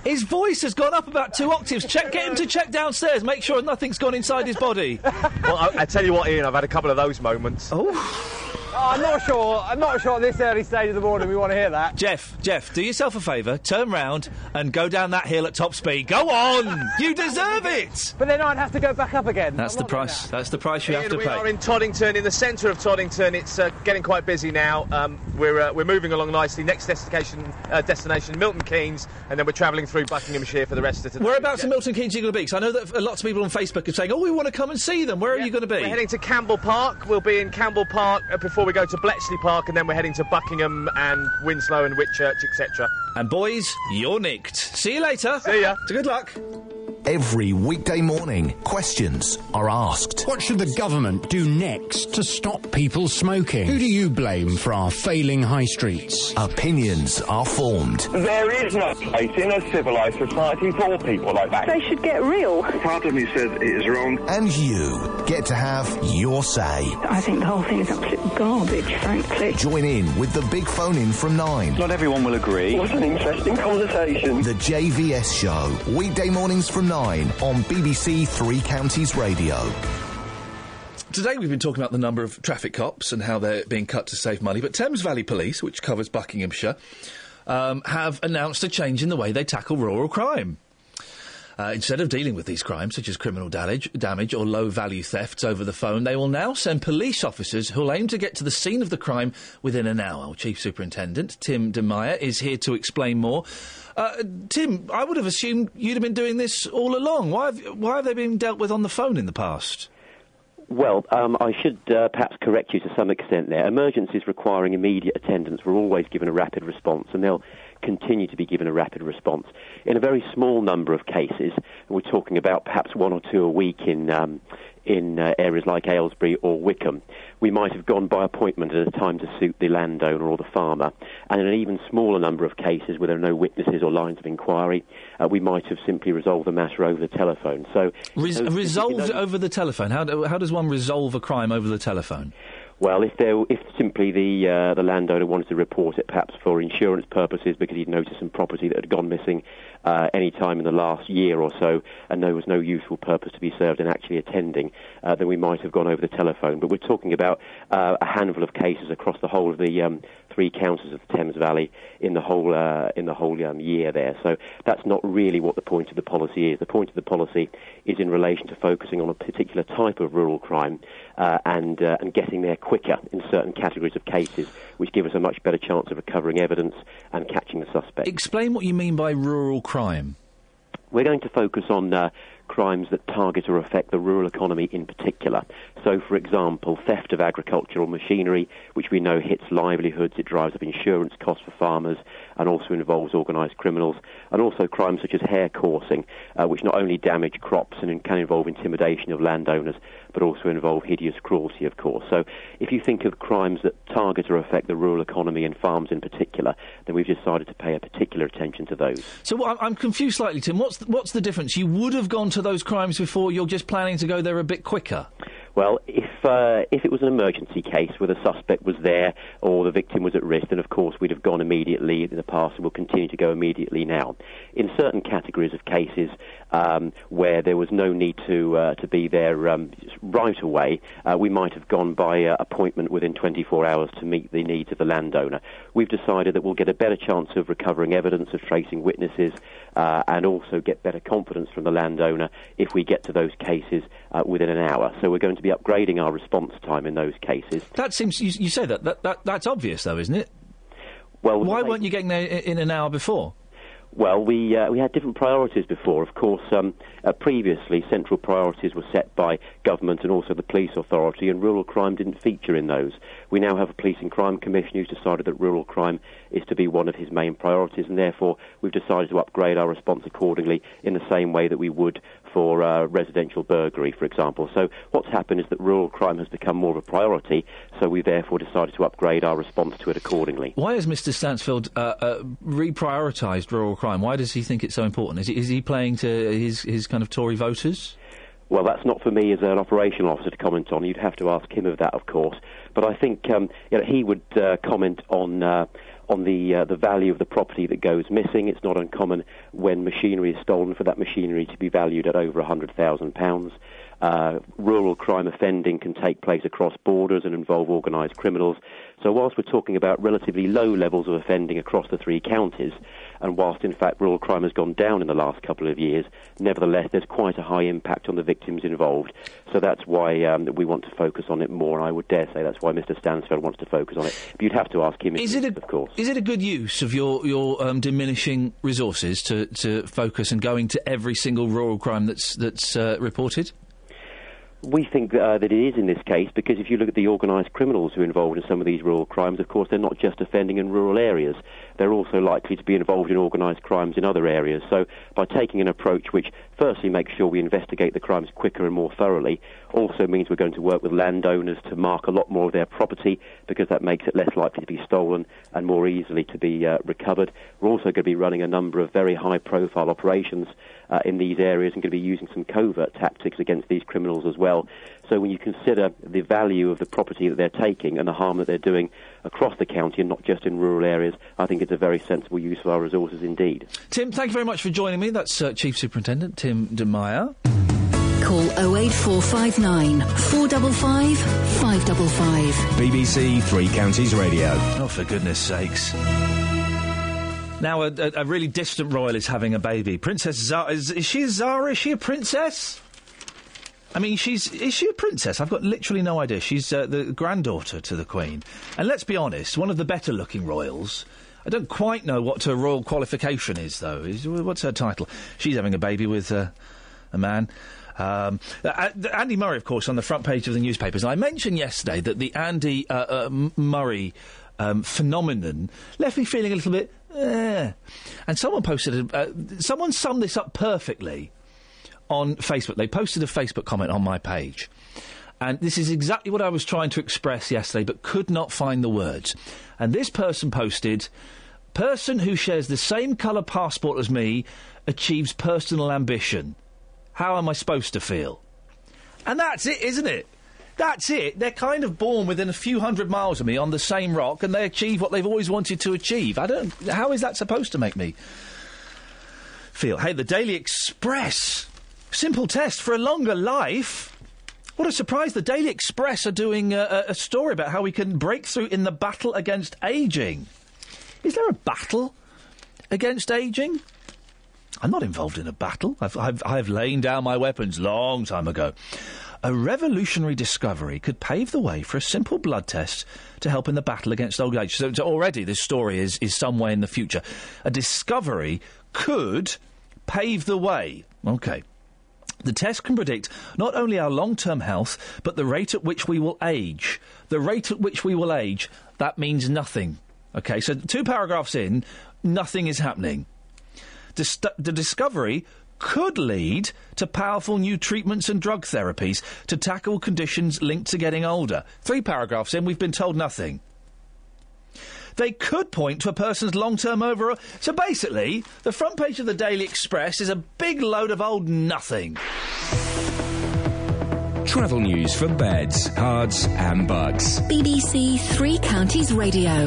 His voice has gone up about two octaves. Check, get him to check downstairs. Make sure nothing's gone inside his body. well, I, I tell you what, Iain, I've had a couple of those moments. Oh. Oh, I'm not sure. I'm not sure at this early stage of the morning we want to hear that. Jeff, Jeff, do yourself a favour, turn round and go down that hill at top speed. Go on! You deserve it! But then I'd have to go back up again. That's I'm the not doing price. That's the price you have Iain, to we pay. are in Toddington, in the centre of Toddington. It's uh, getting quite busy now. Um, we're uh, we're moving along nicely. Next destination, uh, destination Milton Keynes, and then we're travelling through Buckinghamshire for the rest of today. Whereabouts in Milton Keynes are you going to be? 'Cause I know that lots of people on Facebook are saying, "Oh, we want to come and see them." Where are you going to be? We're heading to Campbell Park. We'll be in Campbell Park uh, before we go to Bletchley Park, and then we're heading to Buckingham and Winslow and Whitchurch, etc. And boys, you're nicked. See you later. See ya. [LAUGHS] Good luck. Every weekday morning, questions are asked. What should the government do next to stop people smoking? Who do you blame for our failing high streets? Opinions are formed. There is no place in a civilised society for people like that. They should get real. Part of me says it is wrong. And you get to have your say. I think the whole thing is absolute garbage, frankly. Join in with the big phone in from nine. Not everyone will agree. What an interesting conversation. The JVS Show, weekday mornings from nine on BBC Three Counties Radio. Today we've been talking about the number of traffic cops and how they're being cut to save money, but Thames Valley Police, which covers Buckinghamshire, um, have announced a change in the way they tackle rural crime. Uh, instead of dealing with these crimes, such as criminal damage, damage or low value thefts over the phone, they will now send police officers who'll aim to get to the scene of the crime within an hour. Chief Superintendent Tim De Meyer is here to explain more. Uh, Tim, I would have assumed you'd have been doing this all along. Why have, why have they been dealt with on the phone in the past? Well, um, I should uh, perhaps correct you to some extent there. Emergencies requiring immediate attendance were always given a rapid response, and they'll continue to be given a rapid response. In a very small number of cases, we're talking about perhaps one or two a week in um, in uh, areas like Aylesbury or Wycombe, we might have gone by appointment at a time to suit the landowner or the farmer. And in an even smaller number of cases where there are no witnesses or lines of inquiry, uh, we might have simply resolved the matter over the telephone. So Res- those- resolved over the telephone. How, do, how does one resolve a crime over the telephone? Well, if there, if simply the uh, the landowner wanted to report it, perhaps for insurance purposes, because he'd noticed some property that had gone missing uh, any time in the last year or so, and there was no useful purpose to be served in actually attending, uh, then we might have gone over the telephone. But we're talking about uh, a handful of cases across the whole of the um, three counties of the Thames Valley in the whole uh, in the whole um, year there. So that's not really what the point of the policy is. The point of the policy is in relation to focusing on a particular type of rural crime uh, and uh, and getting there quicker in certain categories of cases, which give us a much better chance of recovering evidence and catching the suspect. Explain what you mean by rural crime. We're going to focus on uh, crimes that target or affect the rural economy in particular. So, for example, theft of agricultural machinery, which we know hits livelihoods, it drives up insurance costs for farmers, and also involves organised criminals, and also crimes such as hare coursing, uh, which not only damage crops and can involve intimidation of landowners, but also involve hideous cruelty, of course. So, if you think of crimes that target or affect the rural economy and farms in particular, then we've decided to pay a particular attention to those. So I'm, confused slightly, Tim. What's the, what's the difference? You would have gone to those crimes before. You're just planning to go there a bit quicker. Well, if uh, if it was an emergency case where the suspect was there or the victim was at risk, then of course we'd have gone immediately in the past and will continue to go immediately now. In certain categories of cases um, where there was no need to uh, to be there um, right away, uh, we might have gone by uh, appointment within 24 hours to meet the needs of the landowner. We've decided that we'll get a better chance of recovering evidence, of tracing witnesses, uh, and also get better confidence from the landowner if we get to those cases uh, within an hour. So we're going to be upgrading our response time in those cases. That seems. You, you say that, that that that's obvious, though, isn't it? Well, why weren't you getting there in an hour before? Well, we uh, we had different priorities before. Of course, um, uh, previously central priorities were set by government and also the police authority, and rural crime didn't feature in those. We now have a police and crime commission who's decided that rural crime is to be one of his main priorities, and therefore we've decided to upgrade our response accordingly in the same way that we would for uh, residential burglary, for example. So what's happened is that rural crime has become more of a priority, so we therefore decided to upgrade our response to it accordingly. Why has Mr. Stansfeld uh, uh, reprioritised rural crime? Why does he think it's so important? Is he, is he playing to his his kind of Tory voters? Well, that's not for me as an operational officer to comment on. You'd have to ask him of that, of course. But I think um, you know, he would uh, comment on uh, on the uh, the value of the property that goes missing. It's not uncommon when machinery is stolen for that machinery to be valued at over hundred thousand pounds. Uh, rural crime offending can take place across borders and involve organised criminals. So, whilst we're talking about relatively low levels of offending across the three counties, and whilst in fact rural crime has gone down in the last couple of years, nevertheless there's quite a high impact on the victims involved. So that's why um, we want to focus on it more. And I would dare say that's why Mr. Stansfeld wants to focus on it. But you'd have to ask him. Is it a, of course? Is it a good use of your your um, diminishing resources to, to focus and going to every single rural crime that's that's uh, reported? We think uh, that it is in this case because if you look at the organised criminals who are involved in some of these rural crimes, of course, they're not just offending in rural areas. They're also likely to be involved in organised crimes in other areas. So, by taking an approach which firstly makes sure we investigate the crimes quicker and more thoroughly, also means we're going to work with landowners to mark a lot more of their property because that makes it less likely to be stolen and more easily to be uh, recovered. We're also going to be running a number of very high profile operations uh, in these areas and going to be using some covert tactics against these criminals as well. So when you consider the value of the property that they're taking and the harm that they're doing across the county and not just in rural areas, I think it's a very sensible use of our resources indeed. Tim, thank you very much for joining me. That's uh, Chief Superintendent Tim De Meyer. Call 08459 455 555. BBC Three Counties Radio. Oh, for goodness sakes. Now, a, a, a really distant royal is having a baby. Princess Zara. Is, is she a Zara? Is she a princess? I mean, she's is she a princess? I've got literally no idea. She's uh, the granddaughter to the Queen, and let's be honest, one of the better-looking royals. I don't quite know what her royal qualification is, though. What's her title? She's having a baby with uh, a man. Um, uh, Andy Murray, of course, on the front page of the newspapers. And I mentioned yesterday that the Andy uh, uh, Murray um, phenomenon left me feeling a little bit. Eh. And someone posted, uh, someone summed this up perfectly on Facebook. They posted a Facebook comment on my page. And this is exactly what I was trying to express yesterday, but could not find the words. And this person posted Person who shares the same colour passport as me achieves personal ambition. How am I supposed to feel? And that's it, isn't it? That's it. They're kind of born within a few hundred miles of me on the same rock, and they achieve what they've always wanted to achieve. I don't. How is that supposed to make me feel? Hey, the Daily Express. Simple test for a longer life. What a surprise! The Daily Express are doing uh, a, a story about how we can break through in the battle against ageing. Is there a battle against ageing? I'm not involved in a battle. I've, I've, I've down my weapons long time ago. A revolutionary discovery could pave the way for a simple blood test to help in the battle against old age. So, so already this story is, is somewhere in the future. A discovery could pave the way. Okay. The test can predict not only our long term health, but the rate at which we will age. The rate at which we will age, that means nothing. Okay, so two paragraphs in, nothing is happening. Dis- the discovery could lead to powerful new treatments and drug therapies to tackle conditions linked to getting older. Three paragraphs in, we've been told nothing. They could point to a person's long term overall. So basically, the front page of the Daily Express is a big load of old nothing. Travel news for beds, cards, and Bucks. BBC Three Counties Radio.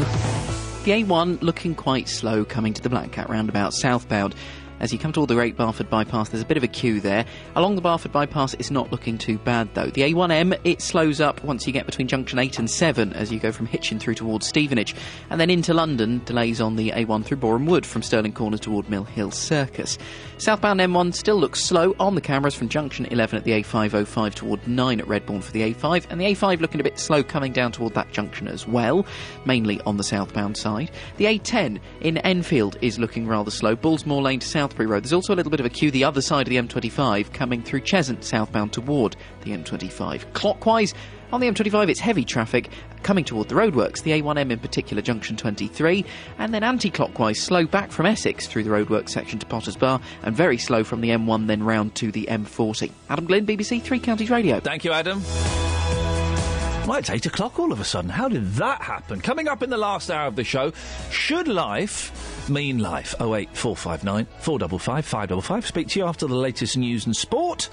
The A1 looking quite slow coming to the Black Cat roundabout southbound. As you come toward the Great Barford bypass, there's a bit of a queue there. Along the Barford bypass, it's not looking too bad though. The A1M, it slows up once you get between junction 8 and 7 as you go from Hitchin through towards Stevenage. And then into London, delays on the A1 through Boreham Wood from Stirling Corner toward Mill Hill Circus. Southbound M1 still looks slow on the cameras from junction 11 at the A505 toward 9 at Redbourn for the A5. And the A5 looking a bit slow coming down toward that junction as well, mainly on the southbound side. The A10 in Enfield is looking rather slow. Bullsmoor Lane to Southbury Road. There's also a little bit of a queue the other side of the M25 coming through Cheshunt southbound toward the M25. Clockwise, on the M25, it's heavy traffic coming toward the roadworks, the A1M in particular, junction 23, and then anti clockwise, slow back from Essex through the roadworks section to Potters Bar, and very slow from the M1 then round to the M40. Adam Glynn, BBC Three Counties Radio. Thank you, Adam. Well, it's eight o'clock all of a sudden. How did that happen? Coming up in the last hour of the show, should life mean life? 08459 455 555. Speak to you after the latest news and sport.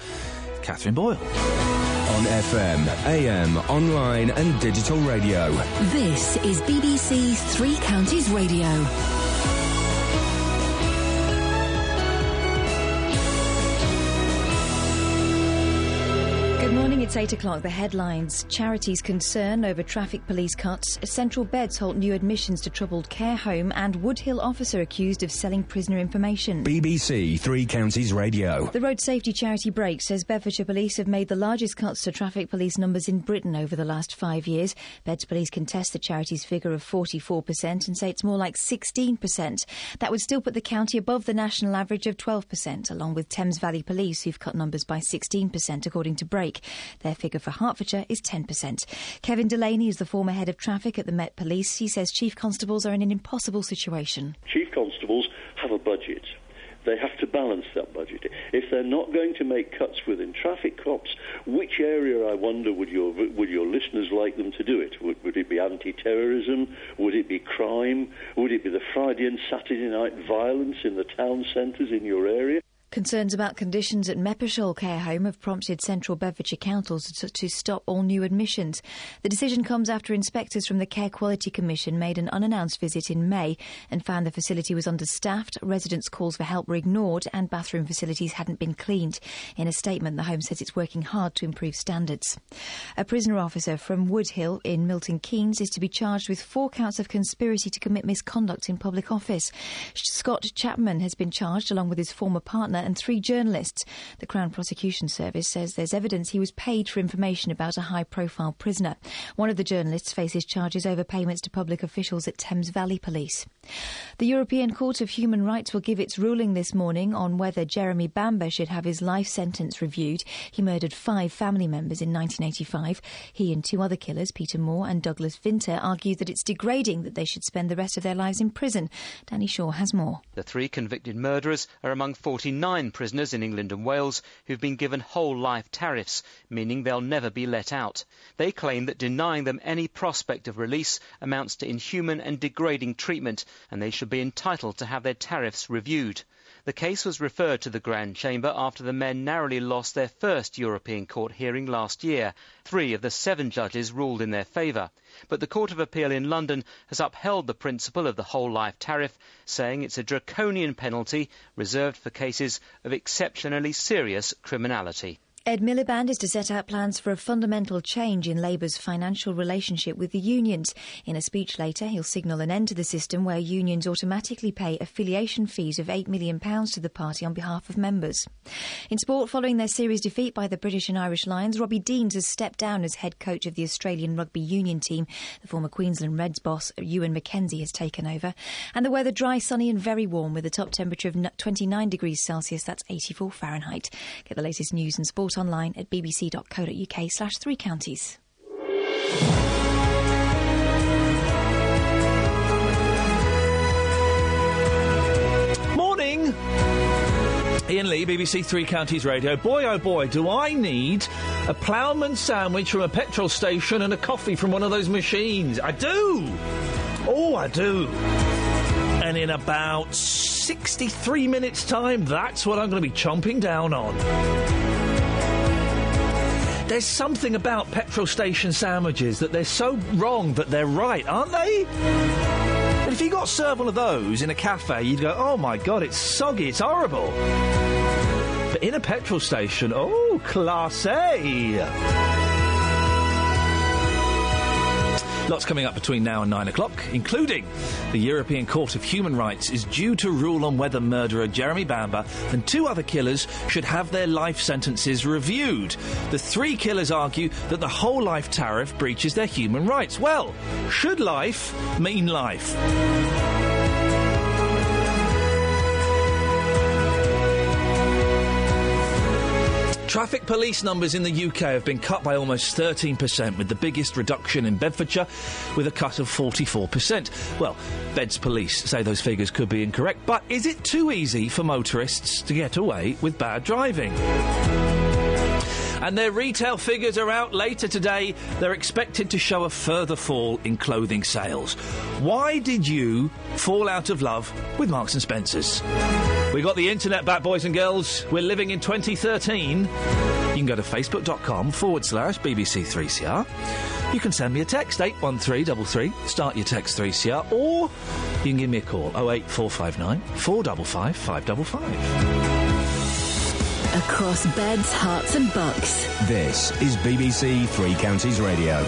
Catherine Boyle. On FM, AM, online, and digital radio. This is BBC Three Counties Radio. Morning, it's 8 o'clock. The headlines. Charities concern over traffic police cuts. Central beds halt new admissions to troubled care home. And Woodhill officer accused of selling prisoner information. BBC Three Counties Radio. The road safety charity Brake says Bedfordshire Police have made the largest cuts to traffic police numbers in Britain over the last five years. Beds Police contest the charity's figure of 44% and say it's more like 16%. That would still put the county above the national average of 12%, along with Thames Valley Police, who've cut numbers by 16%, according to Brake. Their figure for Hertfordshire is 10%. Kevin Delaney is the former head of traffic at the Met Police. He says chief constables are in an impossible situation. Chief constables have a budget. They have to balance that budget. If they're not going to make cuts within traffic cops, which area, I wonder, would your would your listeners like them to do it? Would, would it be anti-terrorism? Would it be crime? Would it be the Friday and Saturday night violence in the town centres in your area? Concerns about conditions at Meppershall Care Home have prompted Central Bedfordshire Councils to, to, stop all new admissions. The decision comes after inspectors from the Care Quality Commission made an unannounced visit in May and found the facility was understaffed, residents' calls for help were ignored, and bathroom facilities hadn't been cleaned. In a statement, the home says it's working hard to improve standards. A prisoner officer from Woodhill in Milton Keynes is to be charged with four counts of conspiracy to commit misconduct in public office. Scott Chapman has been charged along with his former partner and three journalists. The Crown Prosecution Service says there's evidence he was paid for information about a high profile prisoner. One of the journalists faces charges over payments to public officials at Thames Valley Police. The European Court of Human Rights will give its ruling this morning on whether Jeremy Bamber should have his life sentence reviewed. He murdered five family members in 1985. He and two other killers, Peter Moore and Douglas Vinter, argued that it's degrading that they should spend the rest of their lives in prison. Danny Shaw has more. The three convicted murderers are among 49 nine prisoners in England and Wales who've been given whole life tariffs, meaning they'll never be let out. They claim that denying them any prospect of release amounts to inhuman and degrading treatment, and they should be entitled to have their tariffs reviewed. The case was referred to the Grand Chamber after the men narrowly lost their first European Court hearing last year. Three of the seven judges ruled in their favour. But the Court of Appeal in London has upheld the principle of the whole life tariff, saying it's a draconian penalty reserved for cases of exceptionally serious criminality. Ed Miliband is to set out plans for a fundamental change in Labour's financial relationship with the unions. In a speech later, he'll signal an end to the system where unions automatically pay affiliation fees of £8 million to the party on behalf of members. In sport, following their series defeat by the British and Irish Lions, Robbie Deans has stepped down as head coach of the Australian rugby union team. The former Queensland Reds boss, Ewen McKenzie, has taken over. And the weather dry, sunny, and very warm with a top temperature of 29 degrees Celsius, that's 84 Fahrenheit. Get the latest news and sport online at bbc.co.uk slash three counties. Morning! Iain Lee, BBC Three Counties Radio. Boy, oh boy, do I need a ploughman sandwich from a petrol station and a coffee from one of those machines. I do! Oh, I do. And in about 63 minutes' time, that's what I'm going to be chomping down on. There's something about petrol station sandwiches that they're so wrong that they're right, aren't they? And if you got served one of those in a cafe, you'd go, oh my god, it's soggy, it's horrible. But in a petrol station, oh, class A. Lots coming up between now and nine o'clock, including the European Court of Human Rights is due to rule on whether murderer Jeremy Bamber and two other killers should have their life sentences reviewed. The three killers argue that the whole life tariff breaches their human rights. Well, should life mean life? Traffic police numbers in the UK have been cut by almost 13%, with the biggest reduction in Bedfordshire, with a cut of 44%. Well, Beds police say those figures could be incorrect, but is it too easy for motorists to get away with bad driving? And their retail figures are out later today. They're expected to show a further fall in clothing sales. Why did you fall out of love with Marks and Spencers? We got the internet back, boys and girls. We're living in 2013. You can go to facebook.com forward slash BBC3CR. You can send me a text, 81333, start your text 3CR, or you can give me a call, 08459 455 555. Across beds, Herts, and bucks. This is BBC Three Counties Radio.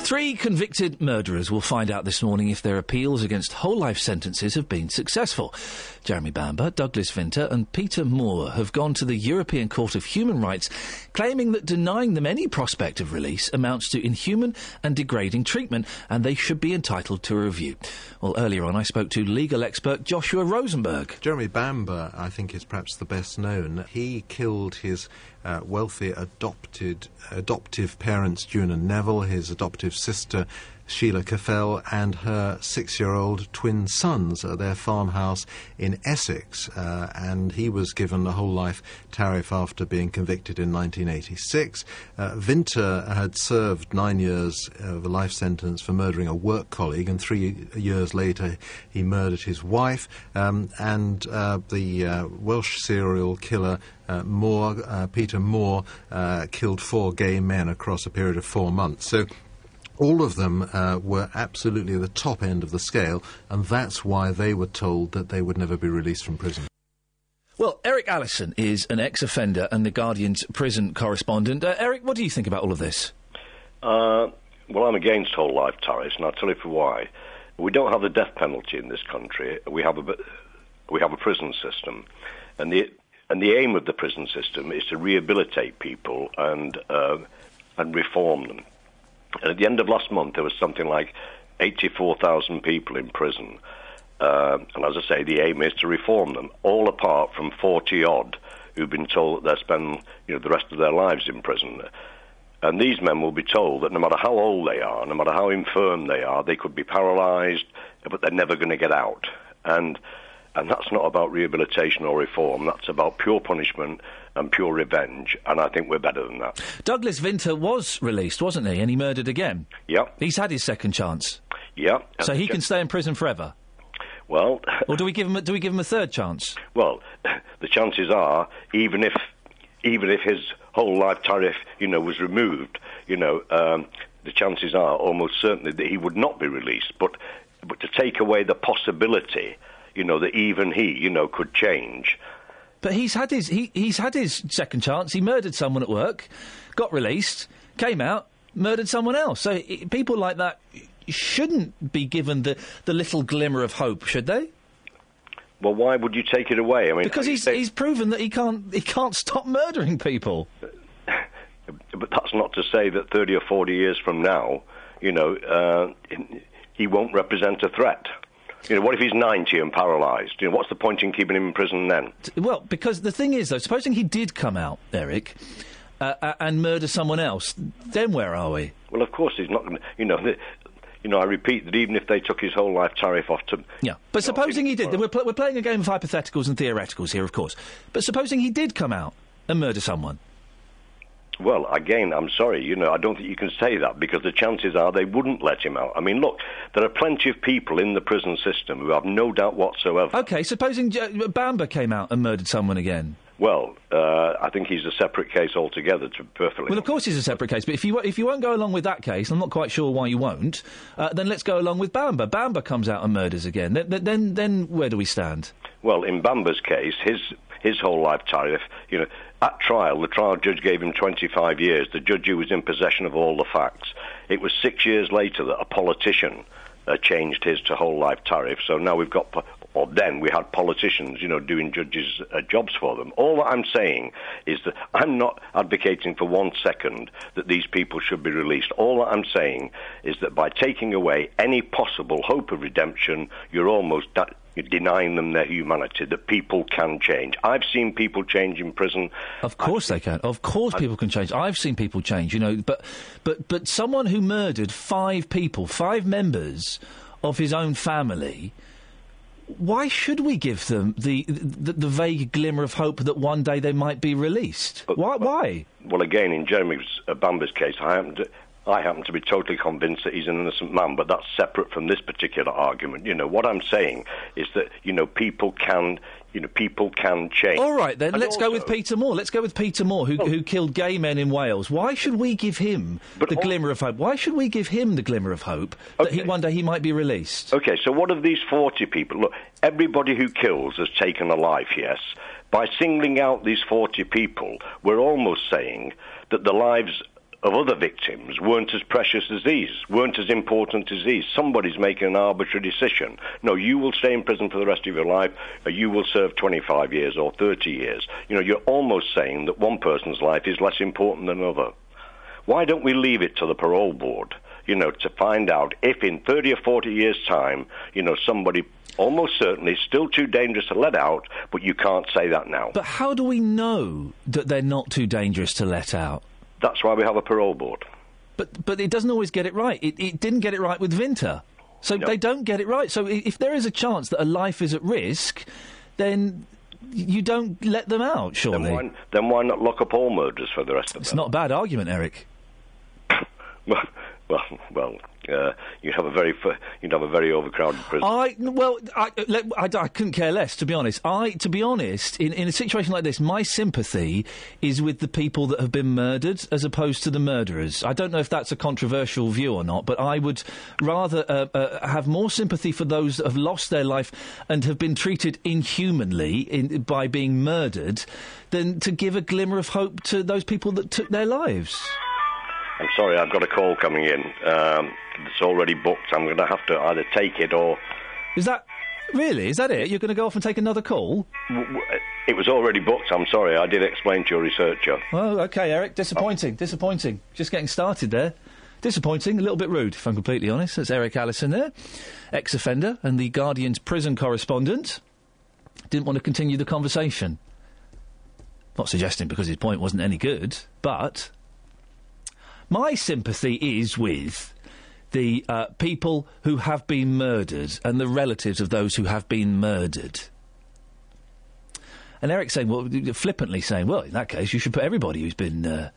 Three convicted murderers will find out this morning if their appeals against whole life sentences have been successful. Jeremy Bamber, Douglas Vinter, and Peter Moore have gone to the European Court of Human Rights, claiming that denying them any prospect of release amounts to inhuman and degrading treatment, and they should be entitled to a review. Well, earlier on, I spoke to legal expert Joshua Rozenberg. Jeremy Bamber, I think, is perhaps the best known. He killed his uh, wealthy adopted adoptive parents, June and Neville, his adoptive sister. Sheila Caffell and her six year old twin sons at their farmhouse in Essex. Uh, and he was given a whole life tariff after being convicted in 1986. Uh, Vinter had served nine years of a life sentence for murdering a work colleague, and three years later he murdered his wife. Um, and uh, the uh, Welsh serial killer uh, Moore, uh, Peter Moore, uh, killed four gay men across a period of four months. So all of them uh, were absolutely at the top end of the scale, and that's why they were told that they would never be released from prison. Well, Eric Allison is an ex offender and the Guardian's prison correspondent. Uh, Eric, what do you think about all of this? Uh, well, I'm against whole life tariffs, and I'll tell you for why. We don't have the death penalty in this country. We have a, we have a prison system, and the and the aim of the prison system is to rehabilitate people and uh, and reform them. And at the end of last month, there was something like 84,000 people in prison. Uh, and as I say, the aim is to reform them, all apart from 40 odd who've been told that they'll spend you know, the rest of their lives in prison. And these men will be told that no matter how old they are, no matter how infirm they are, they could be paralysed, but they're never going to get out. And And that's not about rehabilitation or reform. That's about pure punishment and pure revenge. And I think we're better than that. Douglas Vinter was released, wasn't he? And he murdered again. Yeah. He's had his second chance. Yeah. So he can stay in prison forever. Well, or do we give him? A, do we give him a third chance? Well, [LAUGHS] the chances are, even if even if his whole life tariff, you know, was removed, you know, um, the chances are almost certainly that he would not be released. But but to take away the possibility, you know, that even he, you know, could change. But he's had his he, he's had his second chance. He murdered someone at work, got released, came out, murdered someone else. So i people like that shouldn't be given the, the little glimmer of hope, should they? Well, why would you take it away? I mean, Because he's he's proven that he can't he can't stop murdering people. [LAUGHS] but that's not to say that 30 or 40 years from now, you know, uh, he won't represent a threat. You know, what if he's 90 and paralysed? You know, what's the point in keeping him in prison then? Well, because the thing is, though, supposing he did come out, Eric, uh, uh, and murder someone else, then where are we? Well, of course he's not going to. You know, the, [LAUGHS] you know, I repeat that even if they took his whole life tariff off to. Yeah, but supposing he did, we're, pl- we're playing a game of hypotheticals and theoreticals here, of course. But supposing he did come out and murder someone. Well, again, I'm sorry, you know, I don't think you can say that because the chances are they wouldn't let him out. I mean, look, there are plenty of people in the prison system who have no doubt whatsoever. Okay, supposing J- Bamber came out and murdered someone again. Well, uh, I think he's a separate case altogether, to perfectly. Well, of course, he's a separate case. But if you if you won't go along with that case, I'm not quite sure why you won't. Uh, then let's go along with Bamber. Bamber comes out and murders again. Then then, then where do we stand? Well, in Bamber's case, his his whole life tariff, you know, at trial, the trial judge gave him 25 years. The judge who was in possession of all the facts. It was six years later that a politician uh, changed his to whole life tariff. So now we've got, or then we had politicians, you know, doing judges' uh, jobs for them. All that I'm saying is that I'm not advocating for one second that these people should be released. All that I'm saying is that by taking away any possible hope of redemption, you're almost da- denying them their humanity, that people can change. I've seen people change in prison. Of course they can. Of course people can change. I've seen people change, you know, but but but someone who murdered five people, five members of his own family, why should we give them the the, the vague glimmer of hope that one day they might be released? why why? Well, again, in Jeremy uh, Bamber's case, I happen to. I happen to be totally convinced that he's an innocent man, but that's separate from this particular argument. You know, what I'm saying is that, you know, people can, you know, people can change. All right then, And let's go with Peter Moore. Let's go with Peter Moore, who, oh. who killed gay men in Wales. Why should we give him the glimmer of hope? Why should we give him the glimmer of hope that he, one day he might be released? Okay, so what of these 40 people? Look, everybody who kills has taken a life, yes. By singling out these 40 people, we're almost saying that the lives of other victims weren't as precious as these, weren't as important as these. Somebody's making an arbitrary decision. No, you will stay in prison for the rest of your life, or you will serve 25 years or 30 years. You know, you're almost saying that one person's life is less important than another. Why don't we leave it to the parole board, you know, to find out if in 30 or 40 years' time, you know, somebody almost certainly still too dangerous to let out, but you can't say that now. But how do we know that they're not too dangerous to let out? That's why we have a parole board. But but it doesn't always get it right. It, it didn't get it right with Vinter, so they don't get it right. So if there is a chance that a life is at risk, then you don't let them out. Surely, Then why, then why not lock up all murderers for the rest of it's them? It's not a bad argument, Eric. [LAUGHS] Well, well, well uh, you'd have a very you'd have a very overcrowded prison. I well, I, I, I couldn't care less to be honest. I, to be honest, in, in a situation like this, my sympathy is with the people that have been murdered as opposed to the murderers. I don't know if that's a controversial view or not, but I would rather uh, uh, have more sympathy for those that have lost their life and have been treated inhumanly in, by being murdered than to give a glimmer of hope to those people that took their lives. I'm sorry, I've got a call coming in. Um, it's already booked. I'm going to have to either take it or. Is that really? Is that it? You're going to go off and take another call? W- w- It was already booked. I'm sorry. I did explain to your researcher. Oh, okay, Eric. Disappointing. Disappointing. Just getting started there. Disappointing. A little bit rude, if I'm completely honest. That's Eric Allison there, ex-offender and the Guardian's prison correspondent. Didn't want to continue the conversation. Not suggesting because his point wasn't any good, but my sympathy is with the uh, people who have been murdered and the relatives of those who have been murdered. And Eric's saying, well, flippantly saying, well, in that case, you should put everybody who's been. Uh...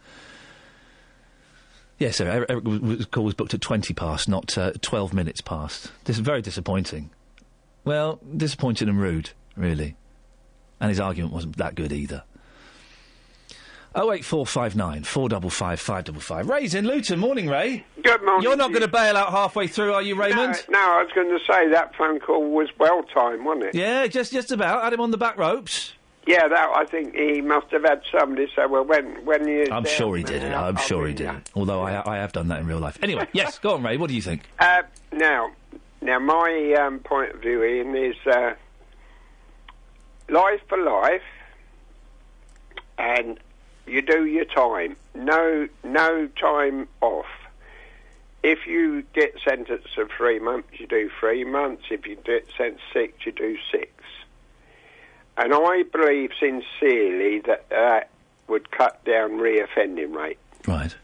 Yeah, so Eric, Eric was, was, call was booked at 20 past, not uh, 12 minutes past. This is very disappointing. Well, disappointing and rude, really. And his argument wasn't that good either. 08459 455 555. Ray's in Luton. Morning, Ray. Good morning. You're not going to bail out halfway through, are you, Raymond? No, no, I was going to say that phone call was well timed, wasn't it? Yeah, just just about. Had him on the back ropes. Yeah, that I think he must have had somebody say, "Well, when when you." I'm sure he did it. I'm sure he did it. Although I, I have done that in real life. Anyway, [LAUGHS] yes, go on, Ray. What do you think? Uh, now, now my um, point of view, Iain, is uh, life for life, and you do your time. No, no time off. If you get sentenced to three months, you do three months. If you get sentenced six, you do six. And I believe sincerely that that would cut down reoffending rate. Right.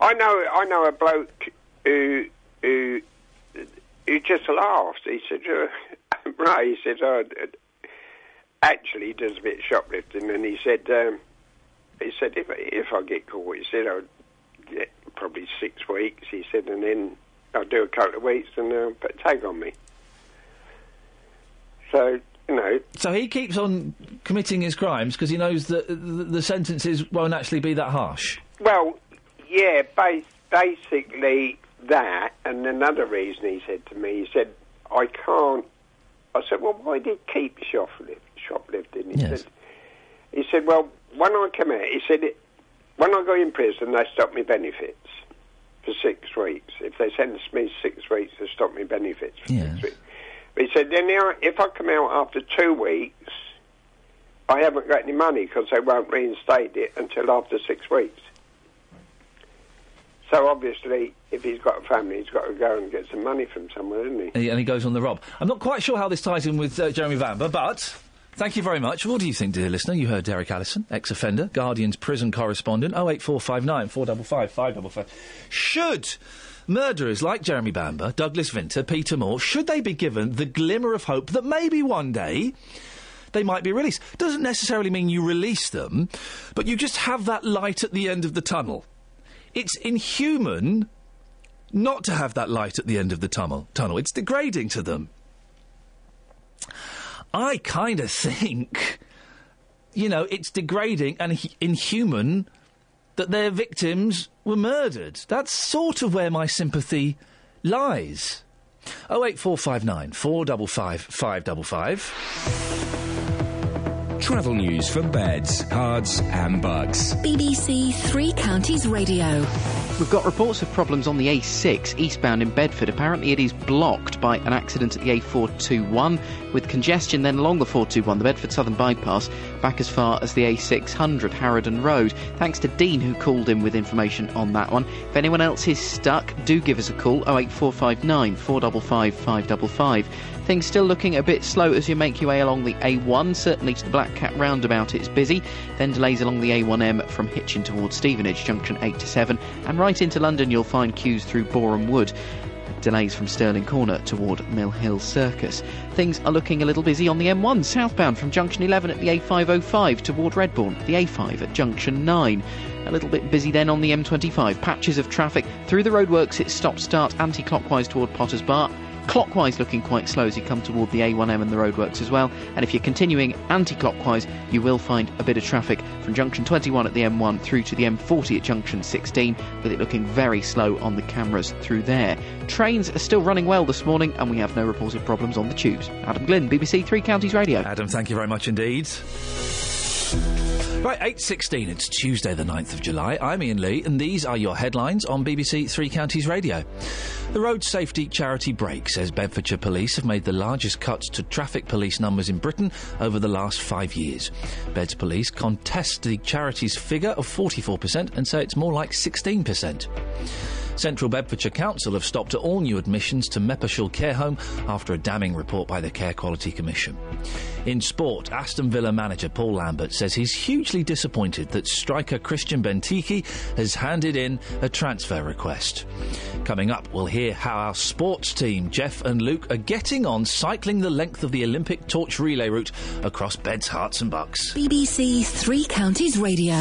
I know. I know a bloke who who who just laughed. He said, [LAUGHS] "Right," he said, oh, "Actually, he does a bit of shoplifting," and he said, um, "He said if if I get caught, he said I'd get probably six weeks." He said, and then I'll do a couple of weeks and uh, put a tag on me. So you know. So he keeps on committing his crimes because he knows that the, sentences won't actually be that harsh. Well, yeah, ba- basically that, and another reason he said to me, he said, I can't. I said, well, why did he keep shoplift, shoplifting? He Yes. said, he said, well, when I come out, he said, it, when I go in prison, they stop me benefits for six weeks. If they sentence me six weeks, they stop me benefits for six weeks. But he said, then now, if I come out after two weeks, I haven't got any money because they won't reinstate it until after six weeks. So obviously, if he's got a family, he's got to go and get some money from somewhere, isn't he? And he, and he goes on the rob. I'm not quite sure how this ties in with uh, Jeremy Bamber, but thank you very much. What do you think, dear listener? You heard Eric Allison, ex-offender, Guardian's prison correspondent. 08459 455 555. Should murderers like Jeremy Bamber, Douglas Vinter, Peter Moore, should they be given the glimmer of hope that maybe one day they might be released? Doesn't necessarily mean you release them, but you just have that light at the end of the tunnel. It's inhuman not to have that light at the end of the tunnel. Tunnel. It's degrading to them. I kind of [LAUGHS] think, you know, it's degrading and hu- inhuman that their victims were murdered. That's sort of where my sympathy lies. 08459 455 555. Travel news for beds, Herts, and Bucks. BBC Three Counties Radio. We've got reports of problems on the A6 eastbound in Bedford. Apparently, it is blocked by an accident at the A421 with congestion then along the 421, the Bedford Southern Bypass, back as far as the A600 Harrowden Road. Thanks to Dean who called in with information on that one. If anyone else is stuck, do give us a call 08459 455 555. Things still looking a bit slow as you make your way along the A1, certainly to the Black Cat roundabout it's busy. Then delays along the A1M from Hitchin towards Stevenage, junction 8 to 7. And right into London you'll find queues through Boreham Wood. Delays from Stirling Corner toward Mill Hill Circus. Things are looking a little busy on the M1 southbound from junction 11 at the A505 toward Redbourn, the A5 at junction 9. A little bit busy then on the M25. Patches of traffic through the roadworks. It's stop start anti clockwise toward Potters Bar. Clockwise looking quite slow as you come toward the A1M and the roadworks as well. And if you're continuing anti clockwise, you will find a bit of traffic from junction 21 at the M1 through to the M40 at junction 16, with it looking very slow on the cameras through there. Trains are still running well this morning, and we have no reported problems on the tubes. Adam Glynn, BBC Three Counties Radio. Adam, thank you very much indeed. Right, 8.16, it's Tuesday the 9th of July. I'm Iain Lee, and these are your headlines on BBC Three Counties Radio. The road safety charity Brake says Bedfordshire Police have made the largest cuts to traffic police numbers in Britain over the last five years. Beds Police contest the charity's figure of 44% and say it's more like 16%. Central Bedfordshire Council have stopped all new admissions to Meppershall Care Home after a damning report by the Care Quality Commission. In sport, Aston Villa manager Paul Lambert says he's hugely disappointed that striker Christian Benteke has handed in a transfer request. Coming up, we'll hear how our sports team, Jeff and Luke, are getting on cycling the length of the Olympic torch relay route across Beds, Herts and Bucks. BBC Three Counties Radio.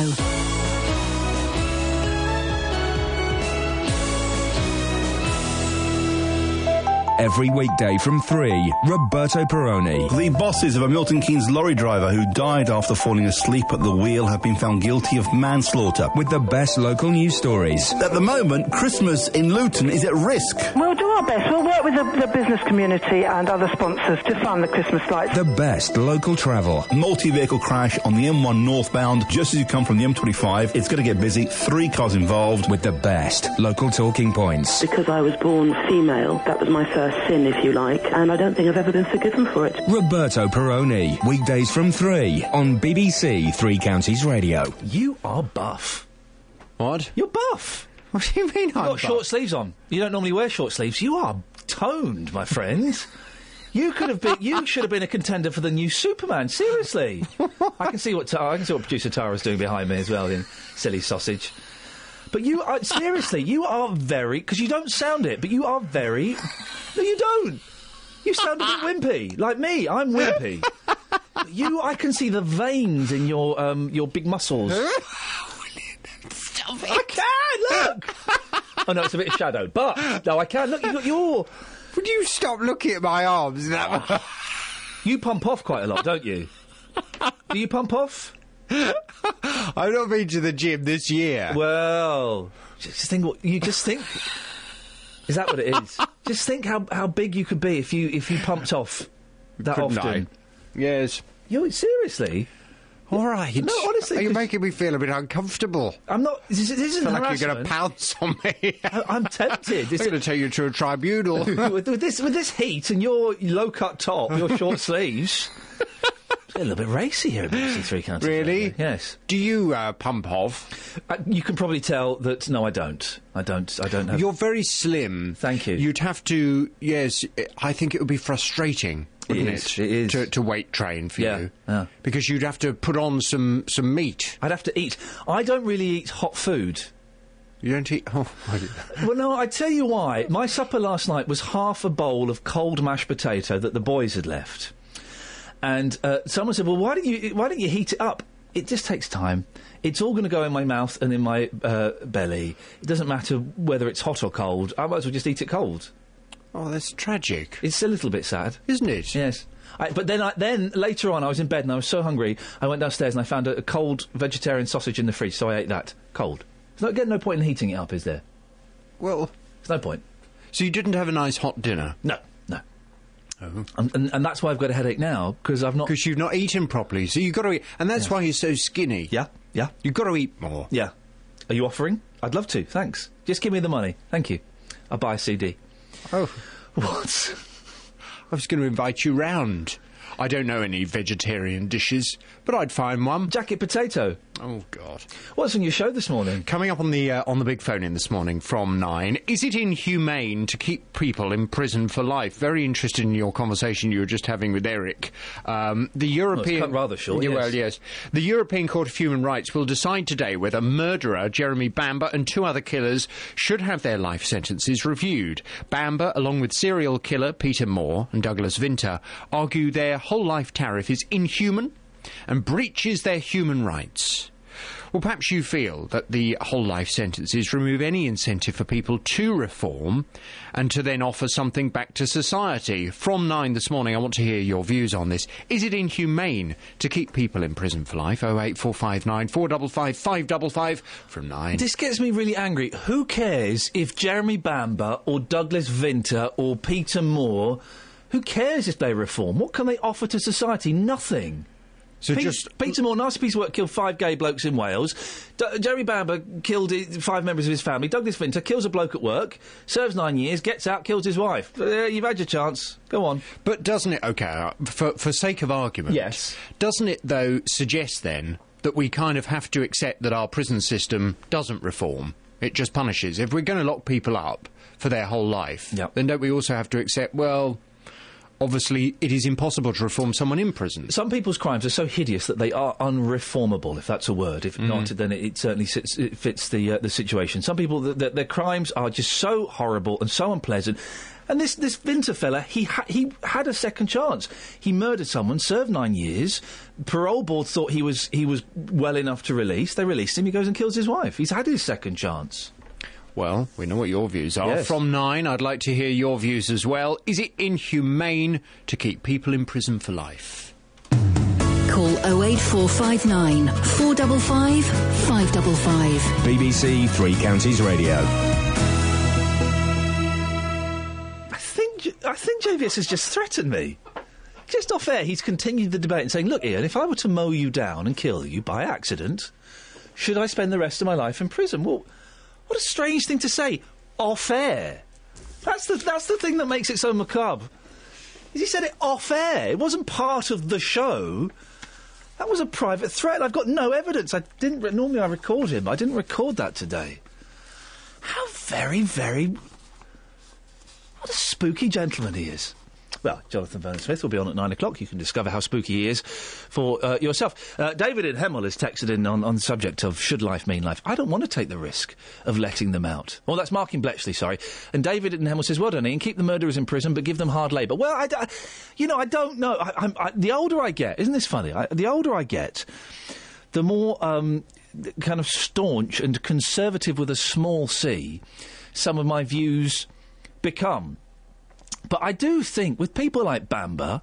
Every weekday from 3, Roberto Perrone. The bosses of a Milton Keynes lorry driver who died after falling asleep at the wheel have been found guilty of manslaughter. With the best local news stories. At the moment, Christmas in Luton is at risk. We'll do our best. We'll work with the, the business community and other sponsors to fund the Christmas lights. The best local travel. Multi-vehicle crash on the M1 northbound just as you come from the M25. It's going to get busy. Three cars involved. With the best local talking points. Because I was born female, that was my first sin, if you like, and I don't think I've ever been forgiven for it. Roberto Perrone. Weekdays from 3 on BBC Three Counties Radio. You are buff. What? You're buff. What do you mean I? You've I'm got buff? short sleeves on. You don't normally wear short sleeves. You are toned, my friend. You could have been. You should have been a contender for the new Superman. Seriously, I can see what Ta- I can see what producer Tara's doing behind me as well. In silly sausage. But you are seriously. You are very because you don't sound it, but you are very. No, you don't. You sound a bit [LAUGHS] wimpy, like me. I'm wimpy. [LAUGHS] you, I can see the veins in your um, your big muscles. Stop I can look. [LAUGHS] oh no, it's a bit of shadowed, but no, I can look. You've got your. Would you stop looking at my arms? That You pump off quite a lot, don't you? Do you pump off? I've not been to the gym this year. Well, just think what you just think. Is that what it is? [LAUGHS] just think how how big you could be if you if you pumped off that Couldn't often. I? Yes. You seriously? All right. No, honestly, you're making me feel a bit uncomfortable. I'm not. This, this isn't feel like you're going to pounce on me. I, I'm tempted. [LAUGHS] I'm going to take you to a tribunal. [LAUGHS] with, with this with this heat and your low cut top, your short sleeves. A little bit racy here at BBC Three Counties. Really? Yes. Do you uh, pump off? Uh, you can probably tell that. No, I don't. I don't. I don't have. You're very slim. Thank you. You'd have to. Yes, I think it would be frustrating. Wouldn't It is, it is. To, to weight train for Yeah, you, yeah. because you'd have to put on some some meat. I'd have to eat. I don't really eat hot food. You don't eat. Oh, Well, no, I tell you why. My supper last night was half a bowl of cold mashed potato that the boys had left, and uh, someone said, "Well, why don't you why don't you heat it up?" It just takes time. It's all going to go in my mouth and in my uh, belly. It doesn't matter whether it's hot or cold. I might as well just eat it cold. oh, that's tragic, It's a little bit sad. isn't it? Yes. I, but then, I, then later on, I was in bed and I was so hungry. I went downstairs and I found a, a cold vegetarian sausage in the fridge, so I ate that cold. There's no, again, no point in heating it up, is there? Well, There's no point. so you didn't have a nice hot dinner No, no. Oh. And, and, and that's why I've got a headache now because I've not. because you've not eaten properly. So you've got to eat, and that's why you're so skinny. Yeah, yeah, You've got to eat more. yeah. Are you offering? I'd love to. Thanks. Just give me the money. Thank you. I'll buy a CD. Oh, [LAUGHS] What? I was going to invite you round. I don't know any vegetarian dishes, but I'd find one. Jacket potato. Oh God. What's on your show this morning? Coming up on the uh, on the big phone in this morning from nine. Is it inhumane to keep people in prison for life? Very interested in your conversation you were just having with Eric. Um, the European cut rather short, Yeah, yes. Well, yes. The European Court of Human Rights will decide today whether murderer Jeremy Bamber and two other killers should have their life sentences reviewed. Bamber, along with serial killer Peter Moore and Douglas Vinter, argue their whole life tariff is inhuman and breaches their human rights. Well, perhaps you feel that the whole life sentences remove any incentive for people to reform and to then offer something back to society. From nine this morning, I want to hear your views on this. Is it inhumane to keep people in prison for life? 08459 455 555 from nine. This gets me really angry. Who cares if Jeremy Bamber or Douglas Vinter or Peter Moore? Who cares if they reform? What can they offer to society? Nothing. So Pe- just Peter Moore, nice piece of work, killed five gay blokes in Wales. D- Jeremy Bamber killed five members of his family. Douglas Vinter kills a bloke at work, serves nine years, gets out, kills his wife. Uh, you've had your chance. Go on. But doesn't it, okay, uh, for, for sake of argument, Yes. doesn't it, though, suggest then that we kind of have to accept that our prison system doesn't reform? It just punishes. If we're going to lock people up for their whole life, Yep. then don't we also have to accept, well, obviously it is impossible to reform someone in prison. Some people's crimes are so hideous that they are unreformable, if that's a word. If not, then it, it certainly sits, it fits the uh, the situation. Some people, th- th- their crimes are just so horrible and so unpleasant. And this this Vinter fella, he ha- he had a second chance. He murdered someone, served nine years. Parole board thought he was he was well enough to release. They released him. He goes and kills his wife. He's had his second chance. Well, we know what your views are. Yes. From nine, I'd like to hear your views as well. Is it inhumane to keep people in prison for life? Call 08459 455 555. BBC Three Counties Radio. I think J- I think JVS has just threatened me. Just off air, he's continued the debate and saying, "Look, Iain, if I were to mow you down and kill you by accident, should I spend the rest of my life in prison?" Well, what a strange thing to say off air. That's the that's the thing that makes it so macabre. Is he said it off air. It wasn't part of the show. That was a private threat. I've got no evidence. I didn't. Re- normally, I record him. I didn't record that today. How very, very what a spooky gentleman he is. Well, Jonathan Vernon Smith will be on at nine o'clock. You can discover how spooky he is for uh, yourself. Uh, David in Hemel has texted in on, on the subject of should life mean life. I don't want to take the risk of letting them out. Well, that's Mark in Bletchley, sorry. And David in Hemel says, well done, Iain. Keep the murderers in prison, but give them hard labour. Well, I, I- you know, I don't know. I, I, the older I get, isn't this funny? The older I get, the more um, kind of staunch and conservative with a small c some of my views become. But I do think with people like Bamber,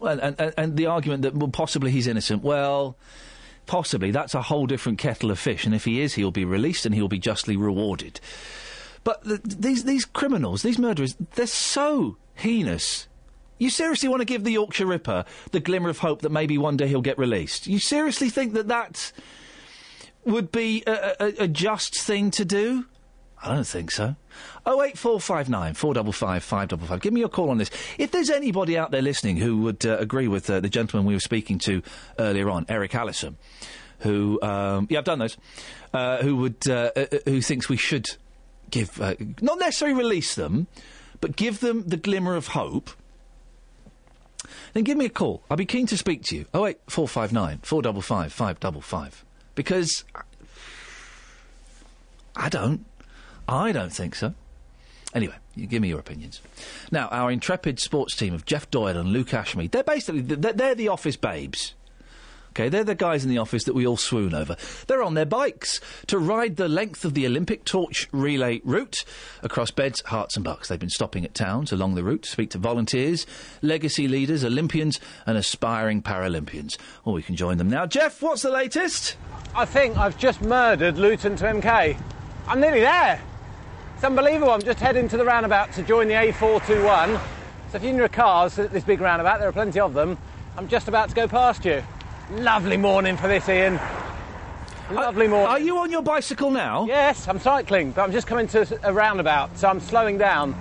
well, and, and, and the argument that well, possibly he's innocent, well, possibly that's a whole different kettle of fish. And if he is, he'll be released and he'll be justly rewarded. But th these these criminals, these murderers, they're so heinous. You seriously want to give the Yorkshire Ripper the glimmer of hope that maybe one day he'll get released? You seriously think that that would be a, a, a just thing to do? I don't think so. Oh eight four five nine four double five five double five. Give me a call on this. If there's anybody out there listening who would uh, agree with uh, the gentleman we were speaking to earlier on, Eric Allison, who um, yeah I've done those, uh, who would uh, uh, who thinks we should give not necessarily release them, but give them the glimmer of hope. Then give me a call. I'll be keen to speak to you. Oh eight four five nine four double five five double five because I don't. I don't think so. Anyway, you give me your opinions. Now, our intrepid sports team of Jeff Doyle and Luke Ashmead, they're basically, they're, they're the office babes. Okay, they're the guys in the office that we all swoon over. They're on their bikes to ride the length of the Olympic torch relay route across beds, Herts, and bucks. They've been stopping at towns along the route to speak to volunteers, legacy leaders, Olympians, and aspiring Paralympians. Or we can join them now. Jeff, what's the latest? I think I've just murdered Luton to MK. I'm nearly there. It's unbelievable. I'm just heading to the roundabout to join the A421. So if you're in your cars at this big roundabout, there are plenty of them. I'm just about to go past you. Lovely morning for this, Iain. Lovely morning. Are you on your bicycle now? Yes, I'm cycling, but I'm just coming to a roundabout, so I'm slowing down.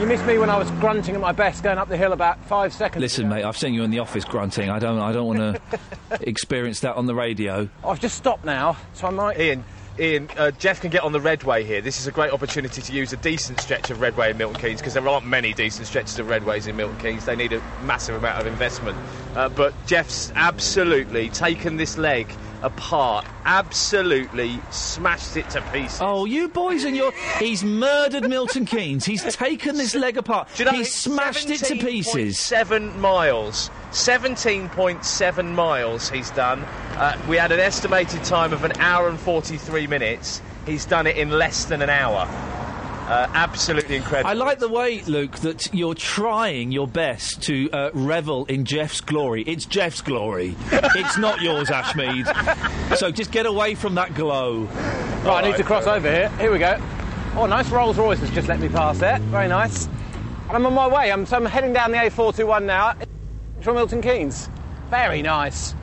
You missed me when I was grunting at my best going up the hill about five seconds. Listen, mate, I've seen you in the office grunting. I don't, I don't want to [LAUGHS] experience that on the radio. I've just stopped now, so I might. Iain, Iain, uh, Jeff can get on the Redway here. This is a great opportunity to use a decent stretch of Redway in Milton Keynes because there aren't many decent stretches of Redways in Milton Keynes. They need a massive amount of investment. Uh, but Jeff's absolutely taken this leg apart, absolutely smashed it to pieces. Oh, you boys and your. He's murdered Milton Keynes. He's [LAUGHS] taken this leg apart. Do you know, He's smashed it to pieces. Seven miles. 17.7 miles he's done. Uh, we had an estimated time of an hour and 43 minutes. He's done it in less than an hour. Uh, absolutely incredible. I like the way, Luke, that you're trying your best to uh, revel in Jeff's glory. It's Jeff's glory. [LAUGHS] it's not yours, Ashmead. so just get away from that glow. Right, I need to cross over here. Here we go. Oh, nice Rolls Royce has just let me pass there. Very nice. And I'm on my way. I'm, so I'm heading down the A421 now from Milton Keynes. Very nice.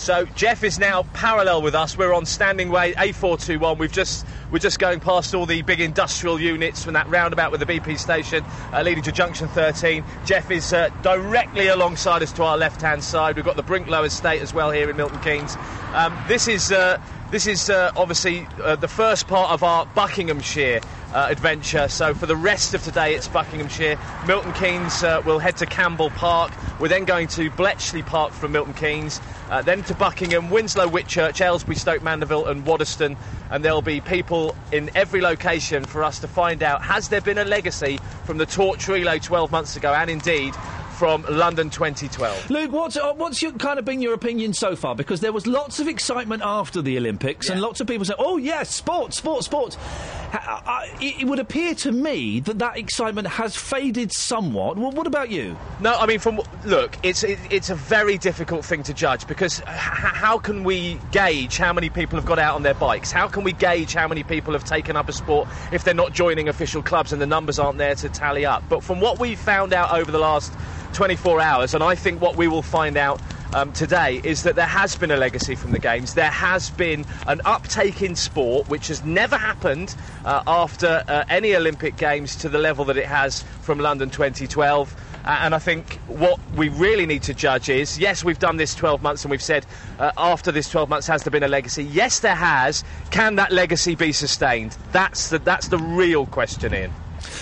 So Jeff is now parallel with us. We're on Standing Way A421. We've just we're just going past all the big industrial units from that roundabout with the BP station uh, leading to Junction 13. Jeff is uh, directly alongside us to our left-hand side. We've got the Brinklow Estate as well here in Milton Keynes. Um, this is uh, this is uh, obviously uh, the first part of our Buckinghamshire uh, adventure. So for the rest of today, it's Buckinghamshire. Milton Keynes uh, will head to Campbell Park. We're then going to Bletchley Park from Milton Keynes, uh, then to Buckingham, Winslow, Whitchurch, Aylesbury, Stoke Mandeville, and Waddesdon. And there'll be people in every location for us to find out has there been a legacy from the torch relay 12 months ago, and indeed from London 2012. Luke, what's uh, what's your, kind of been your opinion so far? Because there was lots of excitement after the Olympics, and lots of people said, "Oh yes, sport, sport, sport." Ha- I- Uh, uh, it, it would appear to me that that excitement has faded somewhat. Well, what about you? No, I mean, from look, it's it, it's a very difficult thing to judge because h- how can we gauge how many people have got out on their bikes? How can we gauge how many people have taken up a sport if they're not joining official clubs and the numbers aren't there to tally up? But from what we've found out over the last 24 hours, and I think what we will find out. Um, today is that there has been a legacy from the games. There has been an uptake in sport, which has never happened uh, after uh, any Olympic Games to the level that it has from London 2012. Uh, and I think what we really need to judge is yes, we've done this 12 months and we've said uh, after this 12 months, has there been a legacy? Yes, there has. Can that legacy be sustained? That's the, that's the real question, Iain.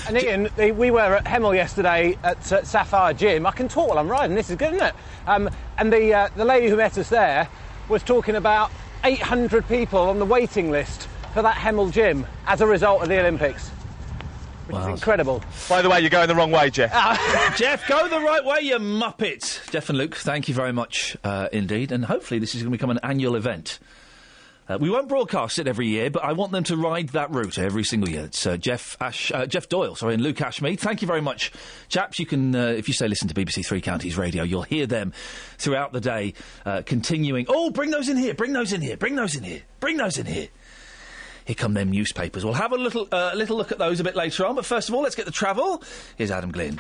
And Iain, the- we were at Hemel yesterday at uh, Sapphire Gym. I can talk while I'm riding. This is good, isn't it? Um, and the uh, the lady who met us there was talking about 800 people on the waiting list for that Hemel Gym as a result of the Olympics. Which is incredible. By the way, you're going the wrong way, Jeff. [LAUGHS] Jeff, go the right way, you muppet. Jeff and Luke, thank you very much uh, indeed, and hopefully this is going to become an annual event. Uh, we won't broadcast it every year, but I want them to ride that route every single year. It's uh, Jeff Ash, uh, Jeff Doyle, sorry, and Luke Ashmead. Thank you very much, chaps. You can, uh, if you say listen to BBC Three Counties Radio, you'll hear them throughout the day, uh, continuing. Oh, bring those in here! Bring those in here! Bring those in here! Bring those in here! Here come them newspapers. We'll have a little uh, little look at those a bit later on. But first of all, let's get the travel. Here's Adam Glynn.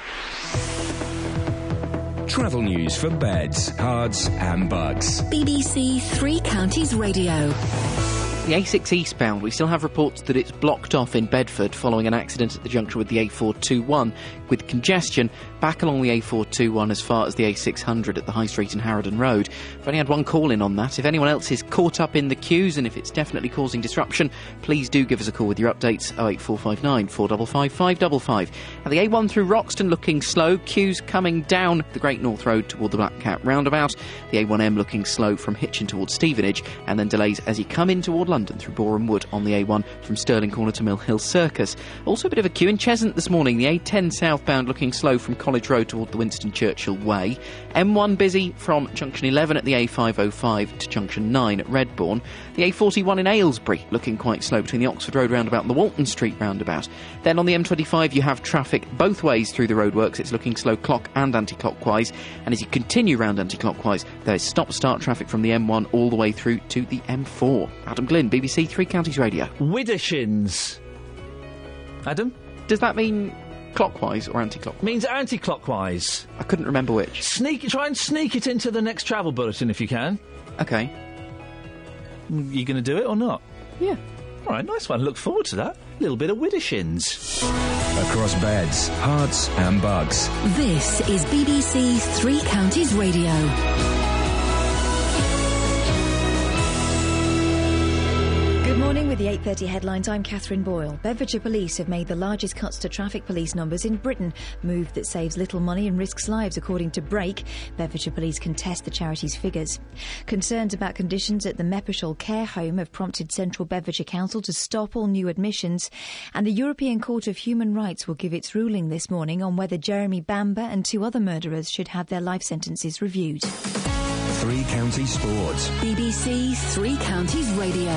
Travel news for beds, Herts, and Bucks. BBC Three Counties Radio. The A6 eastbound, we still have reports that it's blocked off in Bedford following an accident at the junction with the A421 with congestion back along the A421 as far as the A600 at the High Street and Harrowden Road. I've only had one call in on that. If anyone else is caught up in the queues and if it's definitely causing disruption, please do give us a call with your updates 08459 455 555. Now, the A1 through Roxton looking slow, queues coming down the Great North Road toward the Black Cat roundabout. The A1M looking slow from Hitchin towards Stevenage, and then delays as you come in toward London through Boreham Wood on the A1 from Stirling Corner to Mill Hill Circus. Also a bit of a queue in Cheshunt this morning. The A10 southbound looking slow from College Road toward the Winston Churchill Way. M1 busy from junction 11 at the A505 to junction 9 at Redbourn. The A41 in Aylesbury looking quite slow between the Oxford Road roundabout and the Walton Street roundabout. Then on the M25 you have traffic both ways through the roadworks. It's looking slow clock and anti-clockwise. And as you continue round anti-clockwise, there is stop-start traffic from the M1 all the way through to the M4. Adam Glynn, BBC Three Counties Radio. Widdershins. Adam? Does that mean clockwise or anti-clockwise? Means anti-clockwise. I couldn't remember which. Sneak, try and sneak it into the next travel bulletin if you can. Okay. Mm, you going to do it or not? Yeah. All right, nice one. Look forward to that. A little bit of Widdershins. Across beds, Herts, and Bucks. This is BBC Three Counties Radio. Morning with the 8.30 headlines. I'm Catherine Boyle. Bedfordshire Police have made the largest cuts to traffic police numbers in Britain. Move that saves little money and risks lives, according to Brake. Bedfordshire Police contest the charity's figures. Concerns about conditions at the Meppershall Care Home have prompted Central Bedfordshire Council to stop all new admissions. And the European Court of Human Rights will give its ruling this morning on whether Jeremy Bamber and two other murderers should have their life sentences reviewed. Three County Sports. BBC Three Counties Radio.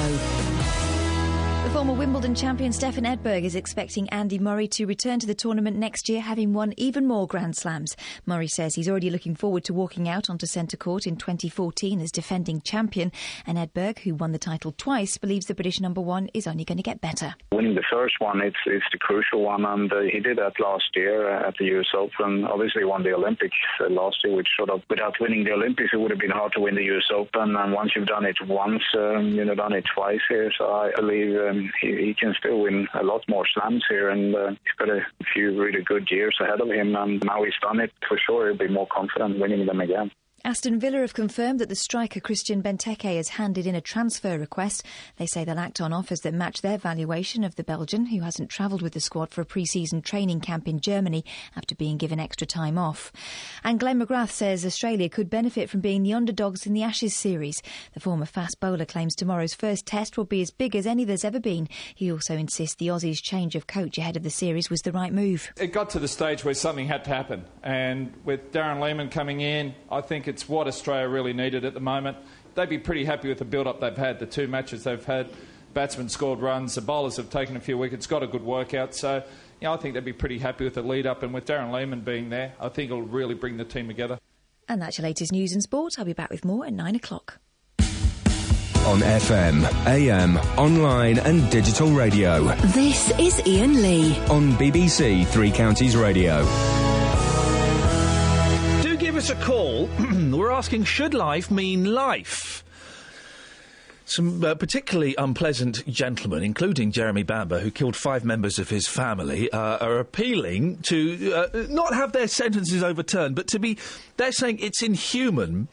Former Wimbledon champion Stefan Edberg is expecting Andy Murray to return to the tournament next year, having won even more Grand Slams. Murray says he's already looking forward to walking out onto centre court in 2014 as defending champion. And Edberg, who won the title twice, believes the British number one is only going to get better. Winning the first one, it's it's the crucial one, and uh, he did that last year uh, at the US Open. Obviously, won the Olympics uh, last year, which sort of without winning the Olympics, it would have been hard to win the US Open. And once you've done it once, um, you know, done it twice here. So I believe um, he, he can still win a lot more slams here, and uh, he's got a few really good years ahead of him. And now he's done it for sure, he'll be more confident winning them again. Aston Villa have confirmed that the striker Christian Benteke has handed in a transfer request. They say they'll act on offers that match their valuation of the Belgian, who hasn't travelled with the squad for a pre-season training camp in Germany after being given extra time off. And Glenn McGrath says Australia could benefit from being the underdogs in the Ashes series. The former fast bowler claims tomorrow's first test will be as big as any there's ever been. He also insists the Aussies' change of coach ahead of the series was the right move. It got to the stage where something had to happen, and with Darren Lehmann coming in, I think it's what Australia really needed at the moment. They'd be pretty happy with the build up they've had, the two matches they've had. Batsmen scored runs, the bowlers have taken a few wickets, got a good workout. So, you know, I think they'd be pretty happy with the lead up. And with Darren Lehmann being there, I think it'll really bring the team together. And that's your latest news and sport. I'll be back with more at nine o'clock. On FM, AM, online, and digital radio. This is Iain Lee. On BBC Three Counties Radio. Us a call. [CLEARS THROAT] We're asking, should life mean life? Some uh, particularly unpleasant gentlemen, including Jeremy Bamber, who killed five members of his family, uh, are appealing to uh, not have their sentences overturned, but to be. They're saying it's inhuman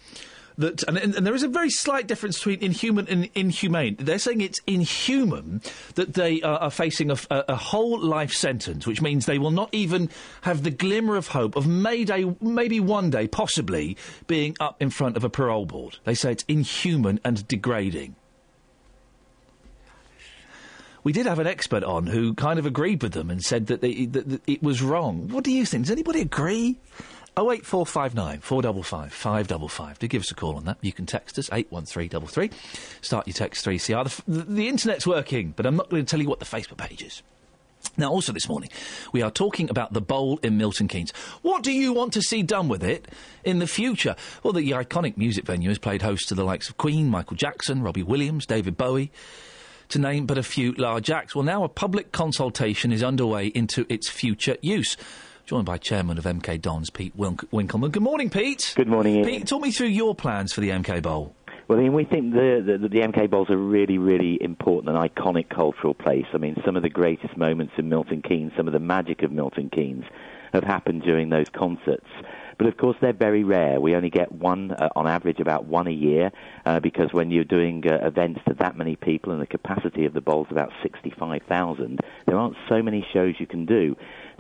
that, and, and, there is a very slight difference between inhuman and inhumane. They're saying it's inhuman that they are, are facing a, a, whole life sentence, which means they will not even have the glimmer of hope of mayday, maybe one day, possibly being up in front of a parole board. They say it's inhuman and degrading. We did have an expert on who kind of agreed with them and said that, they, that, that it was wrong. What do you think? Does anybody agree? 08459 455 555. Do give us a call on that. You can text us 81333. Start your text 3CR. The, the, the internet's working, but I'm not going to tell you what the Facebook page is. Now, also this morning, we are talking about the bowl in Milton Keynes. What do you want to see done with it in the future? Well, the iconic music venue has played host to the likes of Queen, Michael Jackson, Robbie Williams, David Bowie, to name but a few large acts. Well, now a public consultation is underway into its future use joined by Chairman of MK Dons, Pete Wink- Winkelman. Good morning, Pete. Good morning, Iain. Pete, talk me through your plans for the MK Bowl. Well, Iain, we think the, the, the MK Bowl's a really, really important and iconic cultural place. I mean, some of the greatest moments in Milton Keynes, some of the magic of Milton Keynes, have happened during those concerts. But of course, they're very rare. We only get one, uh, on average, about one a year, uh, because when you're doing uh, events to that many people and the capacity of the bowl's about 65,000, there aren't so many shows you can do.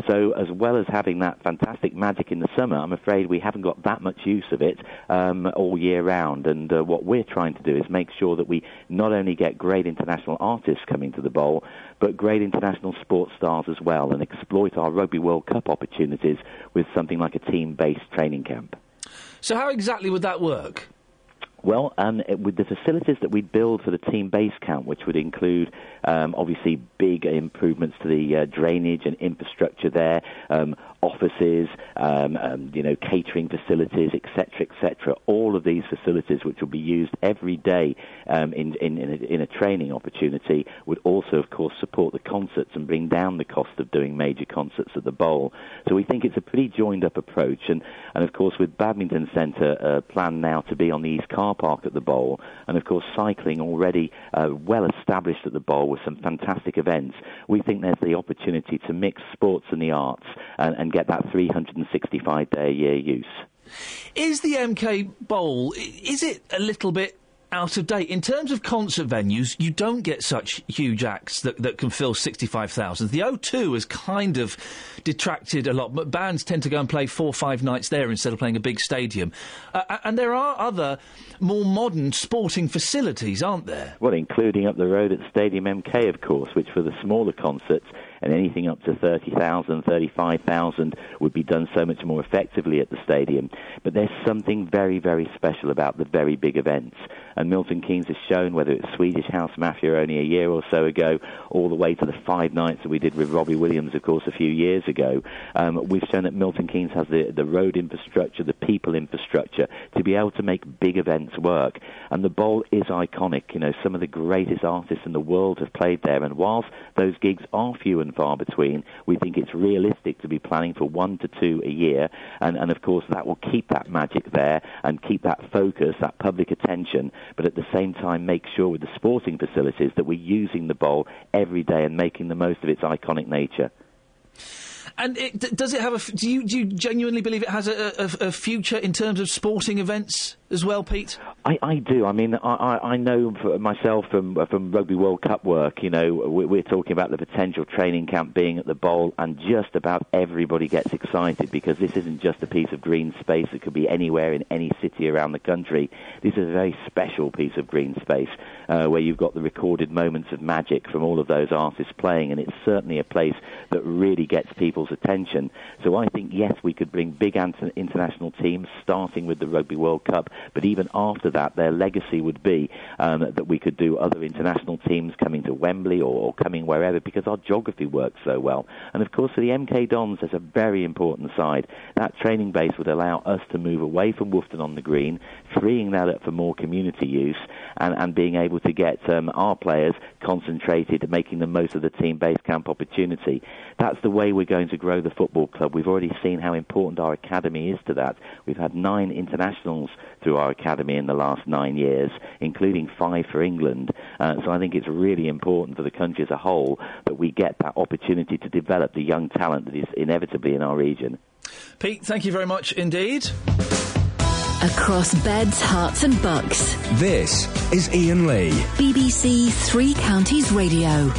So, as well as having that fantastic magic in the summer, I'm afraid we haven't got that much use of it um, all year round. And uh, what we're trying to do is make sure that we not only get great international artists coming to the bowl, but great international sports stars as well, and exploit our Rugby World Cup opportunities with something like a team-based training camp. So, how exactly would that work? Well, um, with the facilities that we build for the team base camp, which would include um, obviously big improvements to the uh, drainage and infrastructure there, um, offices, um, um, you know, catering facilities, etc., etc. All of these facilities, which will be used every day um, in, in, in, a, in a training opportunity, would also, of course, support the concerts and bring down the cost of doing major concerts at the Bowl. So we think it's a pretty joined-up approach, and, and of course, with Badminton Centre uh, planned now to be on the East Car Park at the Bowl, and of course, cycling already uh, well established at the Bowl with some fantastic events, we think there's the opportunity to mix sports and the arts and, and get that 365 day a year use. Is the MK Bowl, is it a little bit out of date. In terms of concert venues, you don't get such huge acts that, that can fill 65,000. The O2 has kind of detracted a lot, but bands tend to go and play four or five nights there instead of playing a big stadium. Uh, and there are other more modern sporting facilities, aren't there? Well, including up the road at Stadium MK, of course, which for the smaller concerts and anything up to 30,000, 35,000 would be done so much more effectively at the stadium. But there's something very, very special about the very big events. And Milton Keynes has shown, whether it's Swedish House Mafia only a year or so ago, all the way to the five nights that we did with Robbie Williams, of course, a few years ago, um, we've shown that Milton Keynes has the, the road infrastructure, the people infrastructure to be able to make big events work. And the Bowl is iconic. You know, some of the greatest artists in the world have played there. And whilst those gigs are few and far between, we think it's realistic to be planning for one to two a year. And, and of course, that will keep that magic there and keep that focus, that public attention, but at the same time make sure with the sporting facilities that we're using the Bowl every day and making the most of its iconic nature. And it, does it have a? Do you do you genuinely believe it has a, a, a future in terms of sporting events as well, Pete? I, I do. I mean, I, I, know myself from from Rugby World Cup work. You know, we, we're talking about the potential training camp being at the bowl, and just about everybody gets excited because this isn't just a piece of green space that could be anywhere in any city around the country. This is a very special piece of green space uh, where you've got the recorded moments of magic from all of those artists playing, and it's certainly a place that really gets people's attention. So I think yes, we could bring big international teams, starting with the Rugby World Cup, but even after that, their legacy would be um, that we could do other international teams coming to Wembley or, or coming wherever because our geography works so well. And of course, for the MK Dons, there's a very important side. That training base would allow us to move away from Woughton on the Green, freeing that up for more community use, and, and being able to get um, our players concentrated, making the most of the team based camp opportunity. That's the way we're going to grow the football club. We've already seen how important our academy is to that. We've had nine internationals through our academy in the last nine years, including five for England. Uh, so I think it's really important for the country as a whole that we get that opportunity to develop the young talent that is inevitably in our region. Pete, thank you very much indeed. Across beds, Herts, and bucks. This is Iain Lee. BBC Three Counties Radio.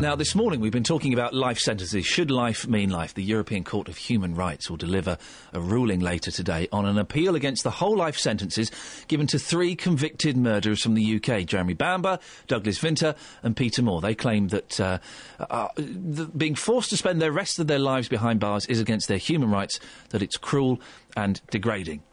Now, this morning we've been talking about life sentences. Should life mean life? The European Court of Human Rights will deliver a ruling later today on an appeal against the whole life sentences given to three convicted murderers from the UK Jeremy Bamber, Douglas Vinter, and Peter Moore. They claim that uh, uh, th- being forced to spend the rest of their lives behind bars is against their human rights, that it's cruel and degrading.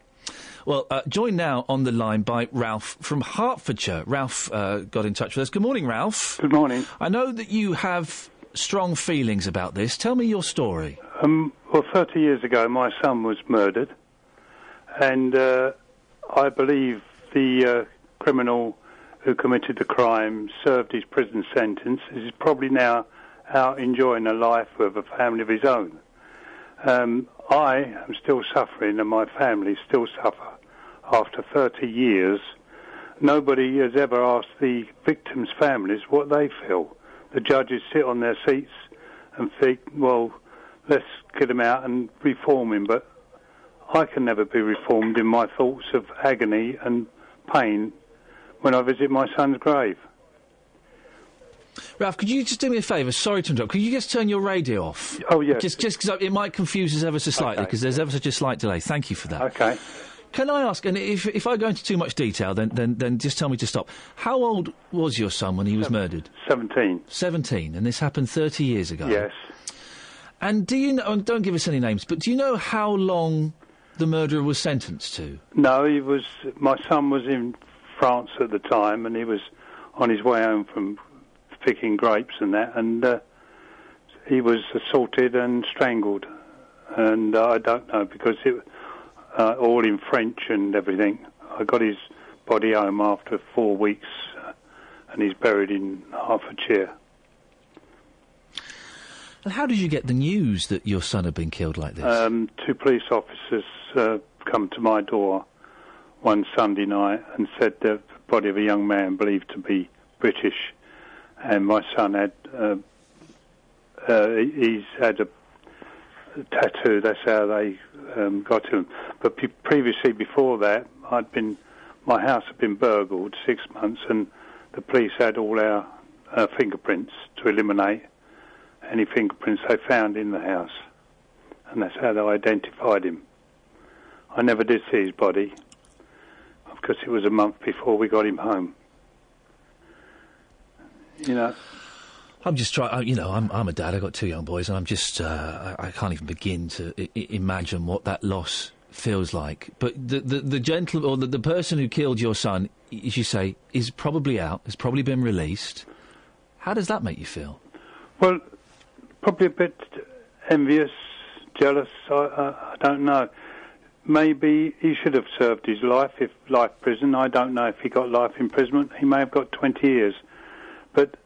Well, uh, joined now on the line by Ralph from Hertfordshire. Ralph uh, got in touch with us. Good morning, Ralph. Good morning. I know that you have strong feelings about this. Tell me your story. Um, well, 30 years ago, my son was murdered, and uh, I believe the uh, criminal who committed the crime served his prison sentence. He's probably now out enjoying a life with a family of his own. Um, I am still suffering, and my family still suffer after 30 years. Nobody has ever asked the victims' families what they feel. The judges sit on their seats and think, well, let's get him out and reform him. But I can never be reformed in my thoughts of agony and pain when I visit my son's grave. Ralph, could you just do me a favour? Sorry to interrupt. Could you just turn your radio off? Oh, yes. Just because it might confuse us ever so slightly, Okay. because there's ever such a slight delay. Thank you for that. Okay. Can I ask, and if, if I go into too much detail, then, then, then just tell me to stop. How old was your son when he was murdered? 17. 17, and this happened 30 years ago? Yes. And do you know, and don't give us any names, but do you know how long the murderer was sentenced to? No, he was. My son was in France at the time, and he was on his way home from picking grapes and that, and uh, he was assaulted and strangled. And uh, I don't know because it uh, all in French and everything. I got his body home after four weeks, uh, and he's buried in Hertfordshire. And how did you get the news that your son had been killed like this? Um, two police officers uh, come to my door one Sunday night and said the body of a young man believed to be British, and my son had uh, uh, he's had a tattoo. That's how they um, got him. But previously, before that, I'd been my house had been burgled six months, and the police had all our uh, fingerprints to eliminate any fingerprints they found in the house, and that's how they identified him. I never did see his body because it was a month before we got him home. You know. I'm just trying. You know, I'm, I'm a dad. I've got two young boys, and I'm just. Uh, I, I can't even begin to I- imagine what that loss feels like. But the the, the gentleman or the, the person who killed your son, as you say, is probably out. Has probably been released. How does that make you feel? Well, probably a bit envious, jealous. I, I, I don't know. Maybe he should have served his life, if life prison. I don't know if he got life imprisonment. He may have got 20 years. But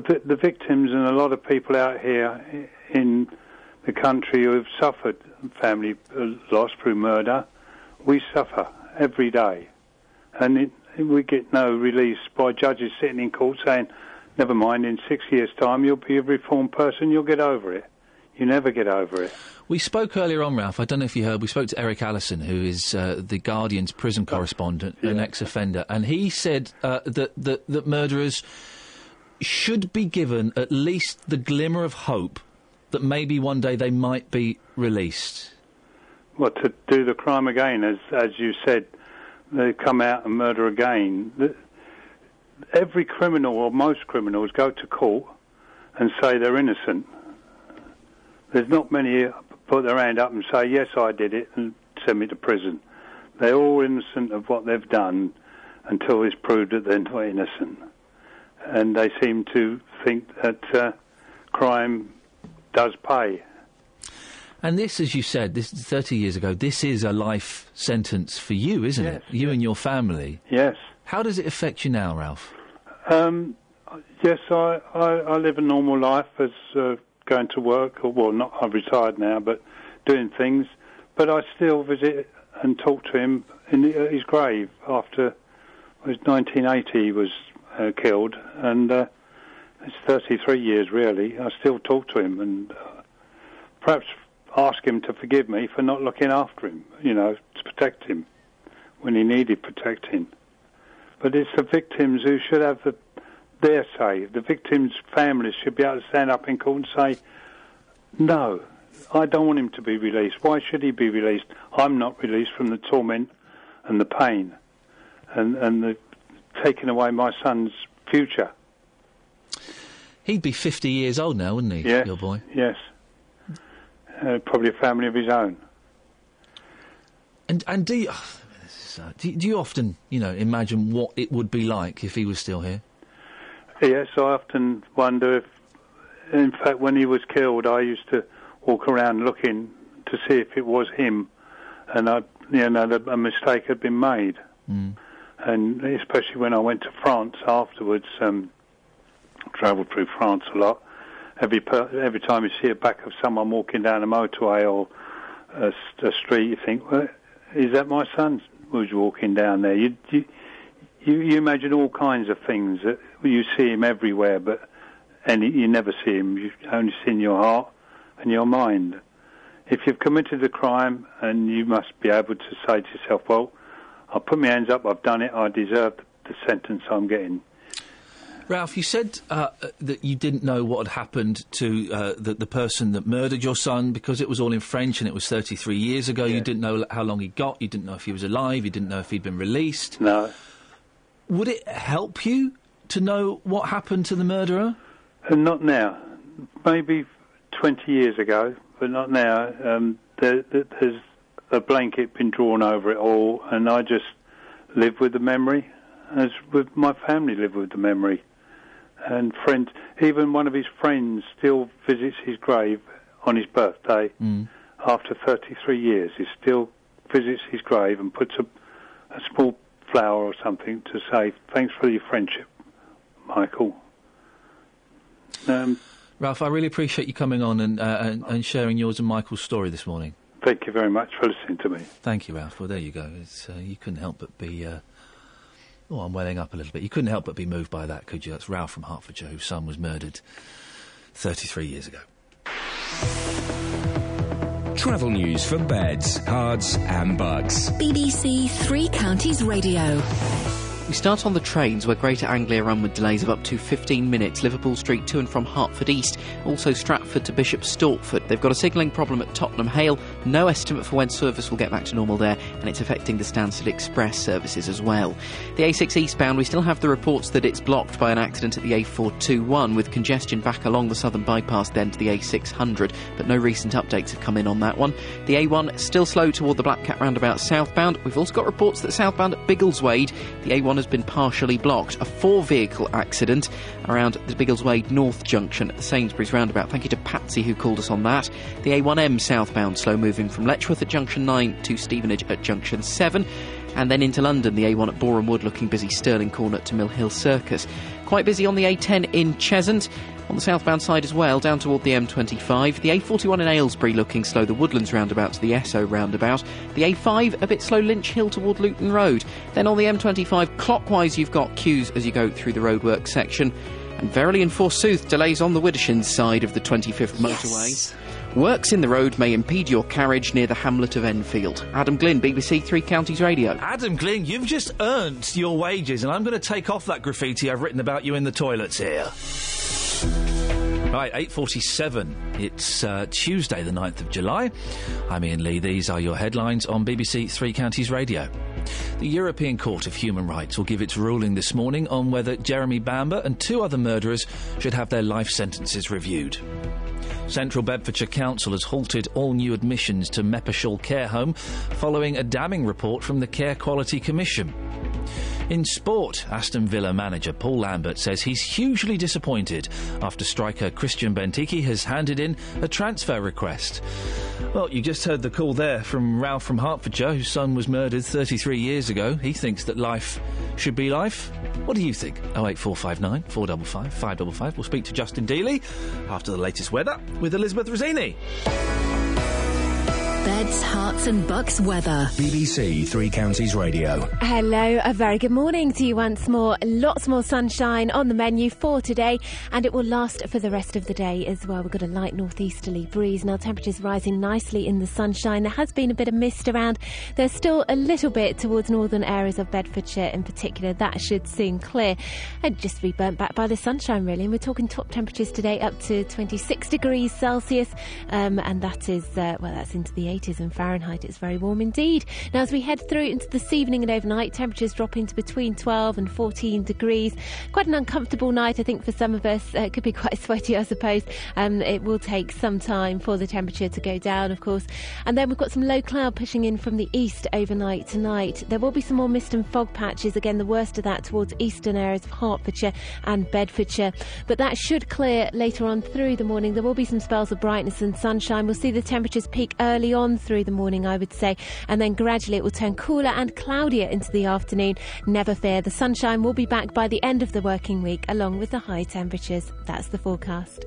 the the victims and a lot of people out here in the country who have suffered family uh, loss through murder, we suffer every day, and it, we get no release by judges sitting in court saying, never mind, in six years' time you'll be a reformed person, you'll get over it. You never get over it. We spoke earlier on, Ralph. I don't know if you heard. We spoke to Eric Allison, who is uh, the Guardian's prison correspondent, an ex-offender, and he said uh, that, that that murderers should be given at least the glimmer of hope that maybe one day they might be released. Well, to do the crime again, as as you said, they come out and murder again. Every criminal or most criminals go to court and say they're innocent. There's not many put their hand up and say, yes, I did it, and send me to prison. They're all innocent of what they've done until it's proved that they're not innocent. And they seem to think that uh, crime does pay. And this, as you said, this is 30 years ago, this is a life sentence for you, isn't it? You and your family. Yes. How does it affect you now, Ralph? Um, yes, I, I, I live a normal life as uh, going to work, or well, not I'm retired now, but doing things. But I still visit and talk to him in his grave after it was 1980 he was uh, killed, and uh, it's 33 years really. I still talk to him and uh, perhaps ask him to forgive me for not looking after him, you know, to protect him when he needed protecting. But it's the victims who should have the, their say. The victims' families should be able to stand up in court and say, no, I don't want him to be released. Why should he be released? I'm not released from the torment and the pain and, and the taking away my son's future. He'd be 50 years old now, wouldn't he, Yes. your boy? Yes. Uh, probably a family of his own. And and do you, this [SIGHS] is, uh, do, do you often, you know, imagine what it would be like if he was still here? Yes, I often wonder if, in fact, when he was killed, I used to walk around looking to see if it was him, and I, you know, that a mistake had been made. And especially when I went to France afterwards, um, travelled through France a lot. Every per- every time you see a back of someone walking down a motorway or a street, you think, well, is that my son who's walking down there? You, you you, you imagine all kinds of things. That you see him everywhere, but and you never see him. You only see in your heart and your mind. If you've committed a crime, and you must be able to say to yourself, "Well, I'll put my hands up. I've done it. I deserve the sentence I'm getting." Ralph, you said uh, that you didn't know what had happened to uh, the, the person that murdered your son because it was all in French and it was 33 years ago. You didn't know how long he got. You didn't know if he was alive. You didn't know if he'd been released. No. Would it help you to know what happened to the murderer? And not now. Maybe 20 years ago, but not now. Um, there, there, there's a blanket been drawn over it all, and I just live with the memory, as with my family live with the memory. And friends, even one of his friends still visits his grave on his birthday after 33 years. He still visits his grave and puts a, a small flower or something to say, thanks for your friendship, Michael. Um, Ralph, I really appreciate you coming on and, uh, and, and sharing yours and Michael's story this morning. Thank you very much for listening to me. Thank you, Ralph. Well, there you go. It's, uh, you couldn't help but be. Uh, oh, I'm welling up a little bit. You couldn't help but be moved by that, could you? That's Ralph from Hertfordshire, whose son was murdered 33 years ago. Travel news for beds, cards, and bugs. BBC Three Counties Radio. We start on the trains where Greater Anglia run with delays of up to 15 minutes. Liverpool Street to and from Hertford East, also Stratford to Bishop Stortford. They've got a signalling problem at Tottenham Hale. No estimate for when service will get back to normal there, and it's affecting the Stansted Express services as well. The A6 eastbound, we still have the reports that it's blocked by an accident at the A421 with congestion back along the southern bypass then to the A600, but no recent updates have come in on that one. The A1 still slow toward the Black Cat roundabout southbound. We've also got reports that southbound at Biggleswade, the A1 has been partially blocked. A four vehicle accident around the Biggleswade North junction at the Sainsbury's roundabout. Thank you to Patsy who called us on that. The A1M southbound slow moving from Letchworth at junction 9 to Stevenage at junction 7. And then into London, the A1 at Boreham Wood looking busy Stirling Corner to Mill Hill Circus. Quite busy on the A10 in Cheshunt. On the southbound side as well, down toward the M25. The A41 in Aylesbury looking slow, the Woodlands roundabout to the Esso roundabout. The A5 a bit slow, Lynch Hill toward Luton Road. Then on the M25 clockwise, you've got queues as you go through the roadwork section. And Verily and Forsooth, delays on the Widdershins side of the 25th motorway. Works in the road may impede your carriage near the hamlet of Enfield. Adam Glynn, BBC Three Counties Radio. Adam Glynn, you've just earned your wages, and I'm going to take off that graffiti I've written about you in the toilets here. Right, 8.47. It's uh, Tuesday, the 9th of July. I'm Iain Lee. These are your headlines on BBC Three Counties Radio. The European Court of Human Rights will give its ruling this morning on whether Jeremy Bamber and two other murderers should have their life sentences reviewed. Central Bedfordshire Council has halted all new admissions to Meppershall Care Home following a damning report from the Care Quality Commission. In sport, Aston Villa manager Paul Lambert says he's hugely disappointed after striker Christian Benteke has handed in a transfer request. Well, you just heard the call there from Ralph from Hertfordshire, whose son was murdered 33 years ago. He thinks that life should be life. What do you think? 08459 455 555. We'll speak to Justin Dealey after the latest weather with Elizabeth Rizzini. Beds, Herts, and bucks weather. BBC Three Counties Radio. Hello, a very good morning to you once more. Lots more sunshine on the menu for today, and it will last for the rest of the day as well. We've got a light northeasterly breeze. Now, temperatures rising nicely in the sunshine. There has been a bit of mist around. There's still a little bit towards northern areas of Bedfordshire in particular. That should soon clear and just be burnt back by the sunshine, really. And we're talking top temperatures today up to 26 degrees Celsius, um, and that is, uh, well, that's into the 80s in Fahrenheit. It's very warm indeed. Now, as we head through into this evening and overnight, temperatures drop into between 12 and 14 degrees. Quite an uncomfortable night, I think, for some of us. Uh, it could be [LAUGHS] quite sweaty, I suppose. Um, it will take some time for the temperature to go down, of course. And then we've got some low cloud pushing in from the east overnight tonight. There will be some more mist and fog patches. Again, the worst of that towards eastern areas of Hertfordshire and Bedfordshire. But that should clear later on through the morning. There will be some spells of brightness and sunshine. We'll see the temperatures peak early on through the morning, I would say, and then gradually it will turn cooler and cloudier into the afternoon. Never fear, the sunshine will be back by the end of the working week, along with the high temperatures. That's the forecast.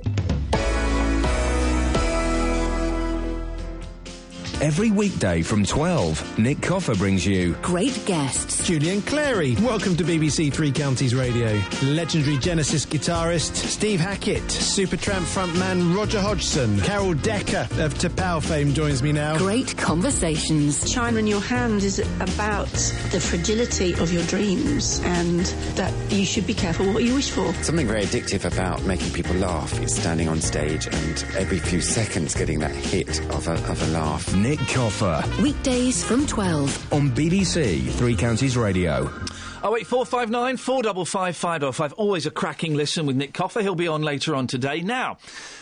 Every weekday from 12, Nick Coffer brings you Great guests. Julian Clary, welcome to BBC Three Counties Radio. Legendary Genesis guitarist Steve Hackett, Supertramp frontman Roger Hodgson, Carol Decker of T'Pau fame joins me now. Great conversations. China in your hand is about the fragility of your dreams and that you should be careful what you wish for. Something very addictive about making people laugh is standing on stage and every few seconds getting that hit of a, of a laugh. Nick Coffer. Weekdays from 12 on BBC Three Counties Radio. Oh wait, four five nine four double five five oh five. Always a cracking listen with Nick Coffer. He'll be on later on today. Now,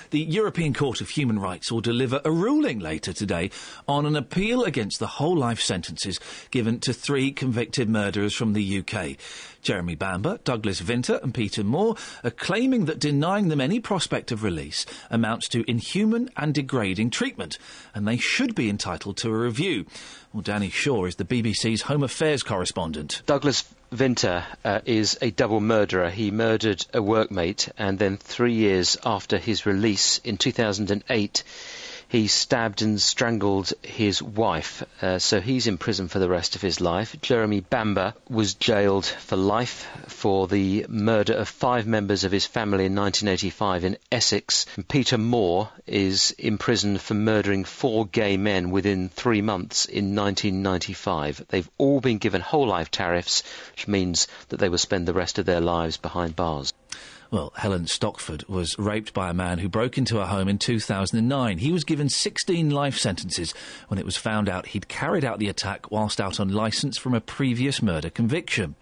the European Court of Human Rights will deliver a ruling later today on an appeal against the whole life sentences given to three convicted murderers from the UK. Jeremy Bamber, Douglas Vinter, and Peter Moore are claiming that denying them any prospect of release amounts to inhuman and degrading treatment, and they should be entitled to a review. Well, Danny Shaw is the BBC's Home Affairs correspondent. Douglas Vinter uh, is a double murderer. He murdered a workmate, and then three years after his release in 2008, he stabbed and strangled his wife. Uh, so he's in prison for the rest of his life. Jeremy Bamber was jailed for life for the murder of five members of his family in 1985 in Essex. And Peter Moore is imprisoned for murdering four gay men within three months in 1995. They've all been given whole life tariffs, which means that they will spend the rest of their lives behind bars. Well, Helen Stockford was raped by a man who broke into her home in 2009. He was given 16 life sentences when it was found out he'd carried out the attack whilst out on licence from a previous murder conviction.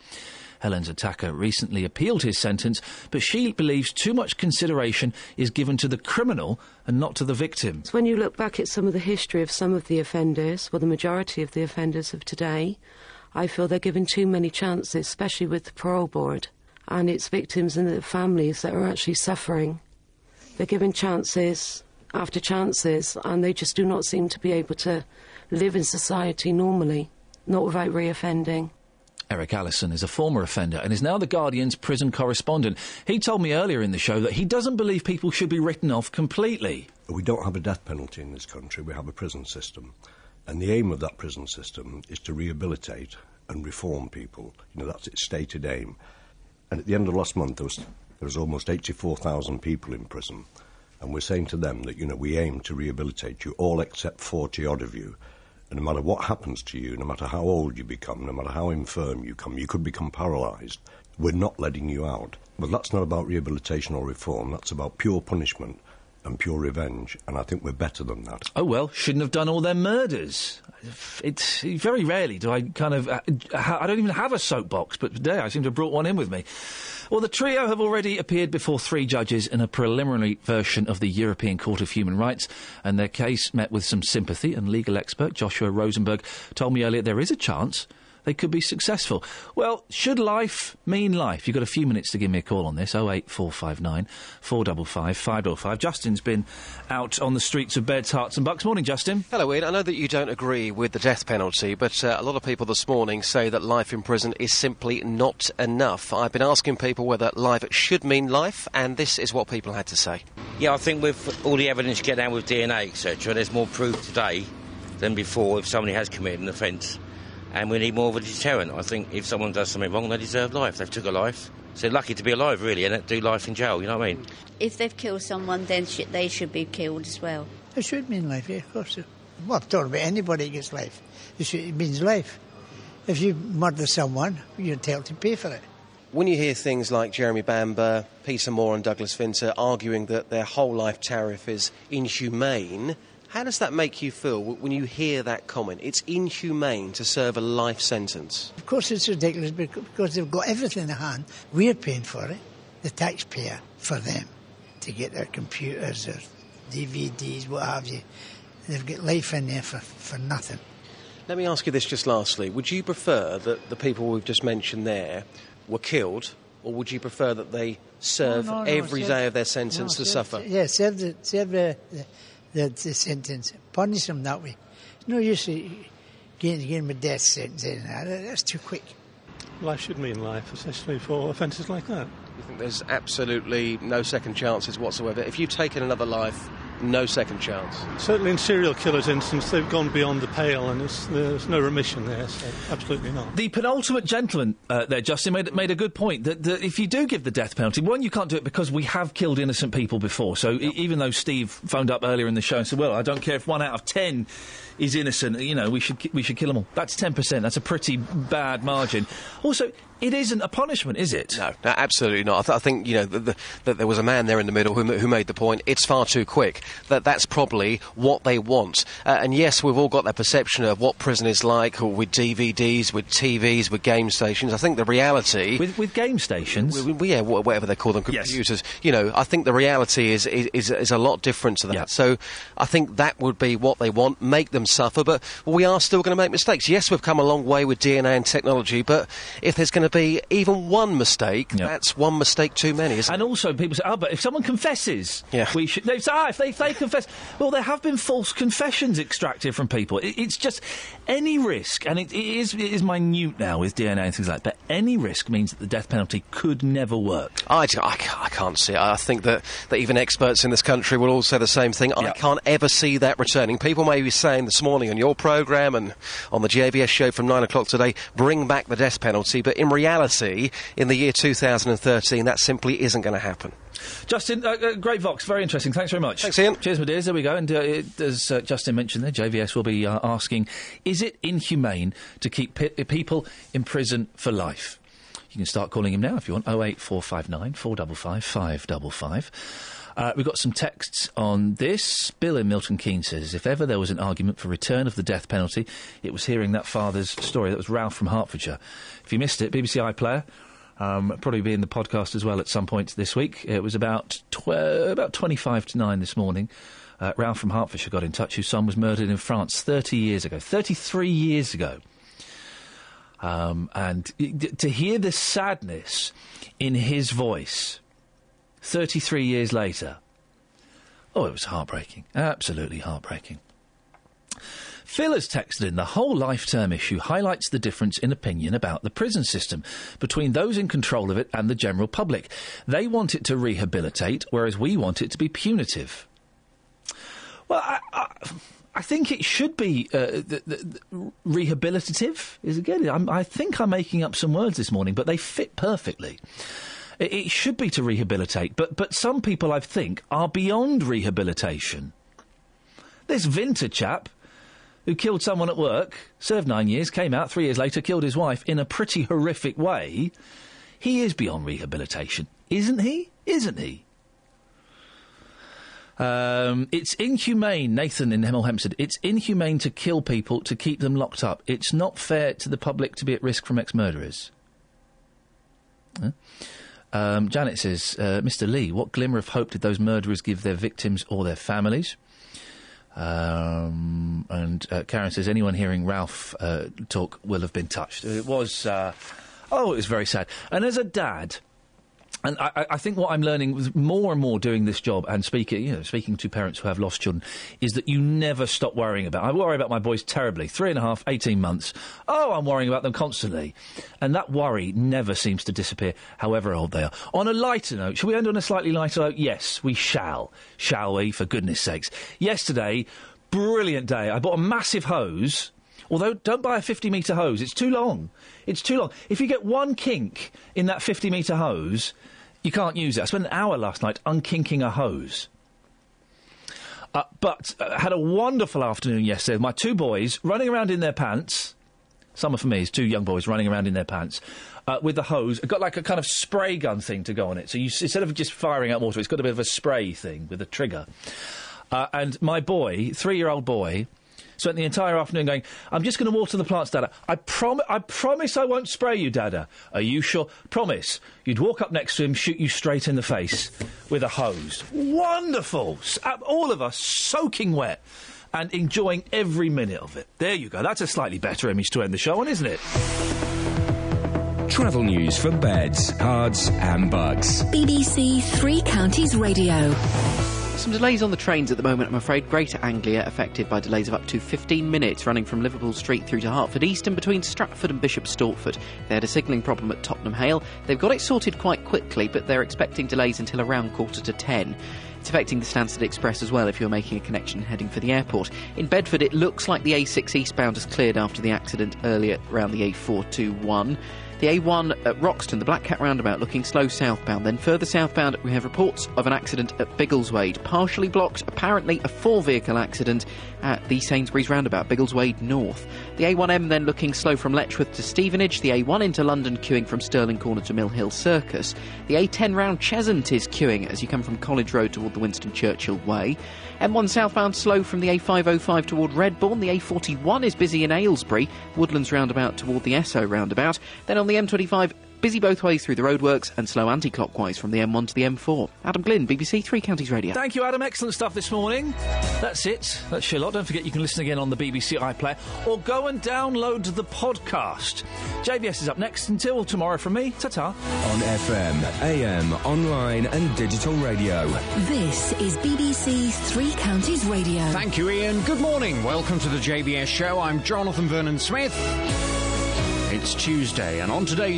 Helen's attacker recently appealed his sentence, but she believes too much consideration is given to the criminal and not to the victim. When you look back at some of the history of some of the offenders, well, the majority of the offenders of today, I feel they're given too many chances, especially with the parole board and its victims and the families that are actually suffering. They're given chances after chances, and they just do not seem to be able to live in society normally, not without reoffending. Eric Allison is a former offender and is now the Guardian's prison correspondent. He told me earlier in the show that he doesn't believe people should be written off completely. We don't have a death penalty in this country, we have a prison system. And the aim of that prison system is to rehabilitate and reform people. You know, that's its stated aim. And at the end of last month, there was, there was almost 84,000 people in prison. And we're saying to them that, you know, we aim to rehabilitate you, all except 40 odd of you. And no matter what happens to you, no matter how old you become, no matter how infirm you come, you could become paralysed. We're not letting you out. But that's not about rehabilitation or reform. That's about pure punishment and pure revenge. And I think we're better than that. Oh well, shouldn't have done all their murders. It's very rarely do I kind of uh, I don't even have a soapbox, but today I seem to have brought one in with me. Well, the trio have already appeared before three judges in a preliminary version of the European Court of Human Rights, and their case met with some sympathy. And legal expert Joshua Rozenberg told me earlier there is a chance they could be successful. Well, should life mean life? You've got a few minutes to give me a call on this. 08459 455 505. Justin's been out on the streets of Beds, Herts and Bucks. Morning, Justin. Hello, Iain. I know that you don't agree with the death penalty, but uh, a lot of people this morning say that life in prison is simply not enough. I've been asking people whether life should mean life, and this is what people had to say. Yeah, I think with all the evidence you get now with DNA, etc., there's more proof today than before if somebody has committed an offence and we need more of a deterrent. I think if someone does something wrong, they deserve life. They've took a life. So they're lucky to be alive, really, and do life in jail, you know what I mean? If they've killed someone, then sh- they should be killed as well. It should mean life, yeah, of course. Well, I'm talking about anybody gets life. It, should, it means life. If you murder someone, you're entitled to pay for it. When you hear things like Jeremy Bamber, Peter Moore, and Douglas Vinter arguing that their whole life tariff is inhumane, how does that make you feel when you hear that comment? It's inhumane to serve a life sentence. Of course, it's ridiculous because they've got everything in their hand. We're paying for it, the taxpayer, for them to get their computers, their DVDs, what have you. They've got life in there for, for nothing. Let me ask you this just lastly. Would you prefer that the people we've just mentioned there were killed, or would you prefer that they serve no, no, no, every serve, day of their sentence to serve, suffer? Yeah, serve the, serve the, the the, the sentence, punish them that way. No use eh, getting, getting a death sentence. That's too quick. Life should mean life, especially for offences like that. You think there's absolutely no second chances whatsoever? If you've taken another life, no second chance. Certainly in serial killers' instance, they've gone beyond the pale, and there's no remission there. So absolutely not. The penultimate gentleman uh, there, Justin, made made a good point that, that, if you do give the death penalty, one, you can't do it because we have killed innocent people before. So yep. e- even though Steve phoned up earlier in the show and said, "Well, I don't care if one out of ten is innocent, you know, we should we should kill them all." That's ten percent. That's a pretty bad margin. Also, it isn't a punishment, is it? No, no absolutely not. I, th- I think you know that the, there was a man there in the middle who, who, made the point. It's far too quick. That that's probably what they want. Uh, and yes, we've all got that perception of what prison is like, or with DVDs, with TVs, with game stations. I think the reality with, with game stations, yeah, whatever they call them, computers. Yes. You know, I think the reality is is, is, is a lot different to that. Yeah. So I think that would be what they want. Make them suffer, but we are still going to make mistakes. Yes, we've come a long way with DNA and technology, but if there's going to be even one mistake, Yep. that's one mistake too many, isn't And also, people say, "Oh, but if someone confesses, Yeah. we should." They say, "Ah, if they, if they confess." Well, there have been false confessions extracted from people. It, it's just any risk, and it, it is it is minute now with DNA and things like that. But any risk means that the death penalty could never work. I, I, I can't see it. I think that, that even experts in this country will all say the same thing. I can't ever see that returning. People may be saying this morning on your programme and on the JVS show from 9 o'clock today, bring back the death penalty. But in reality, in the year 2013, that simply isn't going to happen. Justin, uh, uh, great Vox, very interesting. Thanks very much. Thanks, Iain. Cheers, my dears. There we go. And uh, it, as uh, Justin mentioned there, JVS will be uh, asking: Is it inhumane to keep pe- people in prison for life? You can start calling him now if you want. 08459 455 555. Uh, we've got some texts on this. Bill in Milton Keynes says, if ever there was an argument for return of the death penalty, it was hearing that father's story. That was Ralph from Hertfordshire. If you missed it, BBC iPlayer, um, probably be in the podcast as well at some point this week. It was about tw- about 25 to 9 this morning. Uh, Ralph from Hertfordshire got in touch, whose son was murdered in France 30 years ago. 33 years ago. Um, and d- to hear the sadness in his voice 33 years later, oh, it was heartbreaking. Absolutely heartbreaking. Phil has texted in the whole life term issue highlights the difference in opinion about the prison system between those in control of it and the general public. They want it to rehabilitate, whereas we want it to be punitive. Well, I, I, I think it should be uh, the, the, the rehabilitative. Is again, I'm, I think I'm making up some words this morning, but they fit perfectly. It, should be to rehabilitate, but but some people I think are beyond rehabilitation. This Vinter chap who killed someone at work, served nine years, came out three years later, killed his wife in a pretty horrific way. He is beyond rehabilitation, isn't he? Isn't he? Um, it's inhumane, Nathan in Hemel Hempstead. It's inhumane to kill people to keep them locked up. It's not fair to the public to be at risk from ex murderers. Huh? Um, Janet says, uh, Mr. Lee, what glimmer of hope did those murderers give their victims or their families? Um, and uh, Karen says, anyone hearing Ralph uh, talk will have been touched. It was, uh, oh, it was very sad. And as a dad, and I, I, think what I'm learning more and more doing this job and speaking, you know, speaking to parents who have lost children, is that you never stop worrying about. I worry about my boys terribly. Three and a half, 18 months. Oh, I'm worrying about them constantly, and that worry never seems to disappear, however old they are. On a lighter note, shall we end on a slightly lighter note? Yes, we shall. Shall we? For goodness sakes. Yesterday, brilliant day. I bought a massive hose. Although, don't buy a 50 metre hose. It's too long. It's too long. If you get one kink in that 50 metre hose, you can't use it. I spent an hour last night unkinking a hose. Uh, but uh, had a wonderful afternoon yesterday with my two boys running around in their pants. Summer for me is two young boys running around in their pants uh, with the hose. It got like a kind of spray gun thing to go on it. So you, instead of just firing out water, it's got a bit of a spray thing with a trigger. Uh, and my boy, three year old boy, spent the entire afternoon going, I'm just going to water the plants, Dada. I, prom- I promise I won't spray you, Dada. Are you sure? Promise. You'd walk up next to him, shoot you straight in the face with a hose. Wonderful. All of us soaking wet and enjoying every minute of it. There you go. That's a slightly better image to end the show on, isn't it? Travel news for beds, cards, and bugs. BBC Three Counties Radio. Some delays on the trains at the moment, I'm afraid. Greater Anglia affected by delays of up to 15 minutes running from Liverpool Street through to Hertford East and between Stratford and Bishop Stortford. They had a signalling problem at Tottenham Hale. They've got it sorted quite quickly, but they're expecting delays until around quarter to 10. It's affecting the Stansted Express as well if you're making a connection heading for the airport. In Bedford, it looks like the A6 eastbound has cleared after the accident earlier around the A421. The A1 at Roxton, the Black Cat roundabout, looking slow southbound. Then further southbound, we have reports of an accident at Biggleswade, partially blocked, apparently a four vehicle accident at the Sainsbury's roundabout, Biggleswade North. The A1M then looking slow from Letchworth to Stevenage, the A1 into London queuing from Stirling Corner to Mill Hill Circus. The A10 round Cheshunt is queuing as you come from College Road toward the Winston Churchill Way. M1 southbound slow from the A505 toward Redbourn. The A41 is busy in Aylesbury, Woodlands roundabout toward the Esso roundabout. Then on the M25, busy both ways through the roadworks and slow anti-clockwise from the M1 to the M4. Adam Glynn, BBC Three Counties Radio. Thank you, Adam. Excellent stuff this morning. That's it. That's your lot. Don't forget you can listen again on the BBC iPlayer or go and download the podcast. JVS is up next. Until tomorrow from me, ta-ta. On FM, AM, online, and digital radio. This is BBC Three Counties Radio. Thank you, Iain. Good morning. Welcome to the JVS show. I'm Jonathan Vernon Smith. It's Tuesday, and on today's